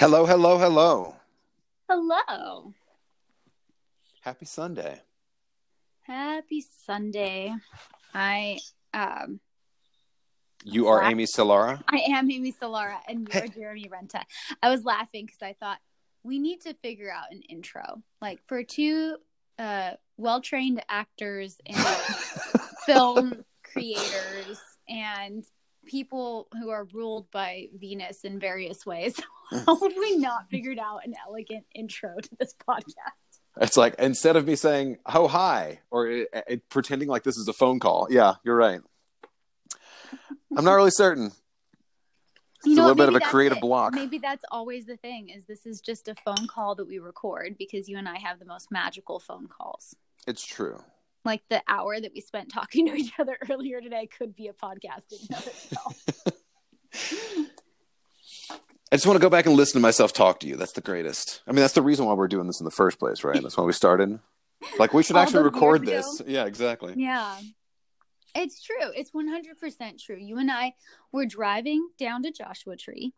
Hello, hello, hello. Hello. Happy Sunday. Happy Sunday. I um You are Laugh- Amy Solara. I am Amy Solara and you're. Jeremy Renta. I was laughing because I thought we need to figure out an intro. Like for two uh well trained actors and film creators and people who are ruled by Venus in various ways. How have we not figured out an elegant intro to this podcast? It's like instead of me saying "oh hi" or it, it, pretending like this is a phone call. Yeah, you're right. I'm not really certain. You It's a little bit of a creative it. block. Maybe that's always the thing is this is just a phone call that we record because you and I have the most magical phone calls. It's true. Like the hour that we spent talking to each other earlier today could be a podcast in itself. I just want to go back and listen to myself talk to you. That's the greatest. I mean, that's the reason why we're doing this in the first place, right? That's why we started. Like, we should All actually record this. Yeah, exactly. yeah. It's true. It's 100% true. You and I were driving down to Joshua Tree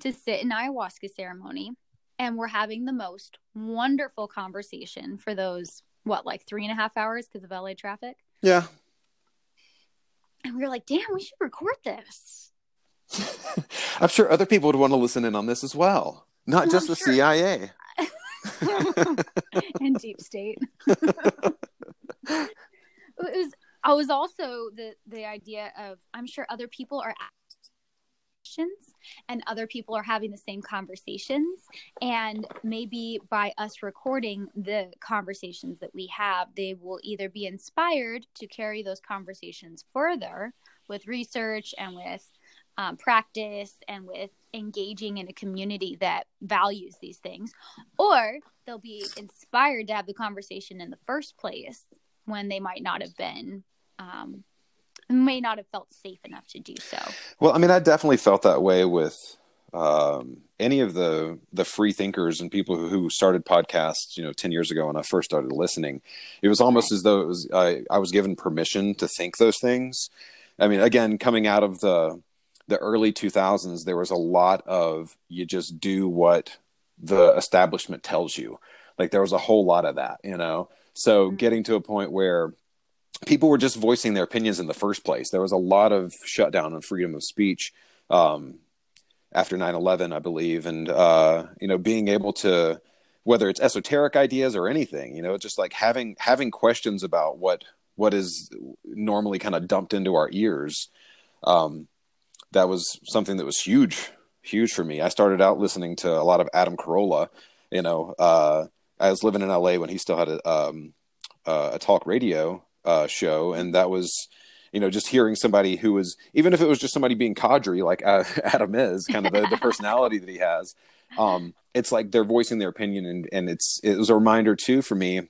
to sit in ayahuasca ceremony and we're having the most wonderful conversation for those what like three and a half hours because of LA traffic. Yeah. And we were like, damn, we should record this. I'm sure other people would want to listen in on this as well, not oh, just I'm the sure. CIA. and deep state. it was I was also the the idea of I'm sure other people are asking questions and other people are having the same conversations and maybe by us recording the conversations that we have they will either be inspired to carry those conversations further with research and with um, practice and with engaging in a community that values these things or they'll be inspired to have the conversation in the first place when they might not have been um, may not have felt safe enough to do so Well, I mean, I definitely felt that way with um, any of the the free thinkers and people who, who started podcasts. You know, ten years ago when I first started listening, it was almost as though it was I, I was given permission to think those things. I mean, again, coming out of the the early two thousands, there was a lot of you just do what the establishment tells you. Like there was a whole lot of that, you know. So Mhm. getting to a point where people were just voicing their opinions in the first place. There was a lot of shutdown on freedom of speech um, after 9-11, I believe. And, uh, you know, being able to, whether it's esoteric ideas or anything, you know, just like having, having questions about what, what is normally kind of dumped into our ears. Um, that was something that was huge, huge for me. I started out listening to a lot of Adam Carolla, you know, uh, I was living in LA when he still had a, um, uh, a talk radio uh, show, and that was, you know, just hearing somebody who was, even if it was just somebody being cadre like uh, Adam is, kind of the, the personality that he has. Um, it's like they're voicing their opinion, and and it's it was a reminder too for me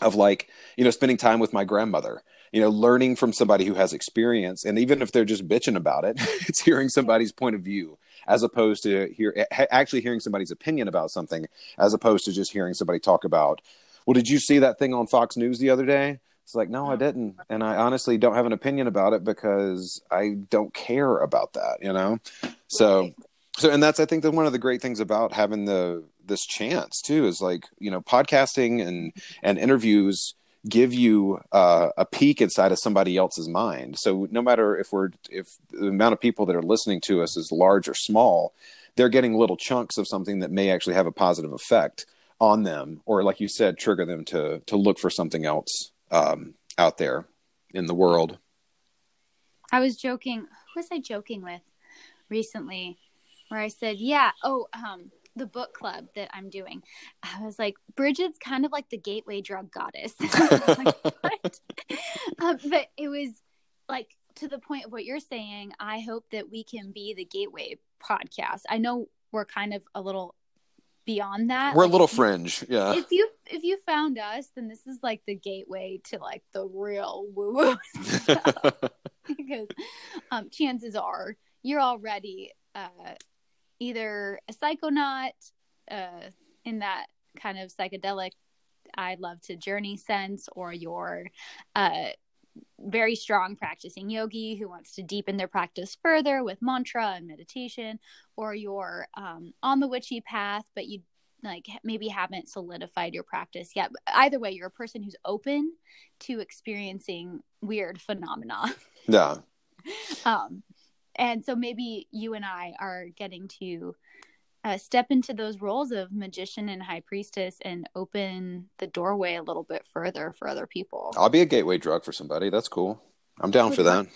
of like you know spending time with my grandmother. You know, learning from somebody who has experience, and even if they're just bitching about it, it's hearing somebody's point of view as opposed to hear actually hearing somebody's opinion about something, as opposed to just hearing somebody talk about, well, did you see that thing on Fox News the other day? It's like, no, I didn't. And I honestly don't have an opinion about it because I don't care about that, you know? So, so, and that's, I think that one of the great things about having the, this chance too, is like, you know, podcasting and, and interviews give you uh, a peek inside of somebody else's mind. So no matter if we're, if the amount of people that are listening to us is large or small, they're getting little chunks of something that may actually have a positive effect on them or like you said trigger them to to look for something else um out there in the world I was joking. Who was I joking with recently? Where I said, "Yeah, oh, um, the book club that I'm doing." I was like, "Bridget's kind of like the gateway drug goddess," like, um, but it was like to the point of what you're saying. I hope that we can be the gateway podcast. I know we're kind of a little beyond that. we're a little fringe yeah if you if you found us, then this is like the gateway to like the real woo woo because um, chances are you're already uh, either a psychonaut uh, in that kind of psychedelic I love to journey sense, or you're uh, very strong practicing yogi who wants to deepen their practice further with mantra and meditation, or you're um, on the witchy path, but you like maybe haven't solidified your practice yet. But either way, you're a person who's open to experiencing weird phenomena. Yeah. um, and so maybe you and I are getting to uh, step into those roles of magician and high priestess and open the doorway a little bit further for other people. I'll be a gateway drug for somebody. That's cool. I'm down for that.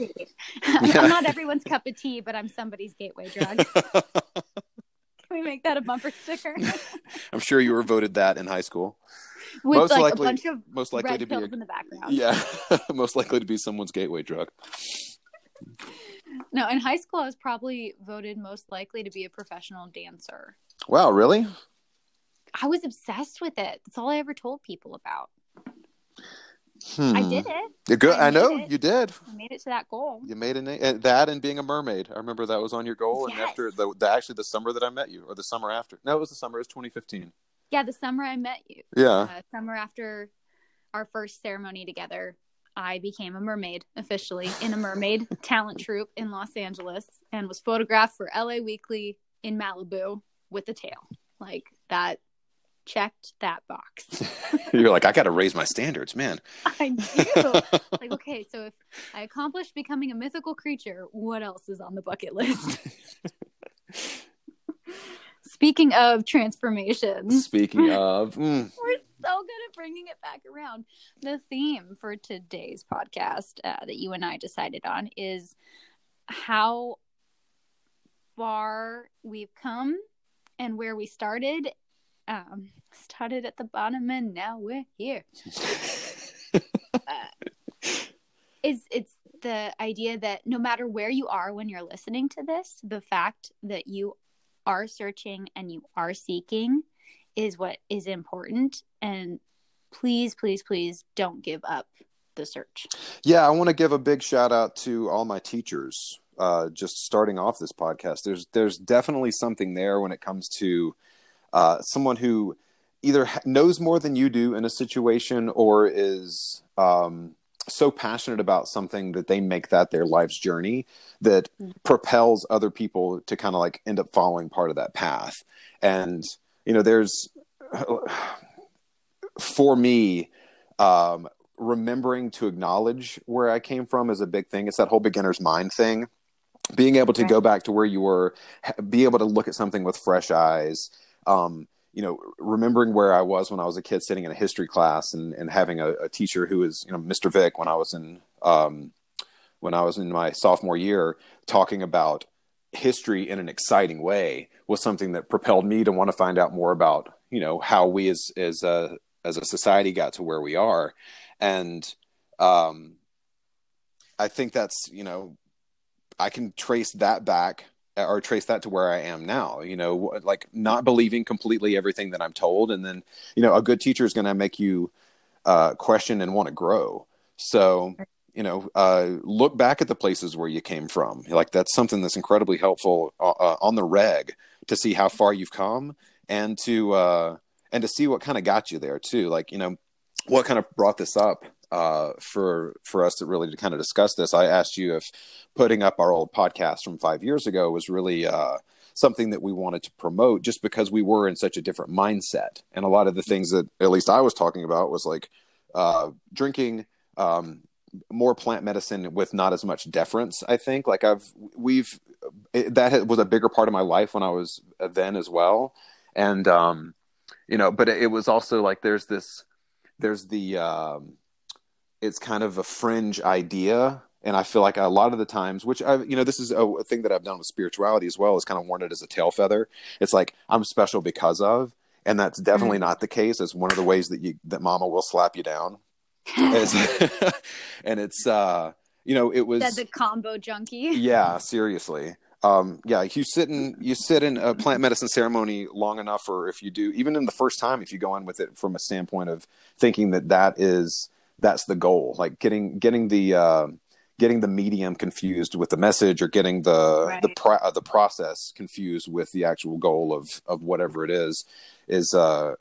I'm not everyone's cup of tea, but I'm somebody's gateway drug. Can we make that a bumper sticker? I'm sure you were voted that in high school. With Most like likely- a bunch of Most likely to be a, in the background. yeah, most likely to be someone's gateway drug. No, in high school, I was probably voted most likely to be a professional dancer. Wow, really? I was obsessed with it. That's all I ever told people about. Hmm. I did it. You're good. I I, know it. you did. I made it to that goal. You made a na- uh, that and being a mermaid. I remember that was on your goal. And after the, the actually the summer that I met you, or the summer after. No, it was the summer. It was 2015. Yeah, the summer I met you. Yeah. Uh, summer after our first ceremony together, I became a mermaid officially in a mermaid talent troupe in Los Angeles and was photographed for LA Weekly in Malibu with a tail. Like that checked that box. You're like, I got to raise my standards, man. I do. like, okay, so if I accomplished becoming a mythical creature, what else is on the bucket list? Speaking of transformations, Speaking of, mm, we're so good at bringing it back around. The theme for today's podcast uh, that you and I decided on is how far we've come and where we started. Um, started at the bottom and now we're here. is it's the idea that no matter where you are when you're listening to this, the fact that you are searching and you are seeking is what is important. And please, please, please don't give up the search. yeah, I want to give a big shout out to all my teachers. Uh, just starting off this podcast, there's there's definitely something there when it comes to uh, someone who either knows more than you do in a situation or is um, so passionate about something that they make that their life's journey that propels other people to kind of like end up following part of that path. And you know, there's for me, um, remembering to acknowledge where I came from is a big thing. It's that whole beginner's mind thing. Being able to Right. go back to where you were, be able to look at something with fresh eyes. Um, you know, remembering where I was when I was a kid, sitting in a history class and, and having a, a teacher who was, you know, Mr. Vick when I was in um, when I was in my sophomore year, talking about history in an exciting way was something that propelled me to want to find out more about, you know, how we as as a as a society got to where we are, and um, I think that's you know, I can trace that back or trace that to where I am now. You know, like not believing completely everything that I'm told, and then you know, a good teacher is going to make you uh, question and want to grow. So you know, uh, look back at the places where you came from. Like that's something that's incredibly helpful uh, uh, on the reg to see how far you've come and to uh, and to see what kind of got you there too. Like you know, what kind of brought this up uh, for for us to really to kind of discuss this. I asked you if putting up our old podcast from five years ago was really uh, something that we wanted to promote, just because we were in such a different mindset. And a lot of the things that at least I was talking about was like uh, drinking. Um, more plant medicine with not as much deference i think like i've we've it, that was a bigger part of my life when i was then as well and um you know but it, it was also like there's this there's the um it's kind of a fringe idea. And i feel like a lot of the times which i you know this is a, a thing that i've done with spirituality as well is kind of worn it as a tail feather. It's like i'm special because of and that's definitely not the case. It's one of the ways that you that mama will slap you down. It's- and it's uh you know it was Said the kambo junkie. yeah seriously. Um yeah you sit in you sit in a plant medicine ceremony long enough or if you do even in the first time if you go in with it from a standpoint of thinking that that is that's the goal like getting getting the uh getting the medium confused with the message or getting the Right. the pro- uh, the process confused with the actual goal of of whatever it is is uh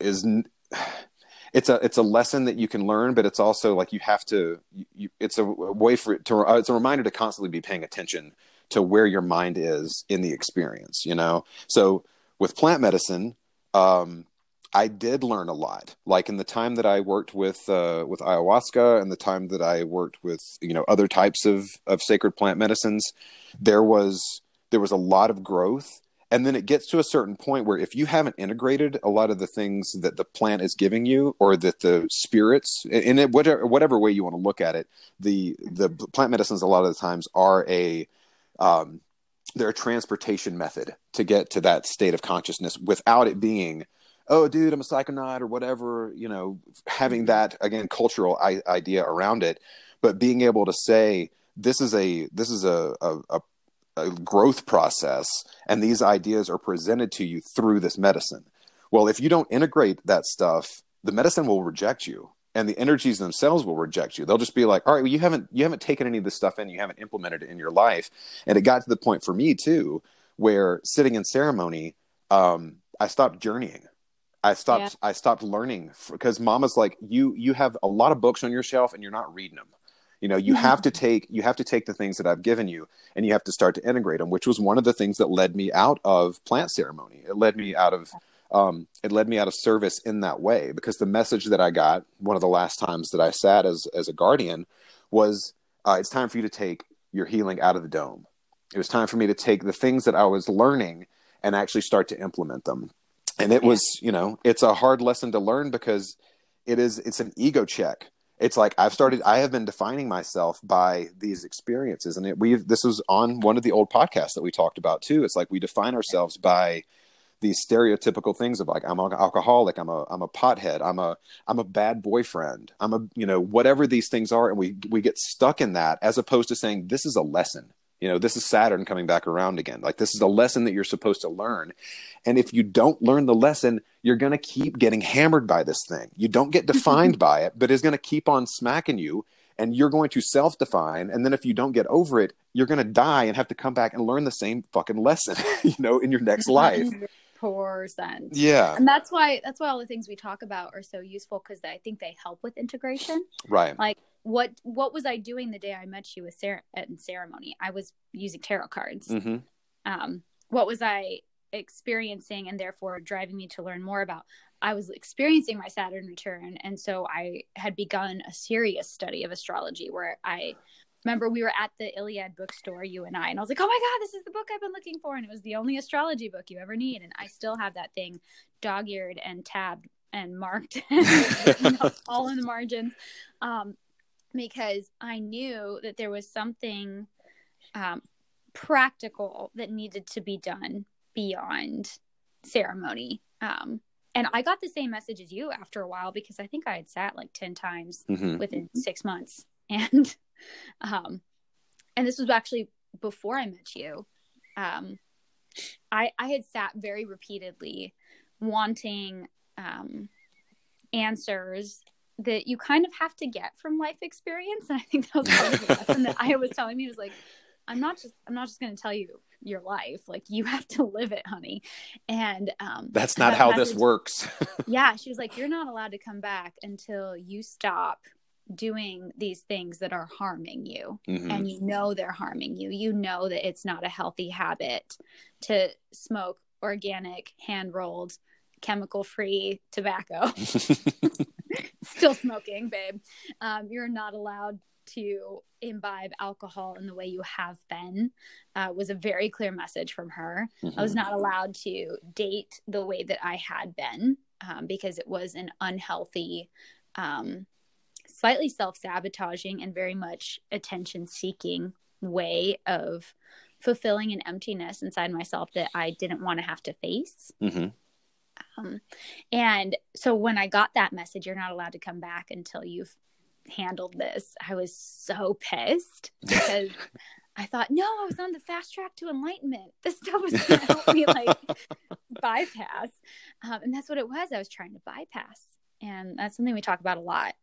is it's a it's a lesson that you can learn, but it's also like you have to. You, it's a way for it to. Uh, it's a reminder to constantly be paying attention to where your mind is in the experience. You know, so with plant medicine, um, I did learn a lot. Like in the time that I worked with uh, with ayahuasca, and the time that I worked with you know other types of of sacred plant medicines, there was there was a lot of growth and then it gets to a certain point where if you haven't integrated a lot of the things that the plant is giving you or that the spirits in it whatever whatever way you want to look at it the the plant medicines a lot of the times are a um, they're a transportation method to get to that state of consciousness without it being oh dude i'm a psychonaut or whatever you know having that again cultural I- idea around it but being able to say this is a this is a, a, a a growth process and these ideas are presented to you through this medicine. Well if you don't integrate that stuff the medicine will reject you and the energies themselves will reject you. They'll just be like all right well you haven't you haven't taken any of this stuff in you haven't implemented it in your life. And it got to the point for me too where sitting in ceremony um, i stopped journeying i stopped yeah. i stopped learning because mama's like you you have a lot of books on your shelf and you're not reading them you know you have to take you have to take the things that i've given you and you have to start to integrate them which was one of the things that led me out of plant ceremony. It led me out of um, it led me out of service in that way because the message that i got one of the last times that i sat as as a guardian was uh, it's time for you to take your healing out of the dome. It was time for me to take the things that i was learning and actually start to implement them and it was you know it's a hard lesson to learn because it is it's an ego check. It's like I've started I have been defining myself by these experiences. And it, we've this was on one of the old podcasts that we talked about too. It's like we define ourselves by these stereotypical things of like I'm an alcoholic I'm a I'm a pothead I'm a I'm a bad boyfriend I'm a you know whatever these things are. And we we get stuck in that as opposed to saying this is a lesson you know this is saturn coming back around again. Like this is a lesson that you're supposed to learn. And if you don't learn the lesson you're going to keep getting hammered by this thing. You don't get defined by it but it's going to keep on smacking you and you're going to self-define. And then if you don't get over it you're going to die and have to come back and learn the same fucking lesson you know in your next life percent yeah and that's why that's why all the things we talk about are so useful because i think they help with integration right like what what was I doing the day I met you with Sarah at ceremony? I was using tarot cards. Mm-hmm. Um, what was I experiencing, and therefore driving me to learn more about? I was experiencing my Saturn return, and so I had begun a serious study of astrology. Where I remember we were at the Iliad bookstore, you and I, and I was like, "Oh my god, this is the book I've been looking for!" And it was the only astrology book you ever need, and I still have that thing dog-eared and tabbed and marked, all in the margins. Um, because I knew that there was something um, practical that needed to be done beyond ceremony. Um, and I got the same message as you after a while because I think I had sat like 10 times mm-hmm. within six months. And, um, and this was actually before I met you. Um, I, I had sat very repeatedly wanting, um, answers that you kind of have to get from life experience. And I think that was part of the lesson that I was telling me was like, I'm not just I'm not just going to tell you your life. Like you have to live it, honey. And um, that's not that how message, this works. yeah, she was like, you're not allowed to come back until you stop doing these things that are harming you mm-hmm. and you know they're harming you you know that it's not a healthy habit to smoke organic hand rolled chemical free tobacco still smoking, babe. Um, you're not allowed to imbibe alcohol in the way you have been uh, was a very clear message from her. Mm-hmm. I was mm-hmm. not allowed to date the way that I had been um, because it was an unhealthy, um, slightly self sabotaging, and very much attention seeking way of fulfilling an emptiness inside myself that I didn't want to have to face. Mm-hmm. Um, and so when I got that message, you're not allowed to come back until you've handled this. I was so pissed because I thought, no, I was on the fast track to enlightenment. This stuff was going to help me like bypass. Um, and that's what it was. I was trying to bypass. And that's something we talk about a lot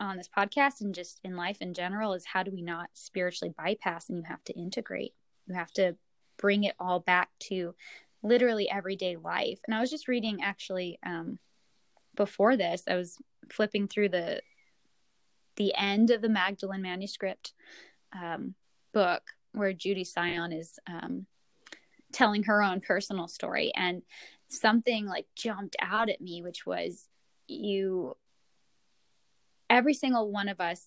on this podcast and just in life in general is how do we not spiritually bypass and you have to integrate. You have to bring it all back to literally everyday life. And I was just reading actually um, before this, I was flipping through the the end of the Magdalene manuscript um, book where Judi Sion is um, telling her own personal story, and something like jumped out at me, which was you. Every single one of us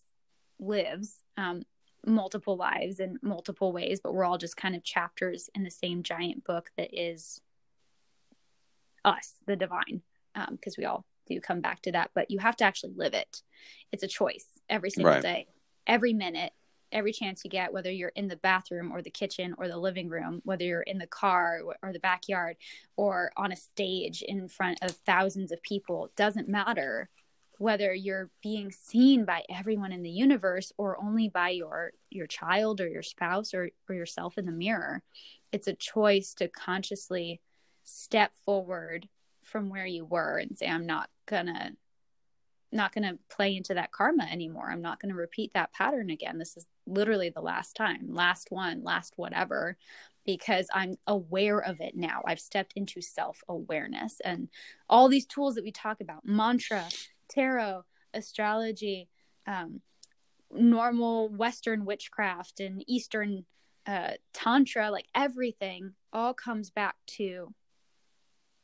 lives um, multiple lives in multiple ways, but we're all just kind of chapters in the same giant book that is us, the divine, because um, we all do come back to that. But you have to actually live it. It's a choice every single right. day, every minute, every chance you get, whether you're in the bathroom or the kitchen or the living room, whether you're in the car or the backyard or on a stage in front of thousands of people, doesn't matter whether you're being seen by everyone in the universe or only by your your child or your spouse or, or yourself in the mirror it's a choice to consciously step forward from where you were and say i'm not gonna not gonna play into that karma anymore. I'm not gonna repeat that pattern again. This is literally the last time last one last whatever because i'm aware of it now. I've stepped into self awareness and all these tools that we talk about mantra tarot, astrology, um, normal Western witchcraft, and Eastern uh, tantra, like everything, all comes back to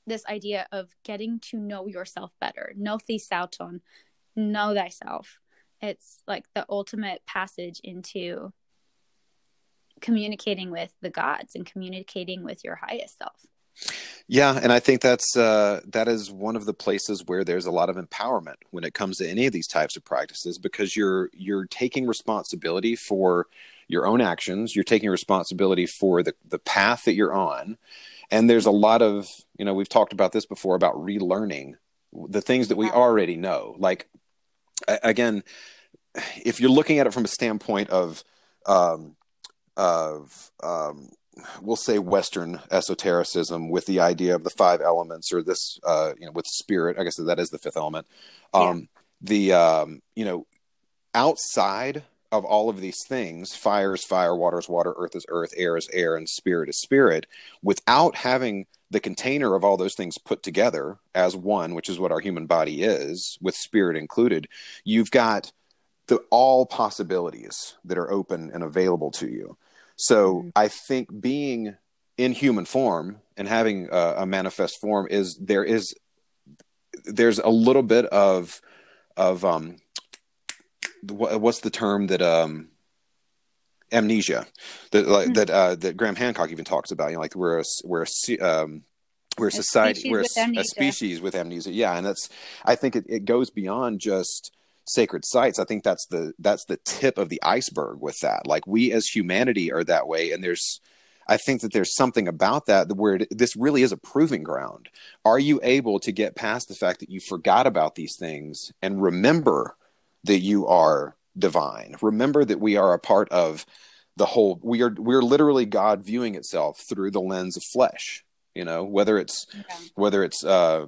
this idea of getting to know yourself better. Gnothi seauton, know thyself. It's like the ultimate passage into communicating with the gods and communicating with your highest self. Yeah, and I think that's uh, that is one of the places where there's a lot of empowerment when it comes to any of these types of practices because you're you're taking responsibility for your own actions, you're taking responsibility for the the path that you're on, and there's a lot of you know we've talked about this before about relearning the things that we already know. Like again, if you're looking at it from a standpoint of um, of um, we'll say Western esotericism with the idea of the five elements or this, uh, you know, with spirit. I guess that is the fifth element. Um, yeah. The, um, you know, outside of all of these things, fire is fire, water is water, earth is earth, air is air, and spirit is spirit, without having the container of all those things put together as one, which is what our human body is, with spirit included, you've got the all possibilities that are open and available to you. So mm-hmm. I think being in human form and having a, a, manifest form is there is there's a little bit of of um what's the term that um amnesia that like mm-hmm. that uh that Graham Hancock even talks about you know like we're a we're a um we're a, a society we're a, a, species with amnesia yeah and that's i think it, it goes beyond just sacred sites i think that's the that's the tip of the iceberg with that. Like we as humanity are that way and there's i think that there's something about that where it, this really is a proving ground. Are you able to get past the fact that you forgot about these things and remember that you are divine? Remember that we are a part of the whole we are we're literally god viewing itself through the lens of flesh you know whether it's yeah. whether it's uh,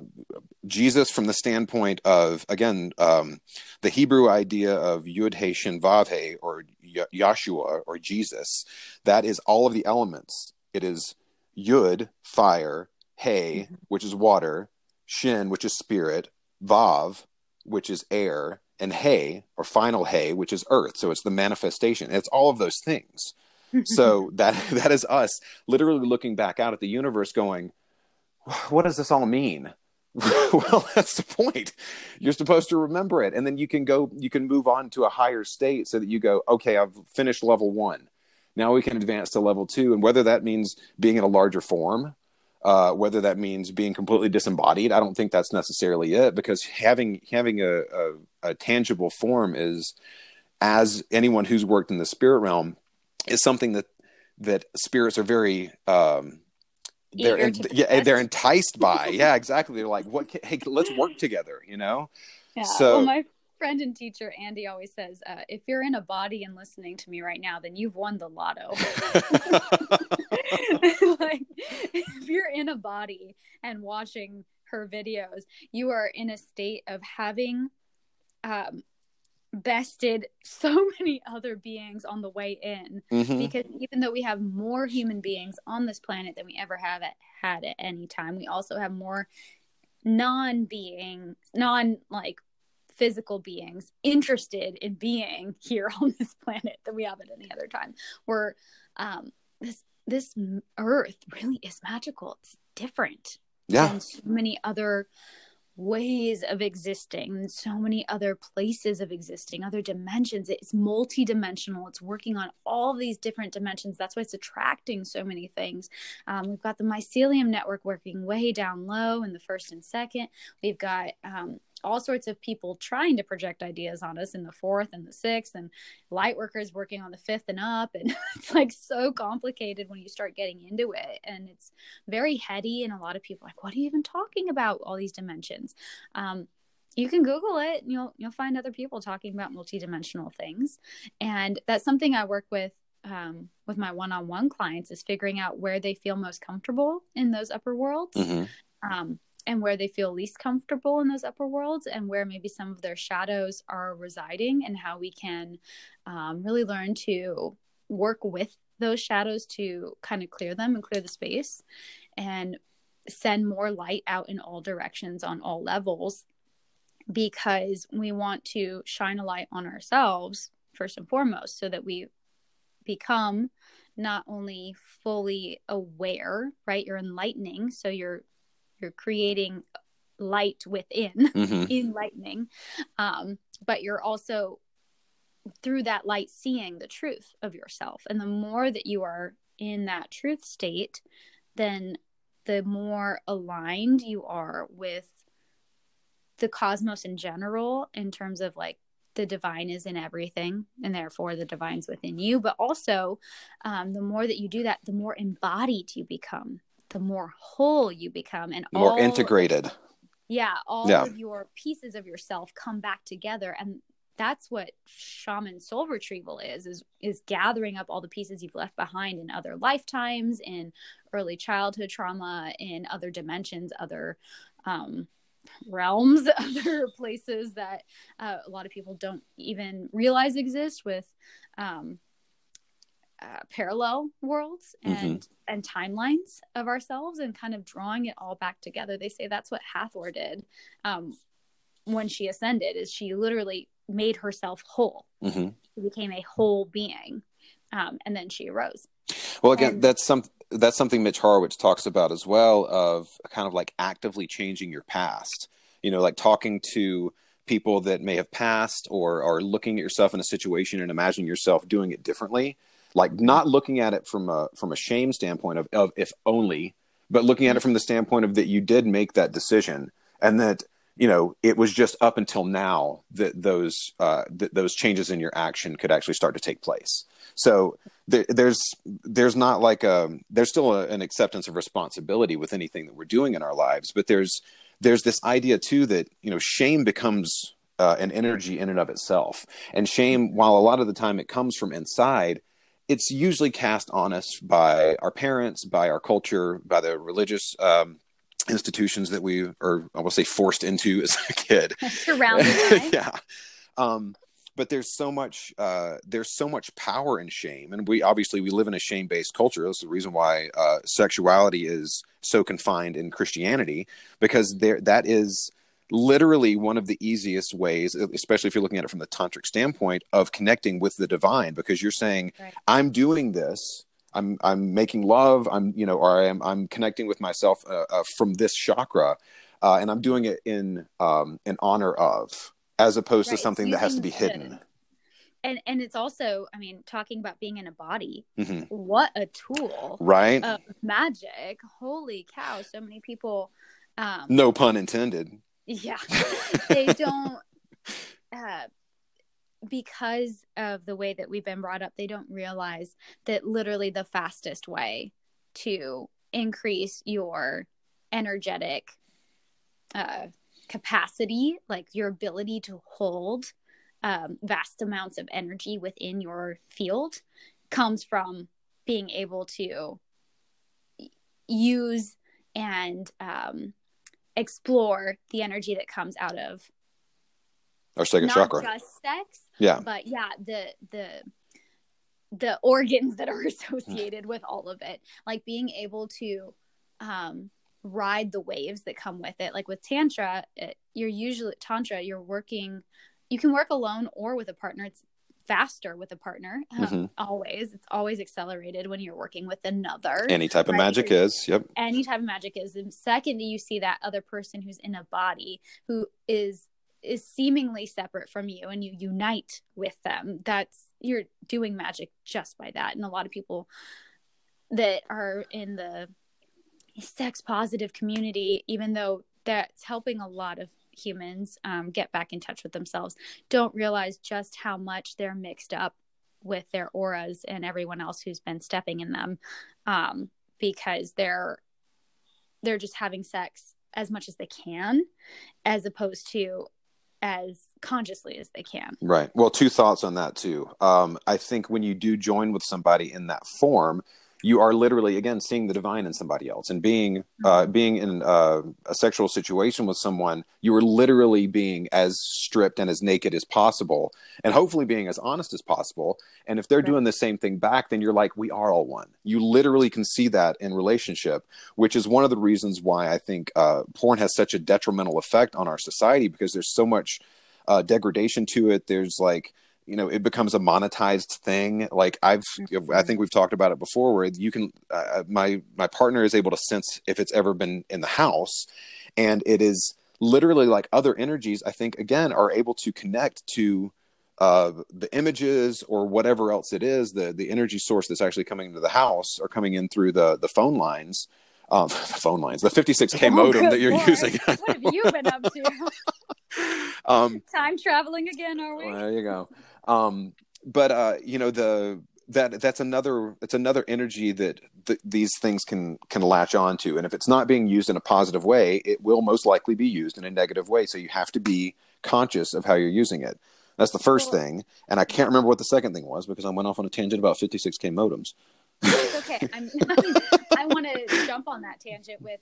jesus from the standpoint of again um, the hebrew idea of yud he shin vav he or yeshua or jesus that is all of the elements it is yud fire he mm-hmm. which is water shin which is spirit vav which is air and he or final he which is earth so it's the manifestation it's all of those things so that that is us literally looking back out at the universe going what does this all mean? Well that's the point. You're supposed to remember it. And then you can go you can move on to a higher state so that you go okay i've finished level one. Now we can advance to level two. And whether that means being in a larger form uh, whether that means being completely disembodied i don't think that's necessarily it because having having a, a, a tangible form is as anyone who's worked in the spirit realm is something that that spirits are very um, they're yeah they're enticed by. Yeah exactly. They're like what can, hey let's work together you know? Yeah. So well, my friend and teacher andy always says uh, if you're in a body and listening to me right now then you've won the lotto. Like if you're in a body and watching her videos you are in a state of having um, bested so many other beings on the way in mm-hmm. because even though we have more human beings on this planet than we ever have at, had at any time we also have more non being non like physical beings interested in being here on this planet than we have at any other time. We're um, this this Earth really is magical. It's different. Yeah. And so many other ways of existing so many other places of existing other dimensions. It's multi-dimensional. It's working on all these different dimensions. That's why it's attracting so many things. Um, we've got the mycelium network working way down low in the first and second. We've got um, all sorts of people trying to project ideas on us in the fourth and the sixth and light workers working on the fifth and up and it's like so complicated when you start getting into it and it's very heady and a lot of people like what are you even talking about all these dimensions um, you can google it and you'll you'll find other people talking about multidimensional things and that's something i work with um, with my one-on-one clients is figuring out where they feel most comfortable in those upper worlds mm-hmm. um, and where they feel least comfortable in those upper worlds and where maybe some of their shadows are residing and how we can um, really learn to work with those shadows to kind of clear them and clear the space and send more light out in all directions on all levels because we want to shine a light on ourselves first and foremost so that we become not only fully aware right? You're enlightening so you're you're creating light within mm-hmm. enlightening um, but you're also through that light seeing the truth of yourself. And the more that you are in that truth state then the more aligned you are with the cosmos in general in terms of like the divine is in everything and therefore the divine's within you. But also um, the more that you do that the more embodied you become the more whole you become and more all, integrated. Yeah, all yeah. of your pieces of yourself come back together and that's what shaman soul retrieval is is is gathering up all the pieces you've left behind in other lifetimes in early childhood trauma in other dimensions other um, realms other places that uh, a lot of people don't even realize exist with um, uh, parallel worlds mm-hmm. and mm-hmm. and timelines of ourselves and kind of drawing it all back together they say that's what hathor did um, when she ascended is she literally made herself whole mm-hmm. she became a whole being um, and then she arose well again and, that's some that's something mitch horowitz talks about as well of kind of like actively changing your past you know like talking to people that may have passed or are looking at yourself in a situation and imagining yourself doing it differently like not looking at it from a from a shame standpoint of, of if only but looking at it from the standpoint of that you did make that decision and that you know it was just up until now that those uh, that those changes in your action could actually start to take place. So there, there's there's not like a there's still a, an acceptance of responsibility with anything that we're doing in our lives but there's there's this idea too that you know shame becomes uh, an energy in and of itself. And shame while a lot of the time it comes from inside it's usually cast on us by our parents, by our culture, by the religious um, institutions that we are, I will say, forced into as a kid. Surrounded yeah. Um, but there's so much uh, there's so much power in shame, and we obviously we live in a shame based culture. That's the reason why uh, sexuality is so confined in Christianity, because there that is literally one of the easiest ways, especially if you're looking at it from the tantric standpoint of connecting with the divine, because you're saying, right. I'm doing this. I'm I'm making love. I'm you know, or I'm I'm connecting with myself uh, uh, from this chakra, uh, and I'm doing it in um, in honor of, as opposed right. to something that has to be hidden. And and it's also, I mean, talking about being in a body. Mm-hmm. What a tool, right? Of magic. Holy cow! So many people. Um, no pun intended yeah. they don't uh, because of the way that we've been brought up, they don't realize that literally the fastest way to increase your energetic uh, capacity, like your ability to hold um, vast amounts of energy within your field, comes from being able to use and um, explore the energy that comes out of our second not chakra. Just sex, yeah, but yeah, the the the organs that are associated with all of it, like being able to um, ride the waves that come with it. Like with tantra, it, you're usually tantra. You're working. You can work alone or with a partner. It's faster with a partner. Um, Mm-hmm. always, it's always accelerated when you're working with another. Any type of Right, magic because- is. Yep. any type of magic is. And second, that you see that other person who's in a body who is is seemingly separate from you, and you unite with them. That's you're doing magic just by that. And a lot of people that are in the sex positive community, even though that's helping a lot of humans um, get back in touch with themselves, don't realize just how much they're mixed up with their auras and everyone else who's been stepping in them um, because they're they're just having sex as much as they can as opposed to as consciously as they can Right. Well, two thoughts on that too. Um, I think when you do join with somebody in that form, you are literally again seeing the divine in somebody else, and being uh, being in uh, a sexual situation with someone, you are literally being as stripped and as naked as possible, and hopefully being as honest as possible. And if they're Right. doing the same thing back, then you're like, we are all one. You literally can see that in relationship, which is one of the reasons why I think uh, porn has such a detrimental effect on our society because there's so much uh, degradation to it. There's like, you know, it becomes a monetized thing. Like I've, I think we've talked about it before, where you can, uh, my my partner is able to sense if it's ever been in the house, and it is literally like other energies. I think again are able to connect to uh, the images or whatever else it is, the the energy source that's actually coming into the house or coming in through the the phone lines. Um, the phone lines, the 56k Oh, modem that you're Lord. using. what have you been up to um, time traveling again are we well, there you go. Um, but uh, you know the that that's another that's another energy that th- these things can can latch onto, and if it's not being used in a positive way, it will most likely be used in a negative way. So you have to be conscious of how you're using it. That's the first Well- thing, and I can't remember what the second thing was because I went off on a tangent about 56k modems. it's okay I'm, i want to jump on that tangent with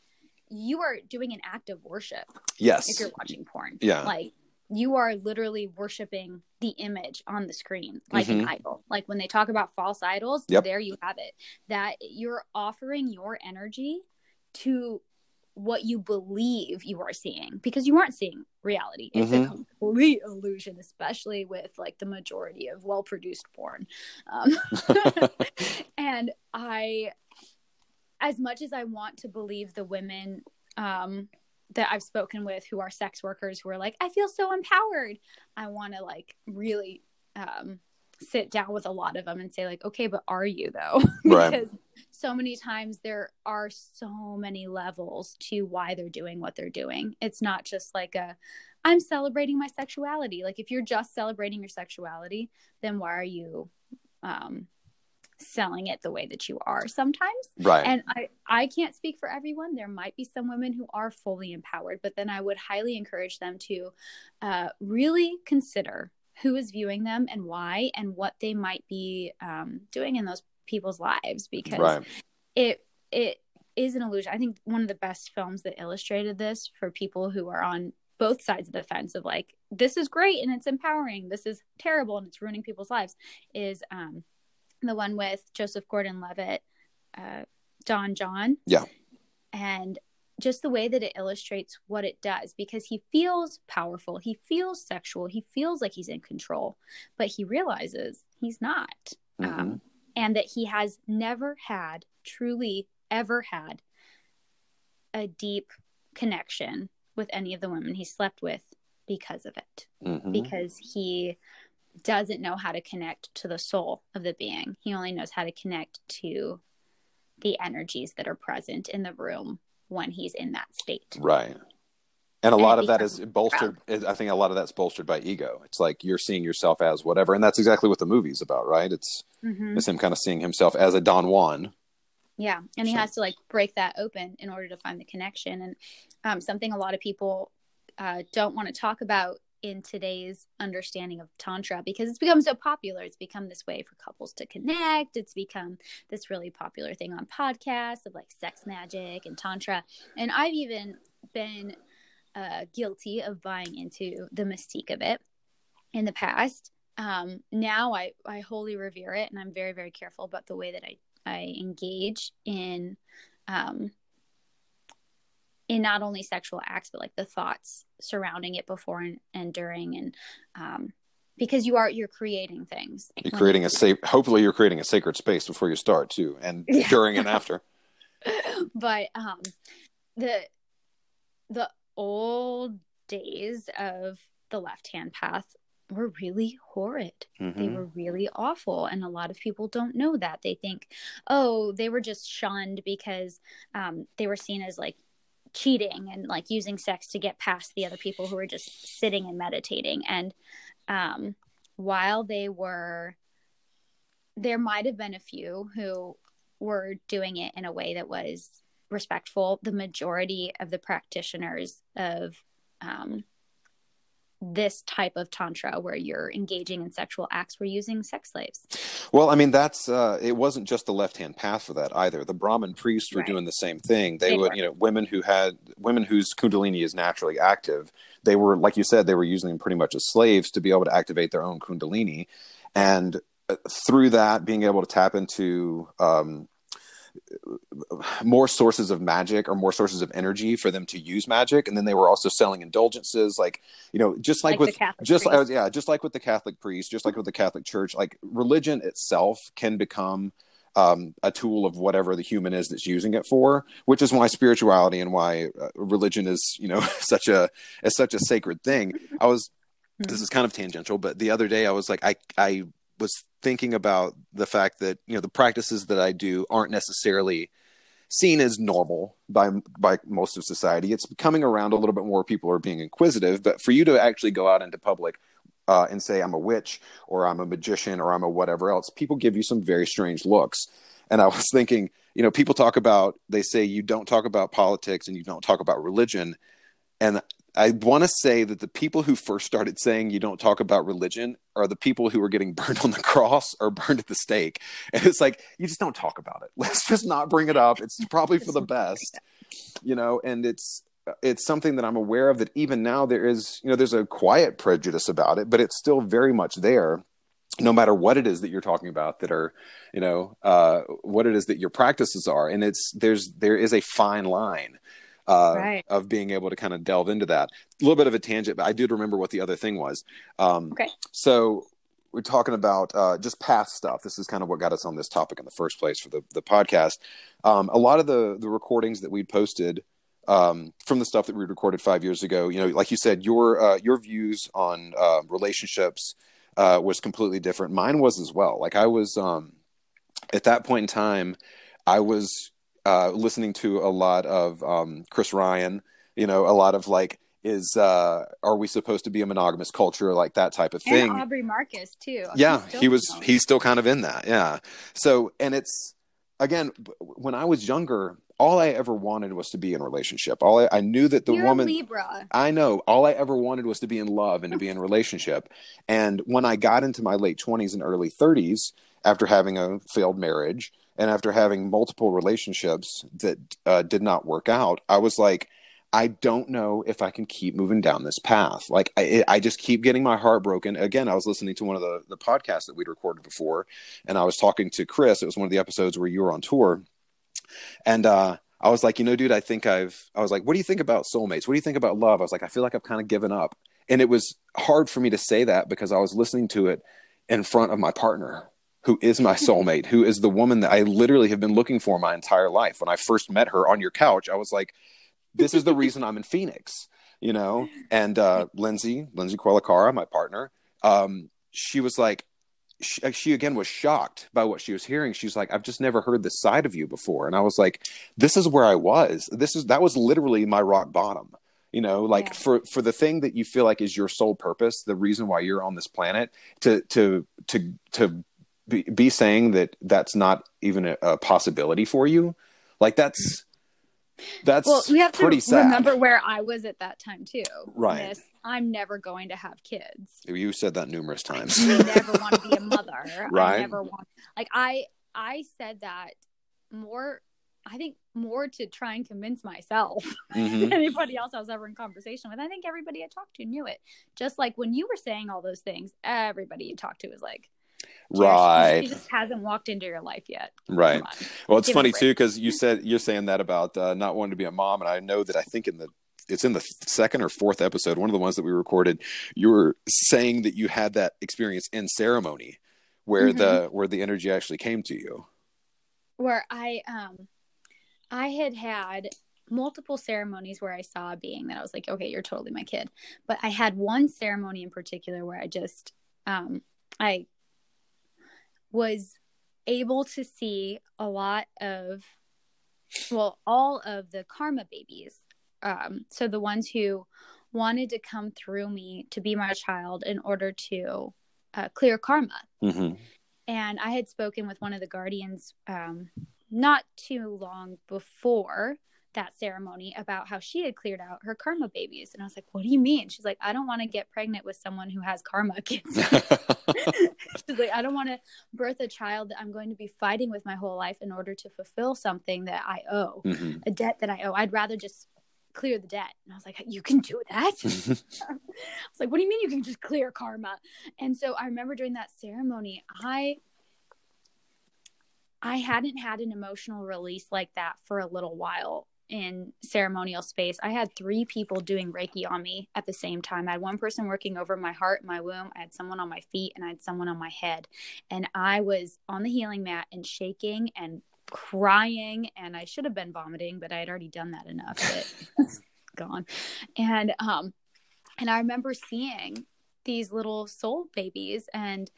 you are doing an act of worship Yes, if you're watching porn Yeah. like you are literally worshiping the image on the screen like an idol like when they talk about false idols Mm-hmm. Yep. there you have it that you're offering your energy to what you believe you are seeing because you aren't seeing reality it's Mhm. a complete illusion especially with like the majority of well produced porn um, and i as much as i want to believe the women um, that I've spoken with who are sex workers who are like, I feel so empowered. I want to like really um, sit down with a lot of them and say like, okay, but are you though? Right. because so many times there are so many levels to why they're doing what they're doing. It's not just like a, I'm celebrating my sexuality. Like if you're just celebrating your sexuality, then why are you um, selling it the way that you are sometimes? right. and i i can't speak for everyone there might be some women who are fully empowered but then i would highly encourage them to uh, really consider who is viewing them and why and what they might be um, doing in those people's lives because right. it it is an illusion i think one of the best films that illustrated this for people who are on both sides of the fence of like this is great and it's empowering this is terrible and it's ruining people's lives is um the one with joseph gordon-levitt uh Don Jon Yeah. and just the way that it illustrates what it does because he feels powerful he feels sexual he feels like he's in control but he realizes he's not Mhm. um, and that he has never had truly ever had a deep connection with any of the women he slept with because of it Mhm. because he doesn't know how to connect to the soul of the being he only knows how to connect to the energies that are present in the room when he's in that state Right. And a And lot of that is bolstered. I think a lot of that's bolstered by ego. It's like you're seeing yourself as whatever, and that's exactly what the movie's about, right? It's Mhm. it's him kind of seeing himself as a Don Juan. Yeah, and he So- has to like break that open in order to find the connection. And um, something a lot of people uh, don't want to talk about in today's understanding of tantra because it's become so popular. It's become this way for couples to connect. It's become this really popular thing on podcasts of like sex magic and tantra. And I've even been uh, guilty of buying into the mystique of it in the past. Um, now I, I wholly revere it and I'm very, very careful about the way that I I engage in um, in not only sexual acts but like the thoughts surrounding it before and, and during and um because you are you're creating things you're creating a safe hopefully you're creating a sacred space before you start too and Yeah. during and after but um the the old days of the left hand path were really horrid they Mhm. were really awful and a lot of people don't know that they think oh they were just shunned because um, they were seen as like cheating and like using sex to get past the other people who were just sitting and meditating. And um, while they were there might have been a few who were doing it in a way that was respectful. The majority of the practitioners of um, this type of tantra where you're engaging in sexual acts were using sex slaves Well, I mean, that's uh, it wasn't just the left hand path for that either. The Brahmin priests were Right. doing the same thing. They, They would, were. you know, women who had women whose kundalini is naturally active. They were, like you said, they were using them pretty much as slaves to be able to activate their own kundalini, and uh, through that, being able to tap into um, more sources of magic or more sources of energy for them to use magic. And then they were also selling indulgences, like you know, just like, Like the with Catholic just priest. like yeah, just like with the Catholic priest, just like with the Catholic Church, like religion itself can become um, a tool of whatever the human is that's using it for, which is why spirituality and why uh, religion is, you know, such a is such a sacred thing. I was this is kind of tangential, but the other day I was like, I I was thinking about the fact that you know the practices that I do aren't necessarily seen as normal by by most of society. It's coming around a little bit more. People are being inquisitive, but for you to actually go out into public uh, and say I'm a witch or I'm a magician or I'm a whatever else, people give you some very strange looks. And I was thinking, you know, people talk about they say you don't talk about politics and you don't talk about religion, and I want to say that the people who first started saying you don't talk about religion are the people who were getting burned on the cross or burned at the stake. And it's like, you just don't talk about it. Let's just not bring it up. It's probably for the best, you know, and it's, it's something that I'm aware of that even now there is, you know, there's a quiet prejudice about it, but it's still very much there no matter what it is that you're talking about that are, you know, uh, what it is that your practices are. And it's, there's, there is a fine line uh, Right. of being able to kind of delve into that. A little bit of a tangent, but I did remember what the other thing was. Um, Okay. So we're talking about uh, just past stuff. This is kind of what got us on this topic in the first place for the the podcast. Um, a lot of the the recordings that we'd posted um, from the stuff that we recorded five years ago, you know, like you said, your uh, your views on uh, relationships uh, was completely different. Mine was as well. Like I was um, at that point in time, I was uh, listening to a lot of um, Chris Ryan. You know, a lot of like, is uh, are we supposed to be a monogamous culture, like that type of thing? and aubrey marcus too. Yeah he was he's still kind of in that yeah. So and it's again when i was younger all i ever wanted was to be in a relationship. All i, I knew that the You're woman libra. I know. All i ever wanted was to be in love and to be in a relationship. And when i got into my late 20s and early 30s after having a failed marriage and after having multiple relationships that uh, did not work out i was like I don't know if I can keep moving down this path. Like I, I just keep getting my heart broken. Again, I was listening to one of the the podcasts that we'd recorded before, and I was talking to Chris. It was one of the episodes where you were on tour, and uh, I was like, you know, dude, I think I've. I was like, what do you think about soulmates? What do you think about love? I was like, I feel like I've kind of given up, and it was hard for me to say that because I was listening to it in front of my partner. Who is my soulmate? Who is the woman that I literally have been looking for my entire life? When I first met her on your couch, I was like, this is the reason I'm in Phoenix, you know? And uh, Lindsay, Lindsay Qualicara, my partner, um, she was like, she, she again was shocked by what she was hearing. She's like, I've just never heard this side of you before. And I was like, this is where I was. This is, that was literally my rock bottom. You know, like Yeah. for for the thing that you feel like is your sole purpose, the reason why you're on this planet, to to to to be, be saying that that's not even a, a possibility for you, like that's that's well we have to pretty sad. remember where i was at that time too Right. Miss, i'm never going to have kids You said that numerous times. I never want to be a mother. Right. I never want like I I said that more I think more to try and convince myself Mhm. than anybody else I was ever in conversation with. I think everybody I talked to knew it. Just like when you were saying all those things, everybody you talked to was like, right she, just hasn't walked into your life yet. Right. well it's Give funny too because you said you're saying that about uh, not wanting to be a mom and i know that i think in the it's in the second or fourth episode one of the ones that we recorded you were saying that you had that experience in ceremony where mm-hmm. the where the energy actually came to you. Where i um i had had multiple ceremonies where I saw a being that I was like, okay, you're totally my kid. But I had one ceremony in particular where I just, um, I was able to see a lot of, well, all of the karma babies. Um, so the ones who wanted to come through me to be my child in order to uh, clear karma. Mm-hmm. And I had spoken with one of the guardians um, not too long before that ceremony about how she had cleared out her karma babies. And I was like, what do you mean? She's like, I don't want to get pregnant with someone who has karma kids. She's like, I don't want to birth a child that I'm going to be fighting with my whole life in order to fulfill something that I owe, mm-hmm. a debt that I owe. I'd rather just clear the debt. And I was like, you can do that? I was like, what do you mean you can just clear karma? And so I remember during that ceremony, I I hadn't had an emotional release like that for a little while in ceremonial space, I had three people doing Reiki on me at the same time. I had one person working over my heart, my womb. I had someone on my feet, and I had someone on my head. And I was on the healing mat and shaking and crying. And I should have been vomiting, but I had already done that enough. That gone. And um, and I remember seeing these little soul babies and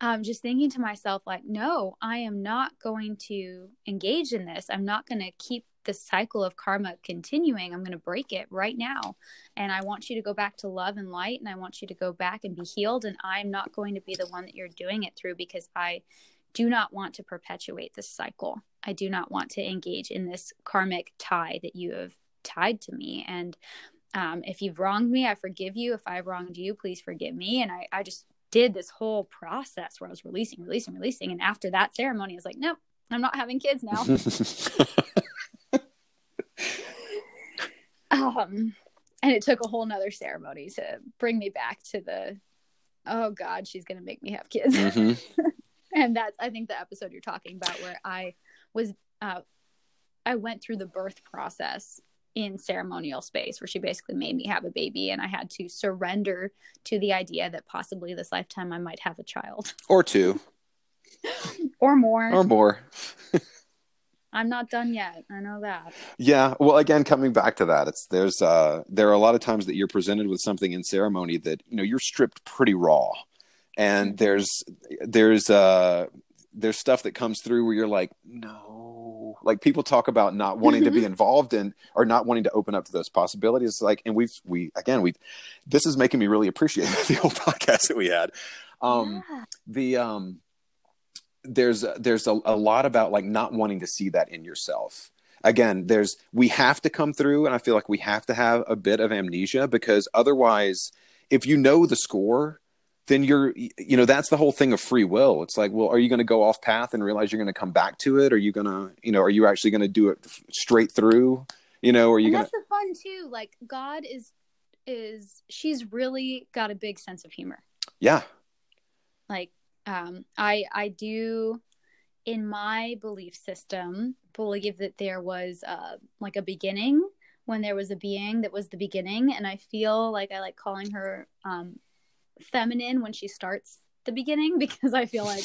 um, just thinking to myself like no i am not going to engage in this i'm not going to keep the cycle of karma continuing. I'm going to break it right now. And I want you to go back to love and light. And I want you to go back and be healed. And I'm not going to be the one that you're doing it through because I do not want to perpetuate this cycle. I do not want to engage in this karmic tie that you have tied to me. And um, if you've wronged me, I forgive you. If I've wronged you, please forgive me. And I, I just did this whole process where I was releasing, releasing, releasing. And after that ceremony, I was like, nope, I'm not having kids now. um, and it took a whole nother ceremony to bring me back to the, oh God, she's to make me have kids. Mm-hmm. and that's, I think, the episode you're talking about where I was, uh, I went through the birth process in ceremonial space where she basically made me have a baby and I had to surrender to the idea that possibly this lifetime I might have a child or two or more or more I'm not done yet. I know that. Yeah. Well, again, coming back to that, it's there's uh there are a lot of times that you're presented with something in ceremony that you know you're stripped pretty raw, and mm-hmm. there's there's uh there's stuff that comes through where you're like no like people talk about not wanting to be involved in or not wanting to open up to those possibilities like and we've we again we this is making me really appreciate the old podcast that we had um yeah. the um there's there's a, a lot about like not wanting to see that in yourself. Again there's we have to come through and i feel like we have to have a bit of amnesia because otherwise if you know the score then you're you know that's the whole thing of free will. It's like well are you going to go off path and realize you're going to come back to it? Are you going to you know are you actually going to do it straight through? You know are you going to that's the fun too. Like god is is she's really got a big sense of humor. Yeah. Like um, I I do in my belief system believe that there was uh, like a beginning when there was a being that was the beginning. And i feel like i like calling her um, feminine when she starts the beginning because i feel like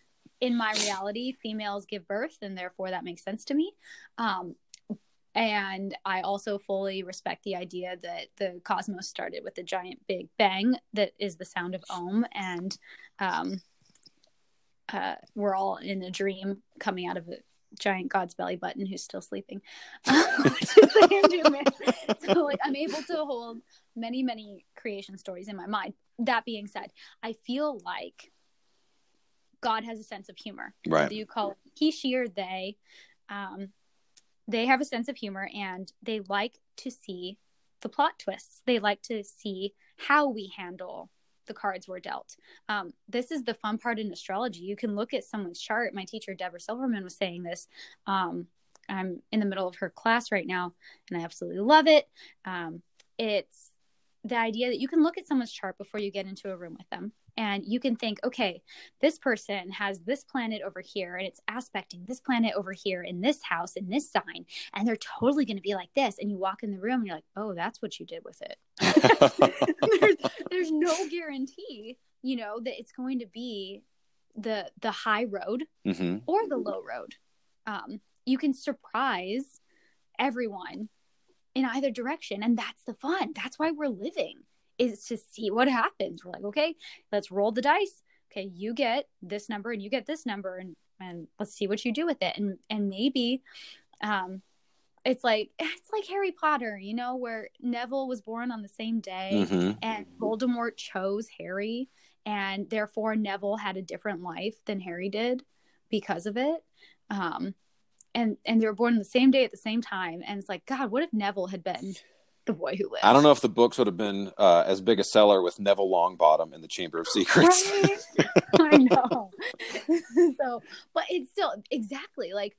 in my reality females give birth and therefore that makes sense to me. Um, and i also fully respect the idea that the cosmos started with the giant big bang that is the sound of om and um, uh, we're all in a dream coming out of a giant God's belly button who's still sleeping. so like I'm able to hold many, many creation stories in my mind. That being said, I feel like God has a sense of humor. Right. Whether you call it he, she, or they, um, they have a sense of humor and they like to see the plot twists. They like to see how we handle the cards were dealt. Um, this is the fun part in astrology. You can look at someone's chart. My teacher, Debra Silverman, was saying this. Um, I'm in the middle of her class right now, and I absolutely love it. Um, it's the idea that you can look at someone's chart before you get into a room with them and you can think okay this person has this planet over here and it's aspecting this planet over here in this house in this sign and they're totally going to be like this. And you walk in the room and you're like oh that's what you did with it. There's, there's no guarantee you know that it's going to be the the high road hmm or the low road. Um, you can surprise everyone in either direction and that's the fun. That's why we're living is to see what happens. We're like okay let's roll the dice. Okay you get this number and you get this number and and let's see what you do with it. And and maybe um it's like it's like harry potter you know where neville was born on the same day hmm and voldemort chose harry and therefore neville had a different life than harry did because of it. Um and and they were born on the same day at the same time. And it's like god what if neville had been the boy who lived I don't know if the books would have been uh, as big a seller with Neville Longbottom in the Chamber of Secrets. right? I know. So but it's still exactly like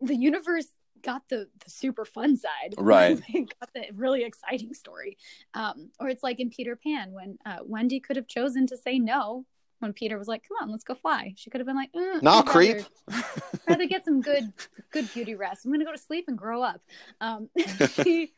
the universe got the the super fun side. Right. Got the really exciting story. Um or it's like in peter pan when uh, wendy could have chosen to say no when peter was like come on let's go fly. She could have been like mm, Nah, I'd creep. rather- rather get some good good beauty rest. I'm gonna go to sleep and grow up. Um if she,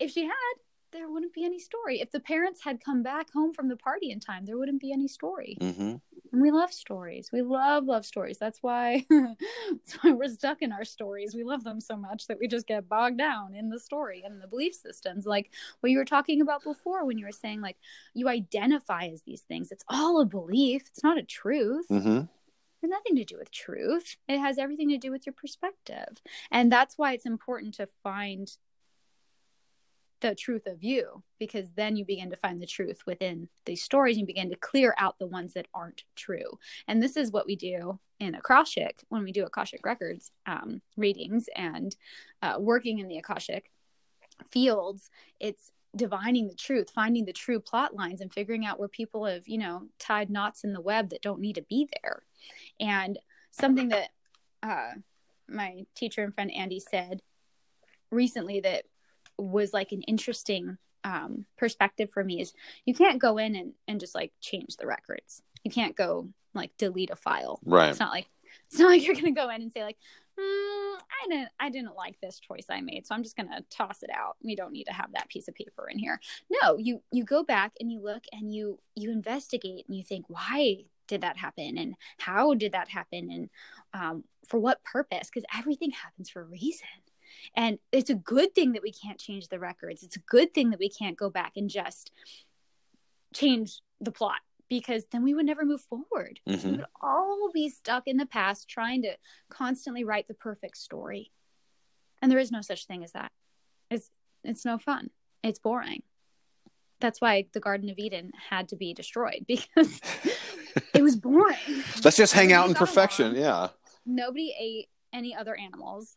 if she had there wouldn't be any story. If the parents had come back home from the party in time there wouldn't be any story. Hmm and we love stories. We love love stories. That's why that's why we're stuck in our stories. We love them so much that we just get bogged down in the story and the belief systems. Like what you were talking about before when you were saying like you identify as these things. It's all a belief. It's not a truth. hmm It has nothing to do with truth. It has everything to do with your perspective. And that's why it's important to find the truth of you because then you begin to find the truth within these stories and you begin to clear out the ones that aren't true. And this is what we do in Akashic when we do Akashic Records um, readings and uh, working in the Akashic fields. It's divining the truth, finding the true plot lines, and figuring out where people have, you know, tied knots in the web that don't need to be there. And something that uh, my teacher and friend Andy said recently that was like an interesting um, perspective for me is you can't go in and, and just like change the records. You can't go like delete a file. Right. It's not like it's not like you're gonna go in and say like, mm, I didn't I didn't like this choice I made, so I'm just gonna toss it out. We don't need to have that piece of paper in here. No, you you go back and you look and you you investigate and you think why did that happen and how did that happen and um, for what purpose? Because everything happens for a reason. And it's a good thing that we can't change the records. It's a good thing that we can't go back and just change the plot because then we would never move forward. We hmm would all be stuck in the past trying to constantly write the perfect story. And there is no such thing as that. It's it's no fun. It's boring. That's why the Garden of Eden had to be destroyed because it was boring. Let's just hang out in perfection. along. Yeah. Nobody ate any other animals.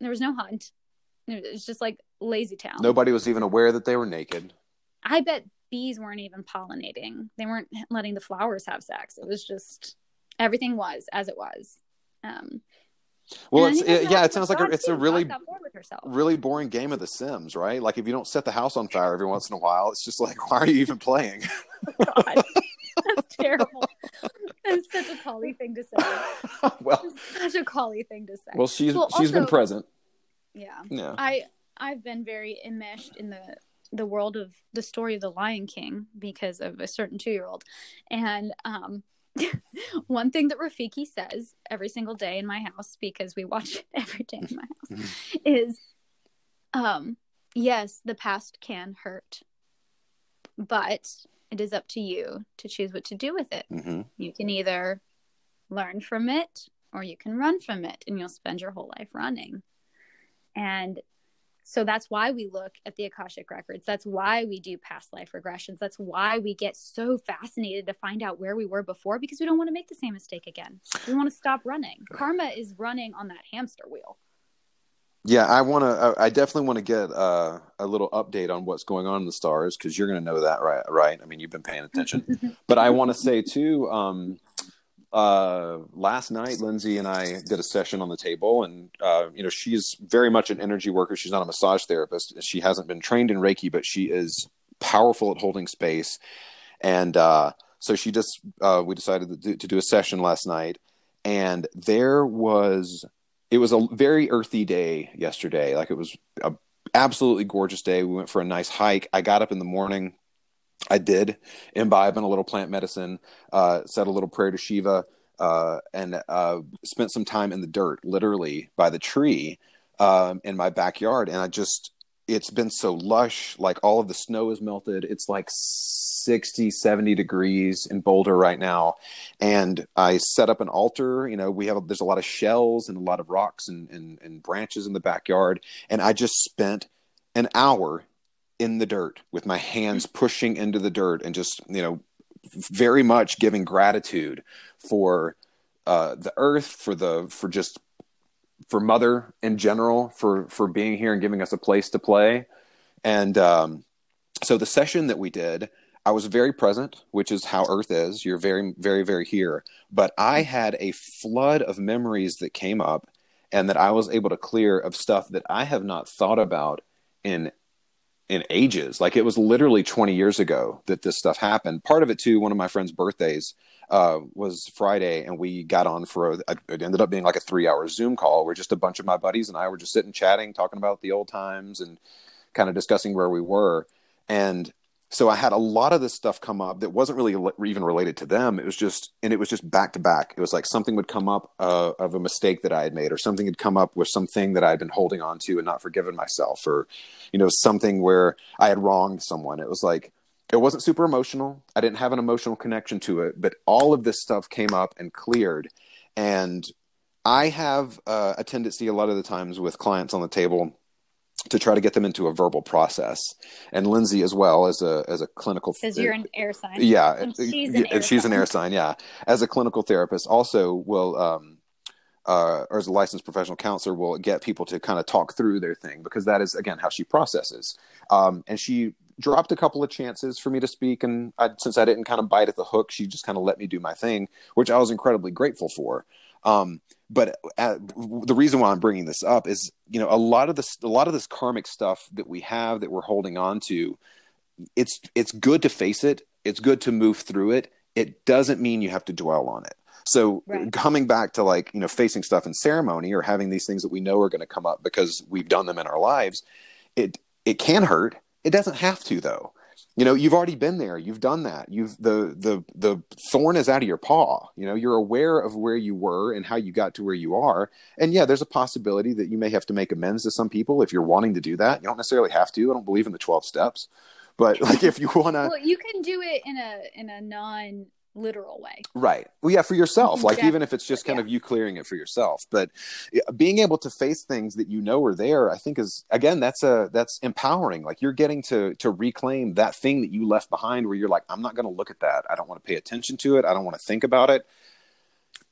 There was no hunt. It was just like lazy town. Nobody was even aware that they were naked. I bet bees weren't even pollinating. They weren't letting the flowers have sex. It was just everything was as it was. Um, Well, it's it, yeah. It sounds like a, it's a really God got bored with herself. really boring game of The Sims, right? Like if you don't set the house on fire every once in a while, it's just like, why are you even playing? God, that's terrible. That's such a Kali thing to say. well, such a Kali thing to say. well, she's Well, she's been present. yeah. Yeah. I I've been very enmeshed in the the world of the story of the Lion King because of a certain two year old, and um, one thing that Rafiki says every single day in my house because we watch it every day in my house is, um, yes, the past can hurt, but it is up to you to choose what to do with it. hmm You can either learn from it or you can run from it and you'll spend your whole life running. And so that's why we look at the Akashic records. That's why we do past life regressions. That's why we get so fascinated to find out where we were before because we don't want to make the same mistake again. We want to stop running. Karma is running on that hamster wheel. Yeah, I want to. I definitely want to get uh, a little update on what's going on in the stars because you're going to know that, right? Right? I mean, you've been paying attention. but I want to say too. Um, uh, last night, Lindsay and I did a session on the table, and uh, you know, she's very much an energy worker. She's not a massage therapist. She hasn't been trained in Reiki, but she is powerful at holding space. And uh, so she just, uh, we decided to do, to do a session last night. And there was, it was a very earthy day yesterday. Like it was a absolutely gorgeous day. We went for a nice hike. I got up in the morning. I did imbibe in a little plant medicine, uh, said a little prayer to Shiva, uh, and uh, spent some time in the dirt, literally by the tree um, in my backyard. And I just, it's been so lush. Like all of the snow is melted. It's like 60, 70 degrees in Boulder right now. And I set up an altar. You know, we have, there's a lot of shells and a lot of rocks and, and, and branches in the backyard. And I just spent an hour in the dirt with my hands pushing into the dirt and just, you know, very much giving gratitude for uh, the earth, for the, for just, for mother in general, for, for being here and giving us a place to play. And, um, so the session that we did I was very present, which is how Earth is. You're very, very, very here. But I had a flood of memories that came up and that I was able to clear of stuff that I have not thought about in in ages. Like it was literally 20 years ago that this stuff happened. Part of it too, one of my friend's birthdays uh, was Friday, and we got on for a, it ended up being like a three hour Zoom call where just a bunch of my buddies and I were just sitting chatting, talking about the old times and kind of discussing where we were. And so I had a lot of this stuff come up that wasn't really even related to them. It was just, and it was just back to back. It was like something would come up uh, of a mistake that I had made, or something had come up with something that I had been holding on to and not forgiven myself, or, you know, something where I had wronged someone. It was like, it wasn't super emotional. I didn't have an emotional connection to it, but all of this stuff came up and cleared. And I have uh, a tendency a lot of the times with clients on the table to try to get them into a verbal process. And Lindsay as well as a as a clinical because you're an air sign. Yeah, and she's an, air, she's sign. an air sign. Yeah, as a clinical therapist, also will. Um, uh, or as a licensed professional counselor, will get people to kind of talk through their thing because that is again how she processes. Um, and she dropped a couple of chances for me to speak, and I, since I didn't kind of bite at the hook, she just kind of let me do my thing, which I was incredibly grateful for. Um, but uh, the reason why I'm bringing this up is, you know, a lot of this, a lot of this karmic stuff that we have that we're holding on to, it's it's good to face it. It's good to move through it. It doesn't mean you have to dwell on it. So right. coming back to like you know facing stuff in ceremony or having these things that we know are going to come up because we've done them in our lives, it it can hurt. It doesn't have to though you know you've already been there. You've done that. You've the the the thorn is out of your paw. You know you're aware of where you were and how you got to where you are. And yeah there's a possibility that you may have to make amends to some people if you're wanting to do that. You don't necessarily have to. I don't believe in the 12 steps. But like if you want to well you can do it in a in a non literal way. Right. Well, yeah, for yourself. Like even if it's just kind yeah. of you clearing it for yourself, but being able to face things that you know are there, I think is again that's a that's empowering. Like you're getting to to reclaim that thing that you left behind, where you're like, I'm not going to look at that. I don't want to pay attention to it. I don't want to think about it.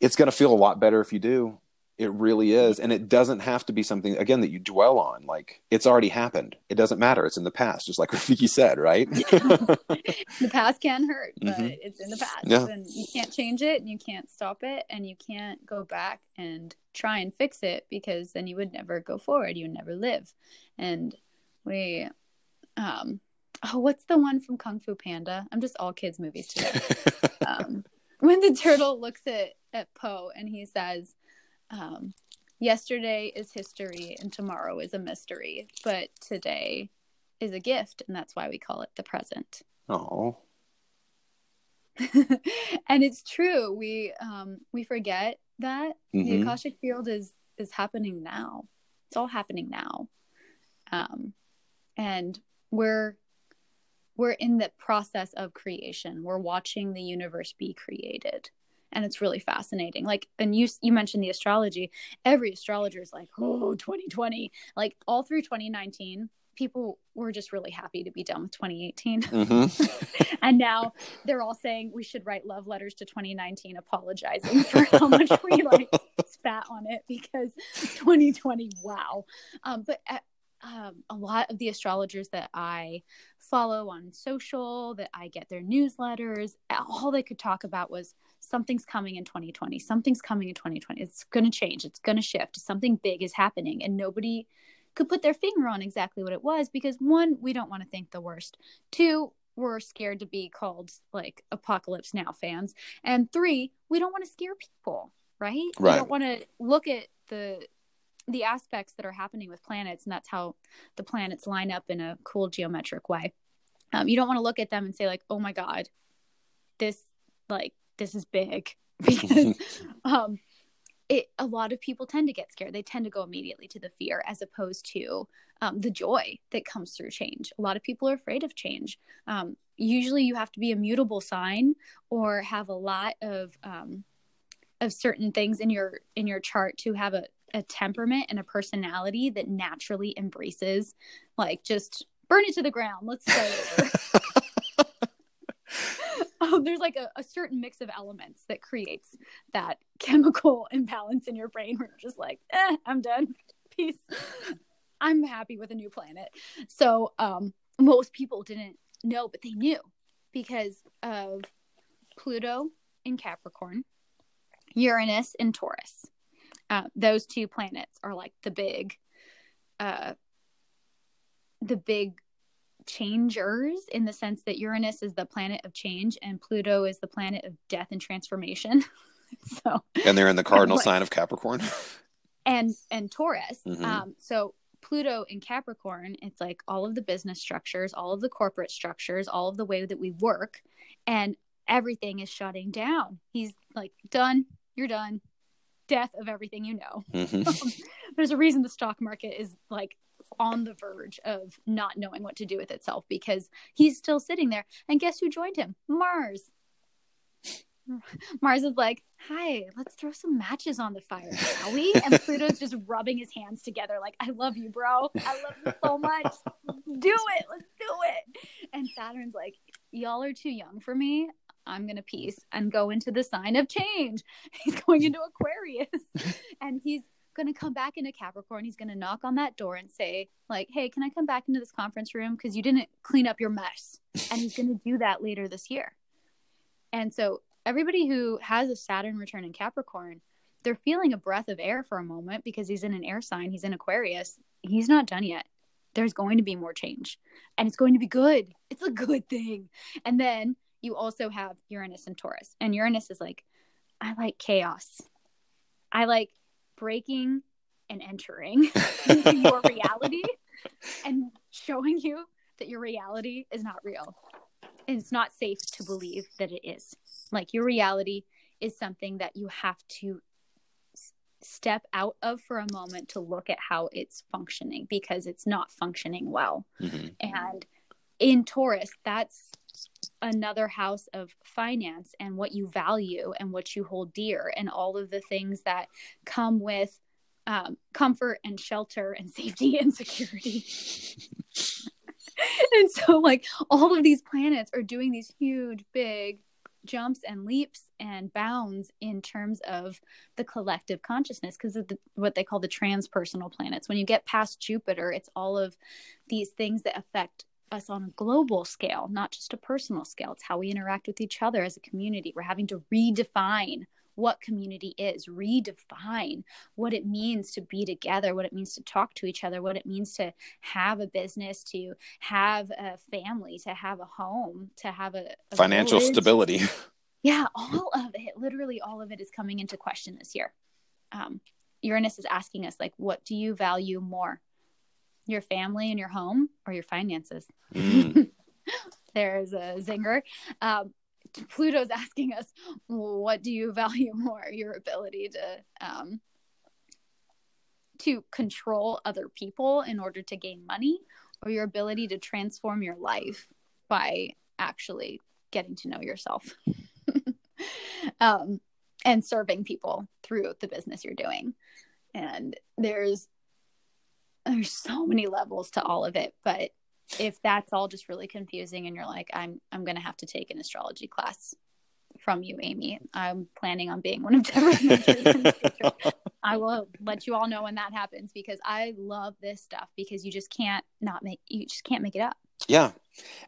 It's going to feel a lot better if you do. It really is. And it doesn't have to be something, again, that you dwell on. Like, it's already happened. It doesn't matter. It's in the past, just like Rafiki said, right? the past can hurt, but mm-hmm. it's in the past. Yeah. And you can't change it and you can't stop it and you can't go back and try and fix it because then you would never go forward. You would never live. And we, um, oh, what's the one from Kung Fu Panda? I'm just all kids' movies today. um, when the turtle looks at, at Po and he says, um, yesterday is history and tomorrow is a mystery, but today is a gift, and that's why we call it the present. Oh. and it's true. We um we forget that mm-hmm. the Akashic field is is happening now. It's all happening now. Um and we're we're in the process of creation. We're watching the universe be created and it's really fascinating. Like and you you mentioned the astrology. Every astrologer is like oh 2020 like all through 2019 people were just really happy to be done with 2018 mm-hmm. and now they're all saying we should write love letters to 2019 apologizing for how much we like spat on it because 2020 wow. Um, but uh, um, a lot of the astrologers that I follow on social, that I get their newsletters, all they could talk about was something's coming in 2020 something's coming in 2020 it's going to change it's going to shift something big is happening and nobody could put their finger on exactly what it was because one, we don't want to think the worst. Two, we're scared to be called like apocalypse now fans. And three, we don't want to scare people, right? Right. We don't want to look at the the aspects that are happening with planets and that's how the planets line up in a cool geometric way. Um, you don't want to look at them and say like, "Oh my god, this like this is big," because um, it a lot of people tend to get scared. They tend to go immediately to the fear as opposed to um, the joy that comes through change. A lot of people are afraid of change. Um, usually, you have to be a mutable sign or have a lot of um, of certain things in your in your chart to have a, a temperament and a personality that naturally embraces like just burn it to the ground. Let's start over. um, there's like a, a, certain mix of elements that creates that chemical imbalance in your brain where you're just like, eh, I'm done. Peace. I'm happy with a new planet. So um, most people didn't know, but they knew because of Pluto in Capricorn, Uranus in Taurus. Uh, those two planets are like the big, uh, the big changers in the sense that Uranus is the planet of change and Pluto is the planet of death and transformation. so and they're in the cardinal like, sign of Capricorn. and and Taurus. Mm-hmm. Um, so Pluto in Capricorn, it's like all of the business structures, all of the corporate structures, all of the way that we work, and everything is shutting down. He's like, done, you're done. Death of everything you know. Mm-hmm. There's a reason the stock market is like on the verge of not knowing what to do with itself because he's still sitting there. And guess who joined him? Mars. Mars is like, hi, let's throw some matches on the fire, shall we? And Pluto's just rubbing his hands together, like, I love you, bro. I love you so much. do it. Let's do it. And Saturn's like, y'all are too young for me. I'm going to peace and go into the sign of change. He's going into Aquarius and he's going to come back into Capricorn. He's going to knock on that door and say, like, hey, can I come back into this conference room? Because you didn't clean up your mess. And he's going to do that later this year. And so everybody who has a Saturn return in Capricorn, they're feeling a breath of air for a moment because he's in an air sign, he's in Aquarius. He's not done yet. There's going to be more change and it's going to be good. It's a good thing. And then you also have Uranus and Taurus. And Uranus is like, I like chaos. I like breaking and entering into your reality and showing you that your reality is not real. And it's not safe to believe that it is. Like your reality is something that you have to step out of for a moment to look at how it's functioning because it's not functioning well. Mm-hmm. And in Taurus, that's another house of finance and what you value and what you hold dear and all of the things that come with um, comfort and shelter and safety and security. and so, like, all of these planets are doing these huge, big jumps and leaps and bounds in terms of the collective consciousness because of the, what they call the transpersonal planets. When you get past Jupiter, it's all of these things that affect us on a global scale, not just a personal scale. It's how we interact with each other as a community. We're having to redefine what community is, redefine what it means to be together, what it means to talk to each other, what it means to have a business, to have a family, to have a home, to have a, a financial village. stability. Yeah, all of it, literally all of it is coming into question this year. Um, Uranus is asking us, like, what do you value more? Your family and your home or your finances. Mm. There's a zinger. Um, Pluto's asking us, what do you value more? Your ability to um, to control other people in order to gain money, or your ability to transform your life by actually getting to know yourself um, and serving people through the business you're doing. And there's there's so many levels to all of it but if that's all just really confusing and you're like i'm i'm going to have to take an astrology class from you amy i'm planning on being one of debra's mentors i will let you all know when that happens because i love this stuff because you just can't not make you just can't make it up Yeah.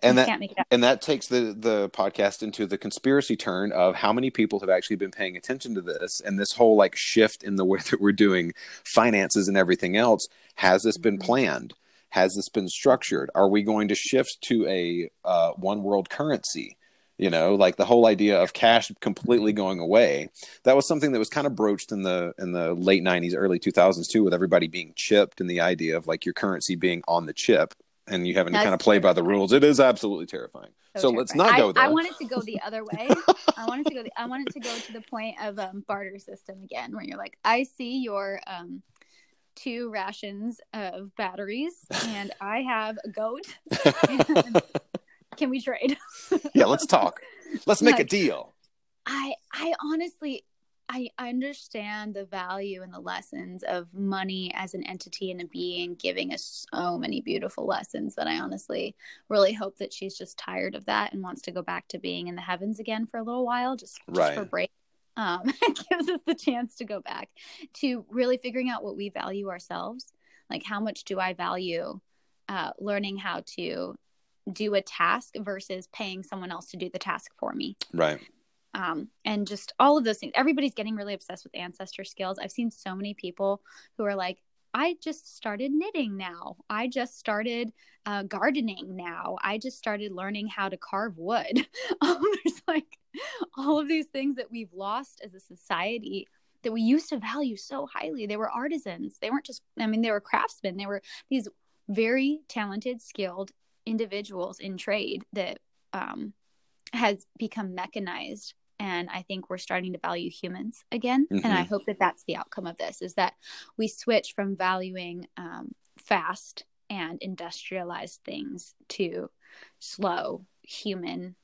And You that can't make it up. and that takes the the podcast into the conspiracy turn of how many people have actually been paying attention to this and this whole like shift in the way that we're doing finances and everything else has this been Mhm. planned has this been structured are we going to shift to a uh, one world currency you know like the whole idea of cash completely going away that was something that was kind of broached in the in the late 90s early 2000s too with everybody being chipped and the idea of like your currency being on the chip and you having to kind of play by the rules it is absolutely terrifying so let's not go I, there I wanted it to go the other way. I wanted to go. The, I wanted to go to the point of um, barter system again, where you're like, I see your um, two rations of batteries, and I have a goat. Can we trade? yeah let's talk let's make a deal I I honestly I understand the value and the lessons of money as an entity and a being giving us so many beautiful lessons that I honestly really hope that she's just tired of that and wants to go back to being in the heavens again for a little while just, just Right. for a break. Um, it gives us the chance to go back to really figuring out what we value ourselves. Like how much do I value uh, learning how to do a task versus paying someone else to do the task for me right um, and just all of those things. Everybody's getting really obsessed with ancestor skills. I've seen so many people who are like, I just started knitting now. I just started uh, gardening now. I just started learning how to carve wood. um, there's like all of these things that we've lost as a society that we used to value so highly. They were artisans. They weren't just, I mean, they were craftsmen. They were these very talented, skilled individuals in trade that um, has become mechanized and i think we're starting to value humans again and i Mhm. hope that that's the outcome of this is that we switch from valuing um, fast and industrialized things to slow human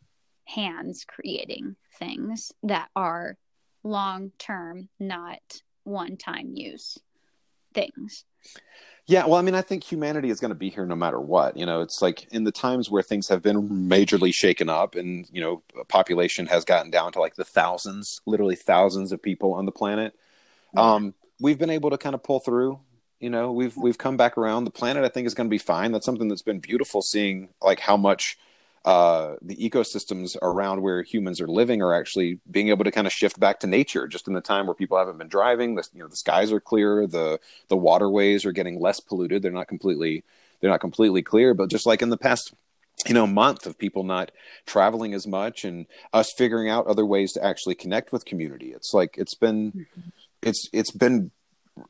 hands creating things that are long term not one time use things Yeah, well, I mean, I think humanity is going to be here no matter what. You know, it's like in the times where things have been majorly shaken up and, you know, population has gotten down to like the thousands, literally thousands of people on the planet. Um, we've been able to kind of pull through. You know, we've we've come back around. The planet, I think, is going to be fine. That's something that's been beautiful seeing, like how much uh, the ecosystems around where humans are living are actually being able to kind of shift back to nature. Just in the time where people haven't been driving, the you know the skies are clear the the waterways are getting less polluted. They're not completely they're not completely clear, but just like in the past you know month of people not traveling as much and us figuring out other ways to actually connect with community it's like it's been it's it's been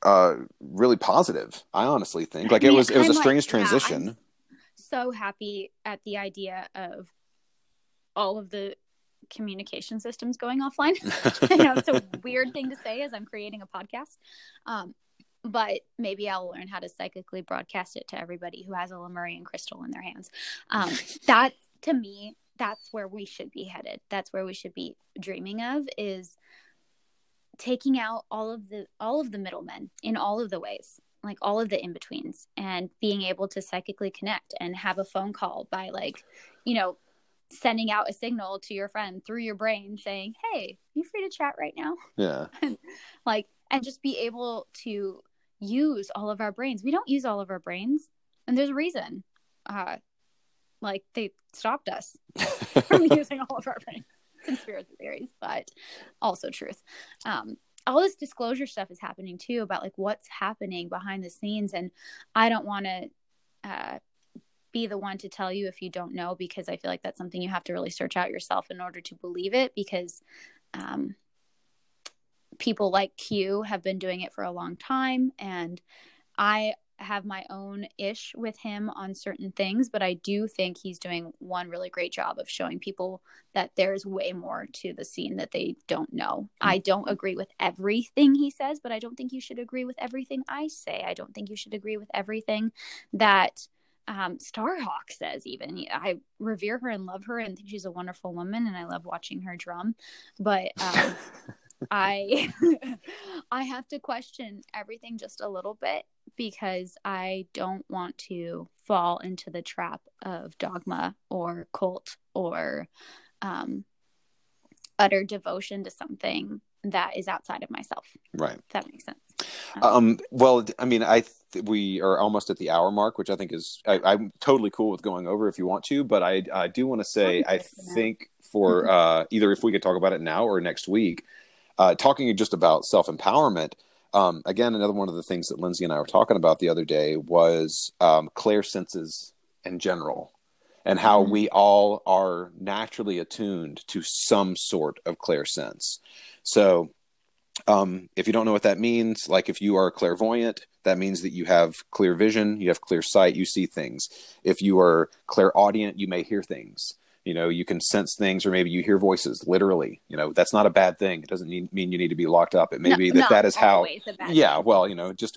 uh really positive i honestly think like it was it was a I'm like, strange yeah, transition I'm so happy at the idea of all of the communication systems going offline. I know it's a weird thing to say as I'm creating a podcast. Um, but maybe I'll learn how to psychically broadcast it to everybody who has a Lemurian crystal in their hands. Um, that to me, that's where we should be headed. That's where we should be dreaming of is taking out all of the all of the middlemen in all of the ways like all of the in betweens and being able to psychically connect and have a phone call by like you know sending out a signal to your friend through your brain saying hey you free to chat right now? Yeah. Like and just be able to use all of our brains. We don't use all of our brains and there's a reason uh like they stopped us from using all of our brains. Conspiracy theories but also truth. Um all this disclosure stuff is happening too about like what's happening behind the scenes and i don't want to uh be the one to tell you if you don't know because i feel like that's something you have to really search out yourself in order to believe it because um people like q have been doing it for a long time and i have my own ish with him on certain things, but I do think he's doing one really great job of showing people that there's way more to the scene that they don't know. I don't agree with everything he says, but I don't think you should agree with everything I say. I don't think you should agree with everything that um, Starhawk says, even. I revere her and love her and think she's a wonderful woman, and I love watching her drum. But um, I I have to question everything just a little bit because I don't want to fall into the trap of dogma or cult or um, utter devotion to something that is outside of myself. right that makes sense. um well i mean i we are almost at the hour mark, which I think is I, am totally cool with going over if you want to. But I I do want to say I think for uh, either if we could talk about it now or next week, uh, talking just about self empowerment. Um, again, another one of the things that Lindsay and I were talking about the other day was um, clairsenses in general and how mm-hmm. we all are naturally attuned to some sort of clear sense. So, um, if you don't know what that means, like if you are clairvoyant, that means that you have clear vision, you have clear sight, you see things. If you are clairaudient, you may hear things you know you can sense things or maybe you hear voices literally you know that's not a bad thing. It doesn't mean, mean you need to be locked up. It may no, be that that is how yeah well you know just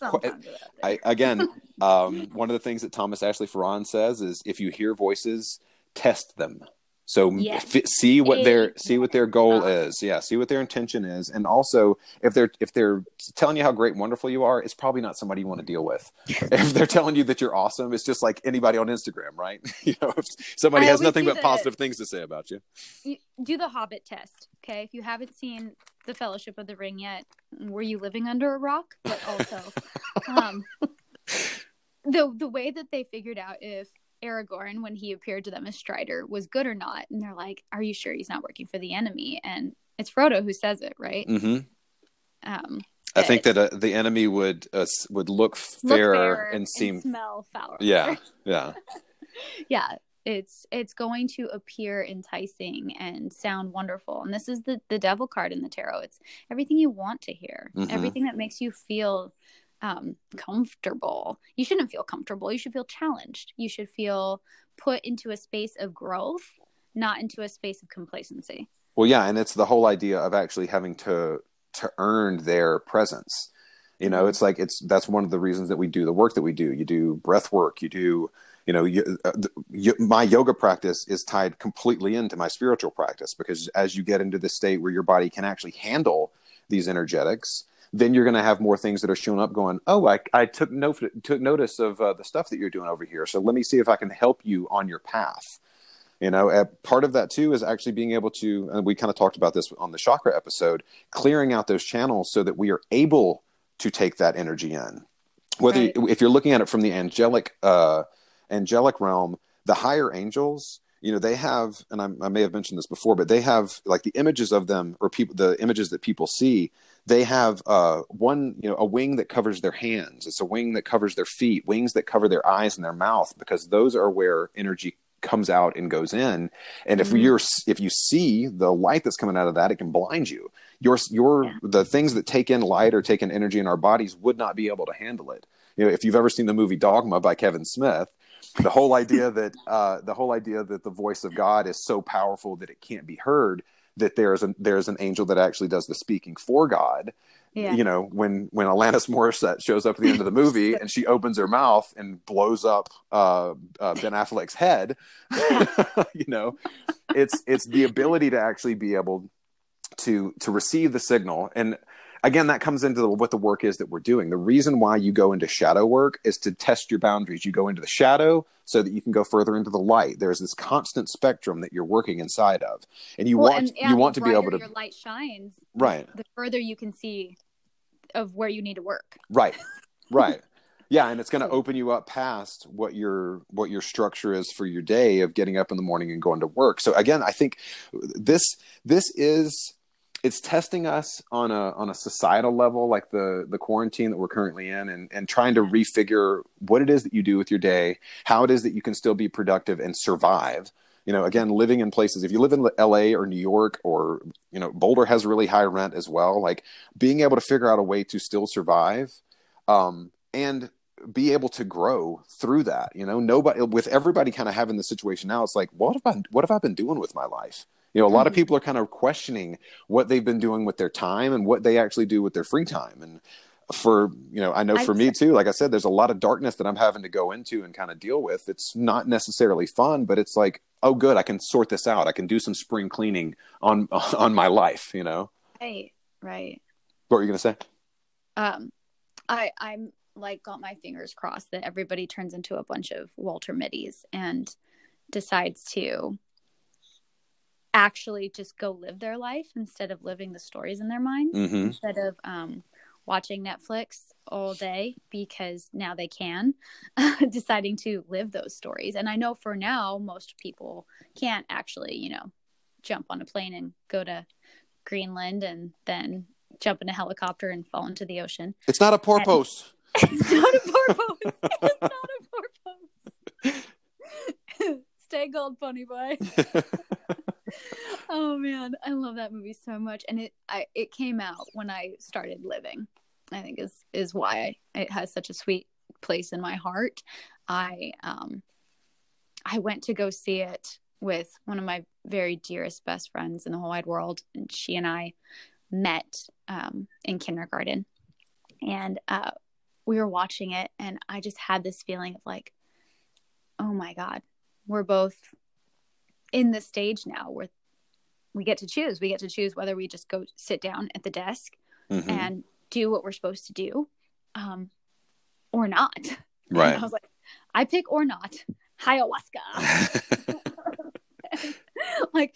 I, again um, one of the things that thomas ashley farrand says is if you hear voices test them so yes. f- see what their see what their goal is. Yeah, see what their intention is, and also if they're if they're telling you how great and wonderful you are, it's probably not somebody you want to deal with. if they're telling you that you're awesome, it's just like anybody on Instagram, right? you know, if somebody I has nothing but the, positive things to say about you. you. Do the Hobbit test, okay? If you haven't seen the Fellowship of the Ring yet, were you living under a rock? But also, um, the the way that they figured out if Aragorn when he appeared to them as Strider was good or not. And they're like, Are you sure he's not working for the enemy? And it's Frodo who says it, right? Mm-hmm. Um, I think that uh, the enemy would uh, would look fairer, and seem and smell foul. Yeah, yeah, yeah. It's it's going to appear enticing and sound wonderful, and this is the the devil card in the tarot. It's everything you want to hear, mm-hmm. everything that makes you feel um, comfortable. You shouldn't feel comfortable. You should feel challenged. You should feel put into a space of growth, not into a space of complacency. Well, yeah, and it's the whole idea of actually having to to earn their presence. You know, mm-hmm. it's like it's that's one of the reasons that we do the work that we do. You do breath work. You do, you know, you, uh, you, my yoga practice is tied completely into my spiritual practice because as you get into the state where your body can actually handle these energetics, then you're going to have more things that are showing up going, oh, I, I took, note, took notice of uh, the stuff that you're doing over here. So let me see if I can help you on your path. You know, uh, part of that too is actually being able to, and we kind of talked about this on the chakra episode, clearing out those channels so that we are able to take that energy in. Whether right. if you're looking at it from the angelic uh, angelic realm, the higher angels, you know, they have, and I, I may have mentioned this before, but they have like the images of them or people, the images that people see they have uh, one you know a wing that covers their hands it's a wing that covers their feet wings that cover their eyes and their mouth because those are where energy comes out and goes in and if mm-hmm. you're if you see the light that's coming out of that it can blind you your your yeah. the things that take in light or take in energy in our bodies would not be able to handle it you know if you've ever seen the movie dogma by kevin smith the whole idea that uh, the whole idea that the voice of god is so powerful that it can't be heard that there's an there's an angel that actually does the speaking for God. Yeah. You know, when when Alanis Morissette shows up at the end of the movie and she opens her mouth and blows up uh, uh, Ben Affleck's head, you know, it's it's the ability to actually be able to to receive the signal and again that comes into the, what the work is that we're doing. The reason why you go into shadow work is to test your boundaries. You go into the shadow so that you can go further into the light. There's this constant spectrum that you're working inside of. And you well, want and, yeah, you want to be able to your light shines right. the further you can see of where you need to work. Right. Right. Yeah and it's going to open you up past what your what your structure is for your day of getting up in the morning and going to work. So again i think this this is it's testing us on a on a societal level like the the quarantine that we're currently in and and trying to refigure what it is that you do with your day how it is that you can still be productive and survive. You know again living in places if you live in LA or New York or you know Boulder has really high rent as well like being able to figure out a way to still survive um, and be able to grow through that you know? Nobody with everybody kind of having the situation now it's like what have I what have I been doing with my life you know, a lot of mm-hmm. people are kind of questioning what they've been doing with their time and what they actually do with their free time. And for, you know, I know for me too, like I said, there's a lot of darkness that I'm having to go into and kind of deal with. It's not necessarily fun, but it's like, oh, good, I can sort this out. I can do some spring cleaning on on my life. You know. Right. Right. What were you gonna say? Um, I I'm like got my fingers crossed that everybody turns into a bunch of Walter Mitties and decides to actually just go live their life instead of living the stories in their minds mm-hmm. instead of um, watching Netflix all day because now they can, deciding to live those stories. And I know for now, most people can't actually, you know, jump on a plane and go to Greenland and then jump in a helicopter and fall into the ocean. It's not a porpoise. it's not a porpoise. it's not a porpoise. Stay gold, Ponyboy. Oh man, I love that movie so much, and it I it came out when I started living. I think is is why it has such a sweet place in my heart. I um I went to go see it with one of my very dearest best friends in the whole wide world, and she and I met um, in kindergarten, and uh, we were watching it, and I just had this feeling of like, oh my god, we're both in the stage now where we get to choose. We get to choose whether we just go sit down at the desk mm-hmm. and do what we're supposed to do um, or not. Right. And I was like, I pick or not. Ayahuasca. like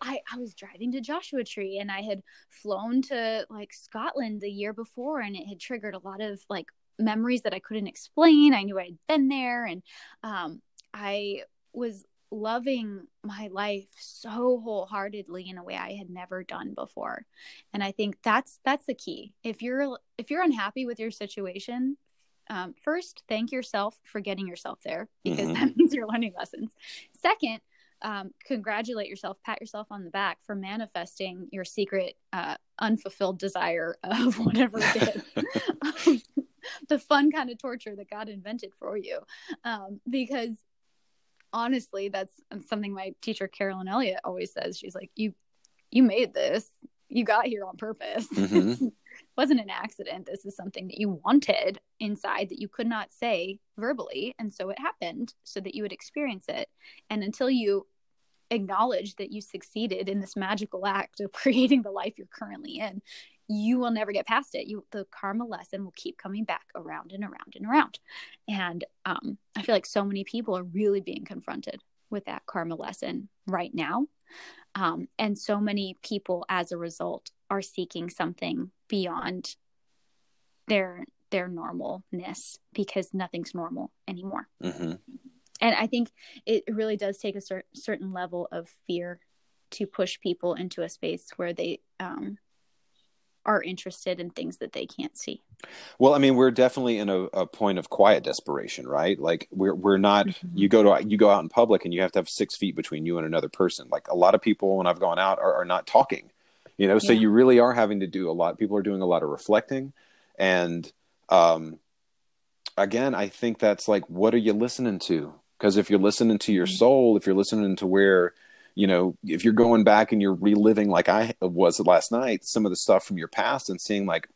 I, I was driving to Joshua Tree and I had flown to like Scotland the year before and it had triggered a lot of like memories that I couldn't explain. I knew I'd been there and um, I was loving my life so wholeheartedly in a way I had never done before. And I think that's that's the key. If you're if you're unhappy with your situation, um, first thank yourself for getting yourself there because mm-hmm. that means you're learning lessons. Second, um, congratulate yourself, pat yourself on the back for manifesting your secret uh, unfulfilled desire of whatever it is. the fun kind of torture that God invented for you. Um, because honestly, that's something my teacher Carolyn Elliott always says. She's like, "You, you made this. You got here on purpose. Mm-hmm. wasn't an accident. This is something that you wanted inside that you could not say verbally, and so it happened so that you would experience it. And until you acknowledge that you succeeded in this magical act of creating the life you're currently in, you will never get past it. You the karma lesson will keep coming back around and around and around. And um, I feel like so many people are really being confronted with that karma lesson right now. Um, and so many people as a result are seeking something beyond their their normalness because nothing's normal anymore. Mm-hmm. And I think it really does take a cer- certain level of fear to push people into a space where they um, are interested in things that they can't see. Well, I mean, we're definitely in a, a point of quiet desperation, right? Like we're we're not. Mm-hmm. You go to you go out in public and you have to have six feet between you and another person. Like a lot of people, when I've gone out, are, are not talking. You know, so you really are having to do a lot. People are doing a lot of reflecting, and um, again, I think that's like, what are you listening to? Because if you're listening to your mm-hmm. soul, if you're listening to where you know, if you're going back and you're reliving like I was last night, some of the stuff from your past and seeing like